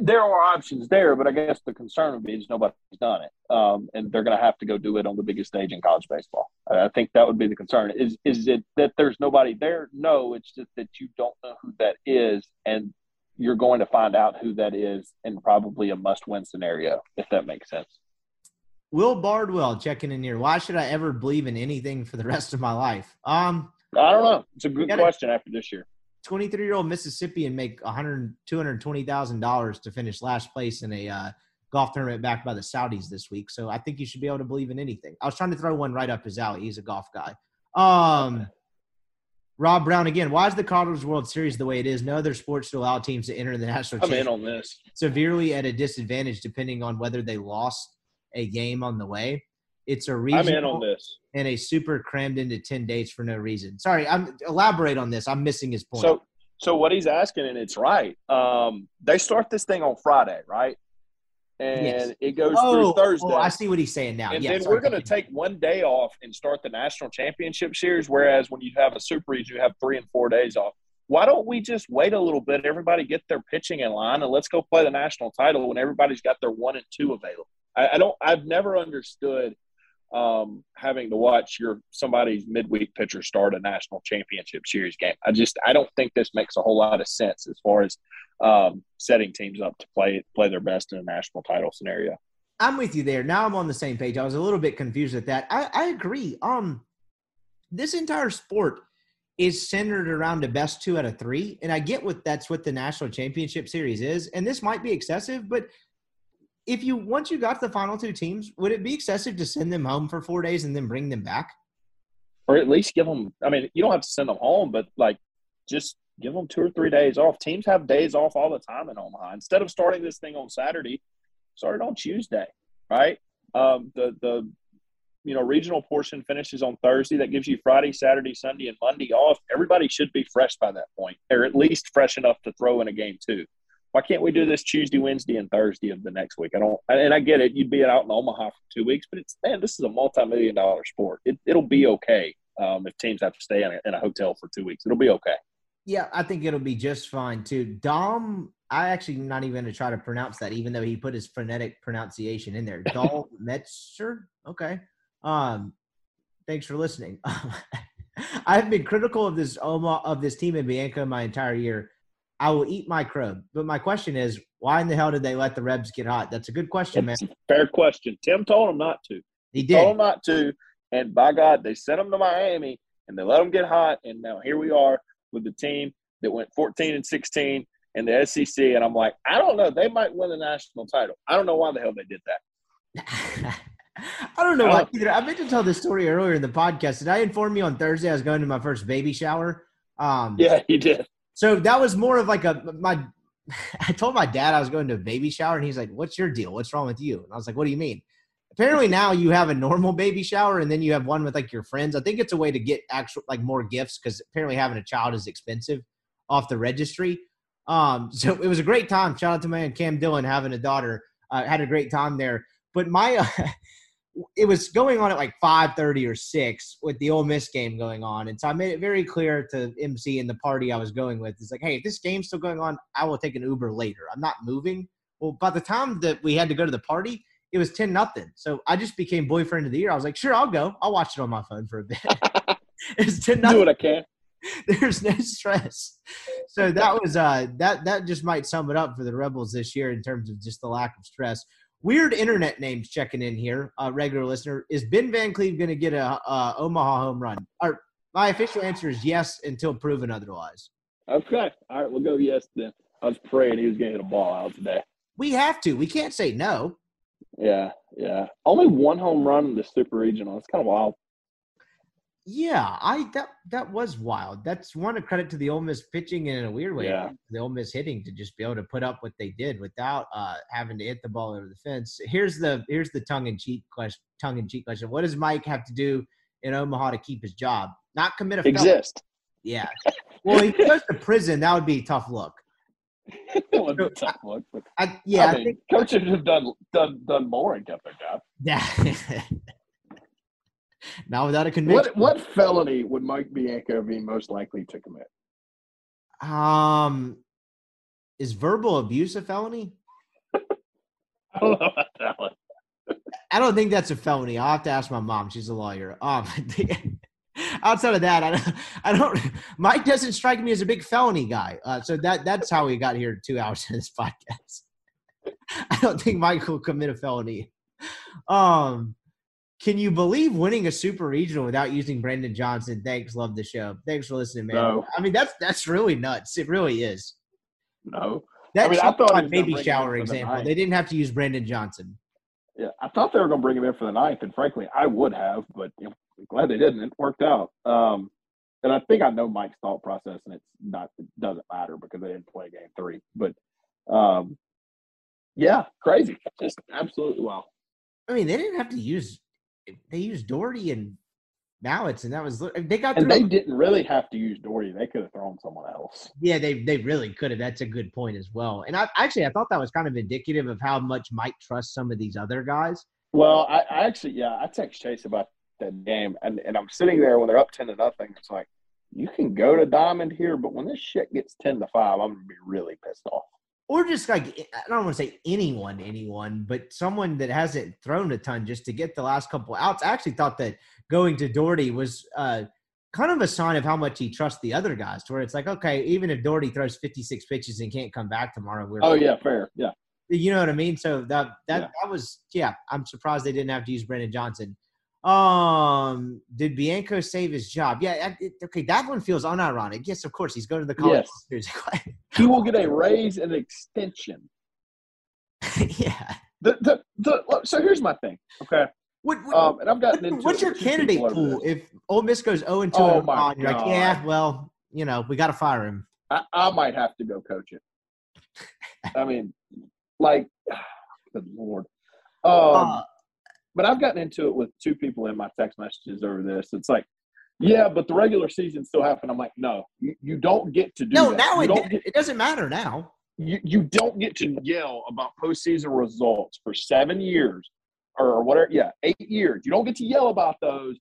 Speaker 2: there are options there, but I guess the concern would be is nobody's done it, um, and they're going to have to go do it on the biggest stage in college baseball. I think that would be the concern. Is is it that there's nobody there? No, it's just that you don't know who that is, and you're going to find out who that is in probably a must win scenario, if that makes sense.
Speaker 1: Will Bardwell checking in here. Why should I ever believe in anything for the rest of my life? Um,
Speaker 2: I don't know. It's a good question after this year.
Speaker 1: 23 year old Mississippian make 100 $220,000 to finish last place in a uh, golf tournament backed by the Saudis this week. So I think you should be able to believe in anything. I was trying to throw one right up his alley. He's a golf guy. Um, Rob Brown again. Why is the College World Series the way it is? No other sports to allow teams to enter the national
Speaker 2: I'm in
Speaker 1: championship
Speaker 2: on this.
Speaker 1: severely at a disadvantage depending on whether they lost a game on the way. It's a
Speaker 2: I'm in on this.
Speaker 1: and a super crammed into ten dates for no reason. Sorry, I'm elaborate on this. I'm missing his point.
Speaker 2: So, so what he's asking, and it's right. Um, they start this thing on Friday, right? And
Speaker 1: Yes.
Speaker 2: it goes
Speaker 1: oh,
Speaker 2: through Thursday.
Speaker 1: oh, I see what he's saying now.
Speaker 2: and
Speaker 1: yeah,
Speaker 2: then we're going to take one day off and start the national championship series. Whereas when you have a super region, you have three and four days off. Why don't we just wait a little bit? Everybody get their pitching in line, and let's go play the national title when everybody's got their one and two available. I, I don't. I've never understood um, having to watch your somebody's midweek pitcher start a national championship series game. I just I don't think this makes a whole lot of sense as far as um, setting teams up to play play their best in a national title scenario.
Speaker 1: I'm with you there. Now I'm on the same page. I was a little bit confused at that. I, I agree. Um, this entire sport is centered around the best two out of three, and I get what that's what the national championship series is. And this might be excessive, but if you once you got the final two teams, would it be excessive to send them home for four days and then bring them back?
Speaker 2: or at least give them. I mean, you don't have to send them home, but like just give them two or three days off. Teams have days off all the time in Omaha. Instead of starting this thing on Saturday, start it on Tuesday, right? Um, the the you know regional portion finishes on Thursday. That gives you Friday, Saturday, Sunday, and Monday off. Everybody should be fresh by that point, or at least fresh enough to throw in a game too. Why can't we do this Tuesday, Wednesday, and Thursday of the next week? I don't, and I get it. You'd be out in Omaha for two weeks, but it's man, this is a multi-million dollar sport. It, it'll be okay um, if teams have to stay in a, in a hotel for two weeks. It'll be okay.
Speaker 1: Yeah, I think it'll be just fine too. Dom, I actually not even going to try to pronounce that, even though he put his phonetic pronunciation in there. Dal Metzer. Okay. Um, thanks for listening. I've been critical of this Oma of this team in Bianco my entire year. I will eat my crow, but my question is, why in the hell did they let the Rebs get hot? That's a good question, man.
Speaker 2: Fair question. Tim told them not to.
Speaker 1: He
Speaker 2: Told
Speaker 1: did.
Speaker 2: them not to, and by God, they sent them to Miami, and they let them get hot, and now here we are with the team that went 14 and 16 in the SEC, and I'm like, I don't know, they might win the national title. I don't know why the hell they did that.
Speaker 1: I don't know why
Speaker 2: Oh.
Speaker 1: either. I meant to tell this story earlier in the podcast. Did I inform you on Thursday I was going to my first baby shower? Um,
Speaker 2: Yeah, he did.
Speaker 1: So that was more of like a my. I told my dad I was going to a baby shower, and he's like, "What's your deal? What's wrong with you?" And I was like, "What do you mean?" Apparently now you have a normal baby shower, and then you have one with like your friends. I think it's a way to get actual like more gifts because apparently having a child is expensive off the registry. Um, so it was a great time. Shout out to my man Cam Dillon having a daughter. Uh, had a great time there. But my, uh, it was going on at like five thirty or six with the Ole Miss game going on, and so I made it very clear to MC and the party I was going with. is like, hey, if this game's still going on, I will take an Uber later. I'm not moving. Well, by the time that we had to go to the party, it was ten nothing. So I just became boyfriend of the year. I was like, sure, I'll go. I'll watch it on my phone for a bit. it's ten
Speaker 2: Do what I can.
Speaker 1: there's no stress. So that was uh that that just might sum it up for the Rebels this year in terms of just the lack of stress. Weird internet names checking in here. Uh, regular listener is Ben Van Cleve going to get a uh, Omaha home run? Or my official answer is yes until proven otherwise.
Speaker 2: Okay. All right, we'll go yes then. I was praying he was going to hit a ball out today.
Speaker 1: We have to. We can't say no.
Speaker 2: Yeah, yeah. Only one home run in the Super Regional. It's kind of wild.
Speaker 1: Yeah, I that that was wild. That's one a credit to the Ole Miss pitching and in a weird way.
Speaker 2: Yeah.
Speaker 1: The Ole Miss hitting to just be able to put up what they did without uh, having to hit the ball over the fence. Here's the here's the tongue in cheek question. Tongue in cheek question. What does Mike have to do in Omaha to keep his job? Not commit a felony.
Speaker 2: Exist.
Speaker 1: Yeah. Well, he goes to prison. That would be a tough look.
Speaker 2: it would be a tough look, but
Speaker 1: I, yeah,
Speaker 2: I
Speaker 1: I,
Speaker 2: mean,
Speaker 1: think
Speaker 2: coaches have done done done more and kept their job.
Speaker 1: yeah. Not without a conviction.
Speaker 3: What what felony would Mike Bianco be most likely to commit?
Speaker 1: Um, is verbal abuse a felony?
Speaker 2: I don't know about that one.
Speaker 1: I don't think that's a felony. I'll have to ask my mom. She's a lawyer. Um, outside of that, I don't, I don't. Mike doesn't strike me as a big felony guy. Uh, so that that's how we got here two hours in this podcast. I don't think Mike will commit a felony. Um, can you believe winning a super regional without using Brandon Johnson? Thanks, love the show. Thanks for listening, man.
Speaker 3: No.
Speaker 1: I mean that's that's really nuts. It really is.
Speaker 3: No.
Speaker 1: That
Speaker 3: I mean, I thought
Speaker 1: my baby shower
Speaker 3: for the
Speaker 1: example. They didn't have to use Brandon Johnson.
Speaker 3: Yeah, I thought they were going to bring him in for the ninth, and frankly, I would have, but you know, glad they didn't. It worked out. Um,
Speaker 2: and I think I know Mike's thought process, and it's not it doesn't matter because they didn't play game three. But um, yeah, crazy, just absolutely wild.
Speaker 1: I mean, they didn't have to use. They used Dougherty and Mallitz, and that was they got.
Speaker 2: And
Speaker 1: through-
Speaker 2: they didn't really have to use Dougherty; they could have thrown someone else.
Speaker 1: Yeah, they they really could have. That's a good point as well. And I actually I thought that was kind of indicative of how much Mike trusts some of these other guys.
Speaker 2: Well, I, I actually, yeah, I text Chase about that game, and, and I'm sitting there when they're up ten to nothing. It's like you can go to Diamond here, but when this shit gets ten to five, I'm gonna be really pissed off.
Speaker 1: Or just like I don't want to say anyone, anyone, but someone that hasn't thrown a ton just to get the last couple outs. I actually thought that going to Dougherty was uh, kind of a sign of how much he trusts the other guys. To where it's like, okay, even if Dougherty throws 56 pitches and can't come back tomorrow, we're
Speaker 2: Oh yeah, fair, yeah.
Speaker 1: You know what I mean? So that that
Speaker 2: Yeah.
Speaker 1: that was yeah. I'm surprised they didn't have to use Brandon Johnson. Um, did Bianco save his job? Yeah. I- it- okay, that one feels unironic. Yes, of course he's going to the college. Series.
Speaker 2: He will get a raise and extension.
Speaker 1: yeah.
Speaker 2: The, the, the, so here's my thing, okay?
Speaker 1: What, what,
Speaker 2: Um, and I've gotten into
Speaker 1: what's your candidate pool if Ole Miss goes 0 and 2
Speaker 2: Oh,
Speaker 1: and on? You're like, yeah, well, you know, we got to fire him.
Speaker 2: I, I might have to go coach it. I mean, like, good lord. Um,
Speaker 1: Uh,
Speaker 2: but I've gotten into it with two people in my text messages over this. It's like, yeah, but the regular season still happened. I'm like, no, you, you don't get to do
Speaker 1: no,
Speaker 2: that.
Speaker 1: now it,
Speaker 2: don't get
Speaker 1: it doesn't matter now.
Speaker 2: you, you don't get to yell about postseason results for seven years or whatever. Yeah, eight years. You don't get to yell about those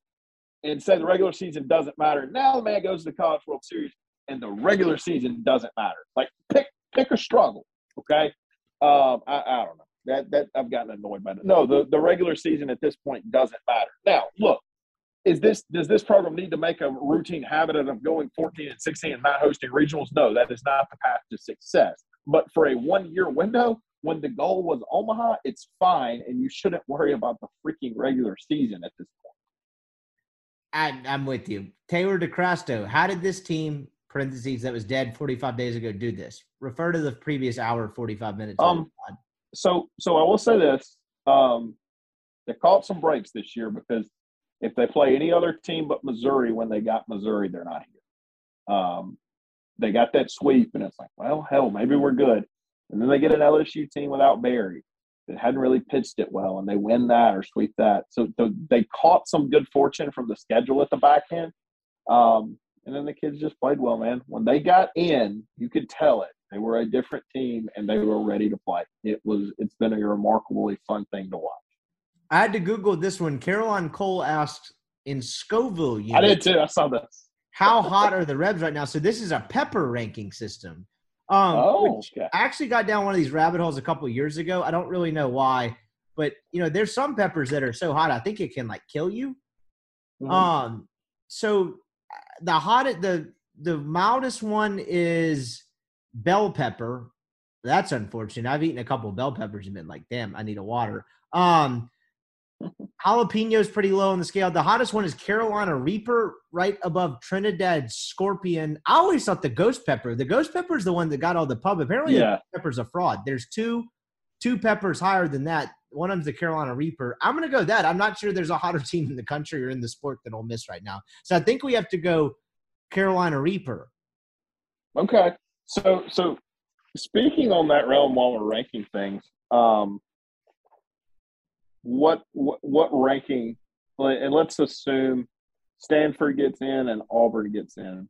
Speaker 2: and say the regular season doesn't matter. Now the man goes to the College World Series and the regular season doesn't matter. Like pick pick a struggle. Okay. Um, I, I don't know. That that I've gotten annoyed by that. No, the, the regular season at this point doesn't matter. Now, look, is this does this program need to make a routine habit of going 14 and 16 and not hosting regionals? No, that is not the path to success. But for a one year window, when the goal was Omaha, it's fine, and you shouldn't worry about the freaking regular season at this point.
Speaker 1: I, I'm with you. Taylor DeCrasto, how did this team, parentheses, that was dead 45 days ago, do this? Refer to the previous hour, 45 minutes.
Speaker 2: Um, So, so I will say this: um, they caught some breaks this year because if they play any other team but Missouri when they got Missouri, they're not here. Um, they got that sweep, and it's like, well, hell, maybe we're good. And then they get an LSU team without Barry that hadn't really pitched it well, and they win that or sweep that. So th- they caught some good fortune from the schedule at the back end. Um, and then the kids just played well, man. When they got in, you could tell it. They were a different team, and they were ready to play. It was. It's been a remarkably fun thing to watch.
Speaker 1: I had to Google this one. Caroline Cole asked in Scoville,
Speaker 2: I did too. I saw this.
Speaker 1: how hot are the Rebs right now? So this is a pepper ranking system. Um,
Speaker 2: Oh, okay.
Speaker 1: I actually got down one of these rabbit holes a couple years ago. I don't really know why, but you know, there's some peppers that are so hot, I think it can like kill you.
Speaker 2: Mhm.
Speaker 1: Um, so uh, the hottest, the the mildest one is bell pepper. That's unfortunate. I've eaten a couple of bell peppers and been like, damn, I need a water. Um, jalapeno is pretty low on the scale. The hottest one is Carolina Reaper, right above Trinidad Scorpion. I always thought the ghost pepper. The ghost pepper is the one that got all the pub. Apparently,
Speaker 2: Yeah.
Speaker 1: the pepper's a fraud. There's two two peppers higher than that. One of them's the Carolina Reaper. I'm gonna go that. I'm not sure there's a hotter team in the country or in the sport than Ole Miss right now. So I think we have to go Carolina Reaper.
Speaker 2: Okay. So so speaking on that realm while we're ranking things, um what what, what ranking and let's assume Stanford gets in and Auburn gets in.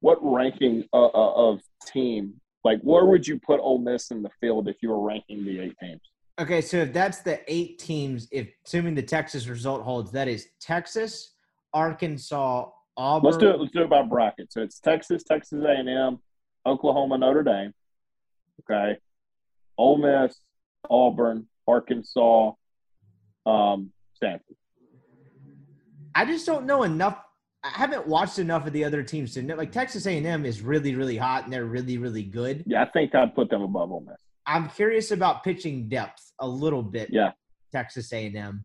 Speaker 2: What ranking uh, uh, of team like where would you put Ole Miss in the field if you were ranking the eight teams?
Speaker 1: Okay, so if that's the eight teams, if assuming the Texas result holds, that is Texas, Arkansas, Auburn.
Speaker 2: Let's do it. Let's do it by bracket. So it's Texas, Texas A&M, Oklahoma, Notre Dame. Okay, Ole Miss, Auburn, Arkansas, um, Stanford.
Speaker 1: I just don't know enough. I haven't watched enough of the other teams to know. Like Texas A&M is really, really hot and they're really, really good.
Speaker 2: Yeah, I think I'd put them above Ole Miss.
Speaker 1: I'm curious about pitching depth a little bit.
Speaker 2: Yeah.
Speaker 1: Texas A&M.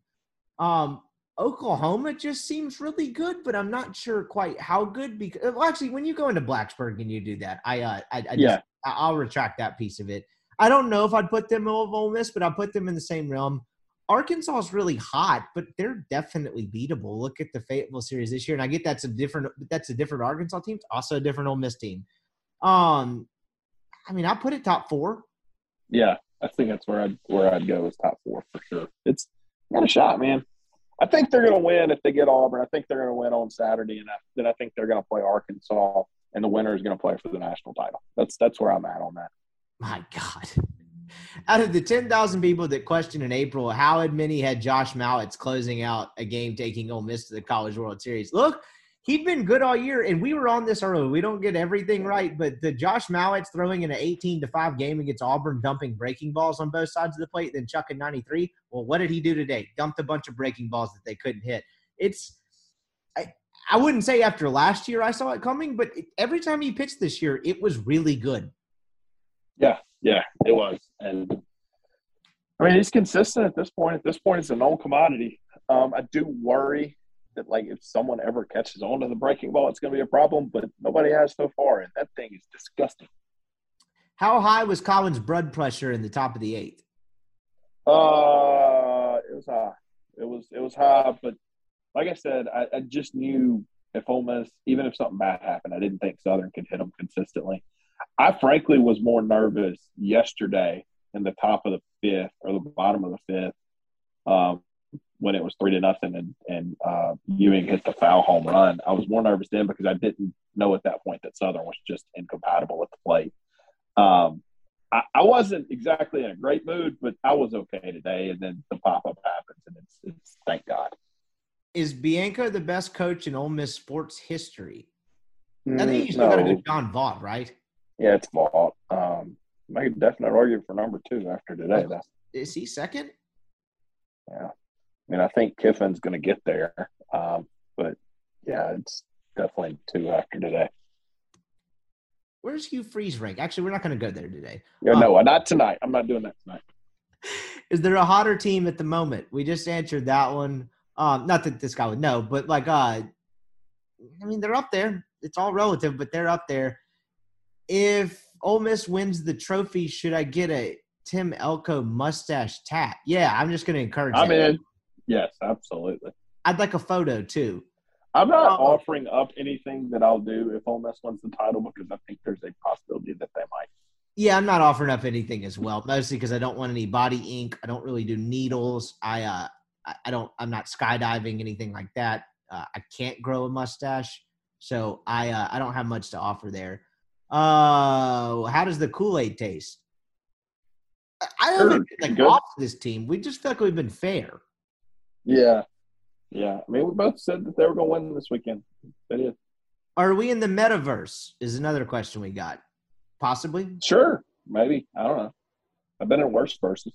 Speaker 1: Um, Oklahoma just seems really good, but I'm not sure quite how good. Because well, actually, when you go into Blacksburg and you do that, I uh, I, I
Speaker 2: Yeah.
Speaker 1: I- I'll retract that piece of it. I don't know if I'd put them over Ole Miss, but I'll put them in the same realm. Arkansas is really hot, but they're definitely beatable. Look at the Fayetteville series this year, and I get that's a different that's a different Arkansas team, also a different Ole Miss team. Um, I mean, I put it top four.
Speaker 2: Yeah, I think that's where I'd where I'd go is top four for sure. It's got a shot, man. I think they're going to win if they get Auburn. I think they're going to win on Saturday, and I, then I think they're going to play Arkansas, and the winner is going to play for the national title. That's that's where I'm at on that.
Speaker 1: My God. Out of the 10,000 people that questioned in April, how many had Josh Mallitz closing out a game taking Ole Miss to the College World Series? Look, he'd been good all year, and we were on this early. We don't get everything right, but the Josh Mallitz throwing in an 18 to 5 game against Auburn, dumping breaking balls on both sides of the plate, then chucking 93. Well, what did he do today? Dumped a bunch of breaking balls that they couldn't hit. It's I, I wouldn't say after last year I saw it coming, but it, every time he pitched this year, it was really good.
Speaker 2: Yeah, yeah, it was, and I mean he's consistent at this point. At this point, it's a known commodity. Um, I do worry that like if someone ever catches on to the breaking ball, it's going to be a problem. But nobody has so far, and that thing is disgusting.
Speaker 1: How high was Collins' blood pressure in the top of the eighth?
Speaker 2: Uh, it was high. It was it was high, but like I said, I, I just knew if Ole Miss, even if something bad happened, I didn't think Southern could hit them consistently. I frankly was more nervous yesterday in the top of the fifth or the bottom of the fifth um, when it was three to nothing and, and uh, Ewing hit the foul home run. I was more nervous then because I didn't know at that point that Southern was just incompatible with the plate. Um, I, I, wasn't exactly in a great mood, but I was okay today. And then the pop up happens, and it's, it's thank God.
Speaker 1: Is Bianco the best coach in Ole Miss sports history?
Speaker 2: Mm,
Speaker 1: I think you still no. got to go John Vaught, right?
Speaker 2: Yeah, it's Vaught. Um, make a definite argument for number two after today. Though.
Speaker 1: Is he second?
Speaker 2: Yeah. I mean, I think Kiffin's going to get there. Um, but yeah, it's definitely two after today.
Speaker 1: Where's Hugh Freeze rank? Actually, we're not going to go there today.
Speaker 2: Yeah, um, no, not tonight. I'm not doing that tonight.
Speaker 1: Is there a hotter team at the moment? We just answered that one. Um, not that this guy would know, but like, uh, I mean, they're up there. It's all relative, but they're up there if Ole Miss wins the trophy, should I get a Tim Elko mustache tat? Yeah, I'm just going to encourage.
Speaker 2: I'm in. Yes, absolutely.
Speaker 1: I'd like a photo too.
Speaker 2: I'm not offering up anything that I'll do if Ole Miss wins the title because I think there's a possibility that they might.
Speaker 1: Yeah, I'm not offering up anything as well, mostly because I don't want any body ink. I don't really do needles. I uh, I don't. I'm not skydiving anything like that. Uh, I can't grow a mustache, so I uh, I don't have much to offer there. Uh, how does the Kool Aid taste? I haven't been like off this team. We just feel like we've been fair.
Speaker 2: Yeah, yeah. I mean, we both said that they were going to win this weekend. They did.
Speaker 1: Are we in the metaverse? Is another question we got. Possibly.
Speaker 2: Sure. Maybe. I don't know. I've been in worse verses.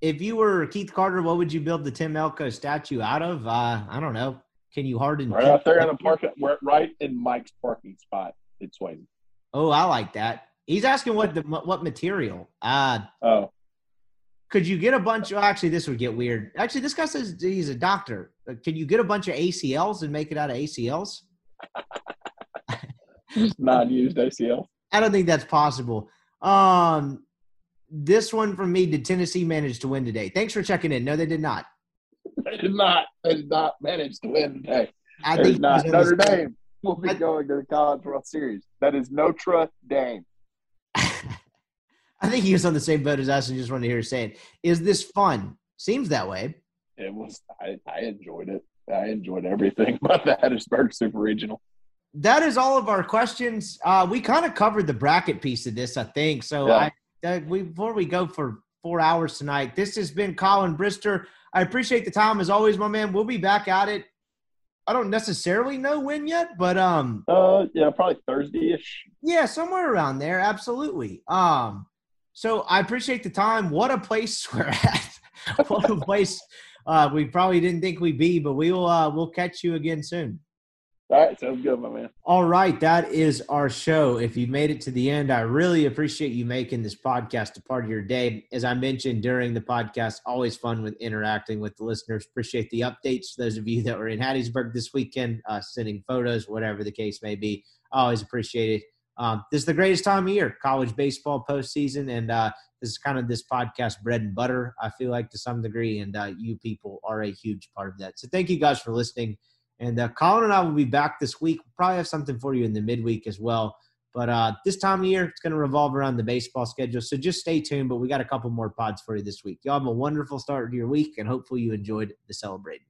Speaker 1: If you were Keith Carter, what would you build the Tim Elko statue out of? Uh, I don't know. Can you harden?
Speaker 2: Right out there in the parking, right in Mike's parking spot. It's waiting.
Speaker 1: Oh, I like that. He's asking what the what material. Uh
Speaker 2: oh.
Speaker 1: Could you get a bunch? Of, actually, this would get weird. Actually, this guy says he's a doctor. Can you get a bunch of ACLs and make it out of ACLs?
Speaker 2: Non-used ACL.
Speaker 1: I don't think that's possible. Um, this one from me. Did Tennessee manage to win today? Thanks for checking in. No, they did not.
Speaker 2: They did not. They did not manage to win today. I There's think not Notre Dame will be going to the College World Series. That is Notre Dame.
Speaker 1: I think he was on the same boat as us and just wanted to hear saying, "Is this fun?" Seems that way.
Speaker 2: It was. I, I enjoyed it. I enjoyed everything about the Hattiesburg Super Regional.
Speaker 1: That is all of our questions. Uh, we kind of covered the bracket piece of this, I think. So, yeah. I, we, before we go for four hours tonight, this has been Colin Brister. I appreciate the time as always, my man. We'll be back at it I don't necessarily know when yet, but um
Speaker 2: uh yeah, probably Thursday-ish.
Speaker 1: Yeah, somewhere around there, absolutely. Um so I appreciate the time. What a place we're at. what a place uh we probably didn't think we'd be, but we will uh we'll catch you again soon.
Speaker 2: All right, sounds good, my man.
Speaker 1: All right, that is our show. If you made it to the end, I really appreciate you making this podcast a part of your day. As I mentioned during the podcast, always fun with interacting with the listeners. Appreciate the updates. Those of you that were in Hattiesburg this weekend, uh, sending photos, whatever the case may be, I always appreciate it. Um, this is the greatest time of year, college baseball postseason, and uh, this is kind of this podcast bread and butter. I feel like to some degree, and uh, you people are a huge part of that. So thank you guys for listening. And uh, Colin and I will be back this week. We'll probably have something for you in the midweek as well. But uh, this time of year, it's going to revolve around the baseball schedule. So just stay tuned. But we got a couple more pods for you this week. Y'all have a wonderful start to your week, and hopefully you enjoyed the celebrating.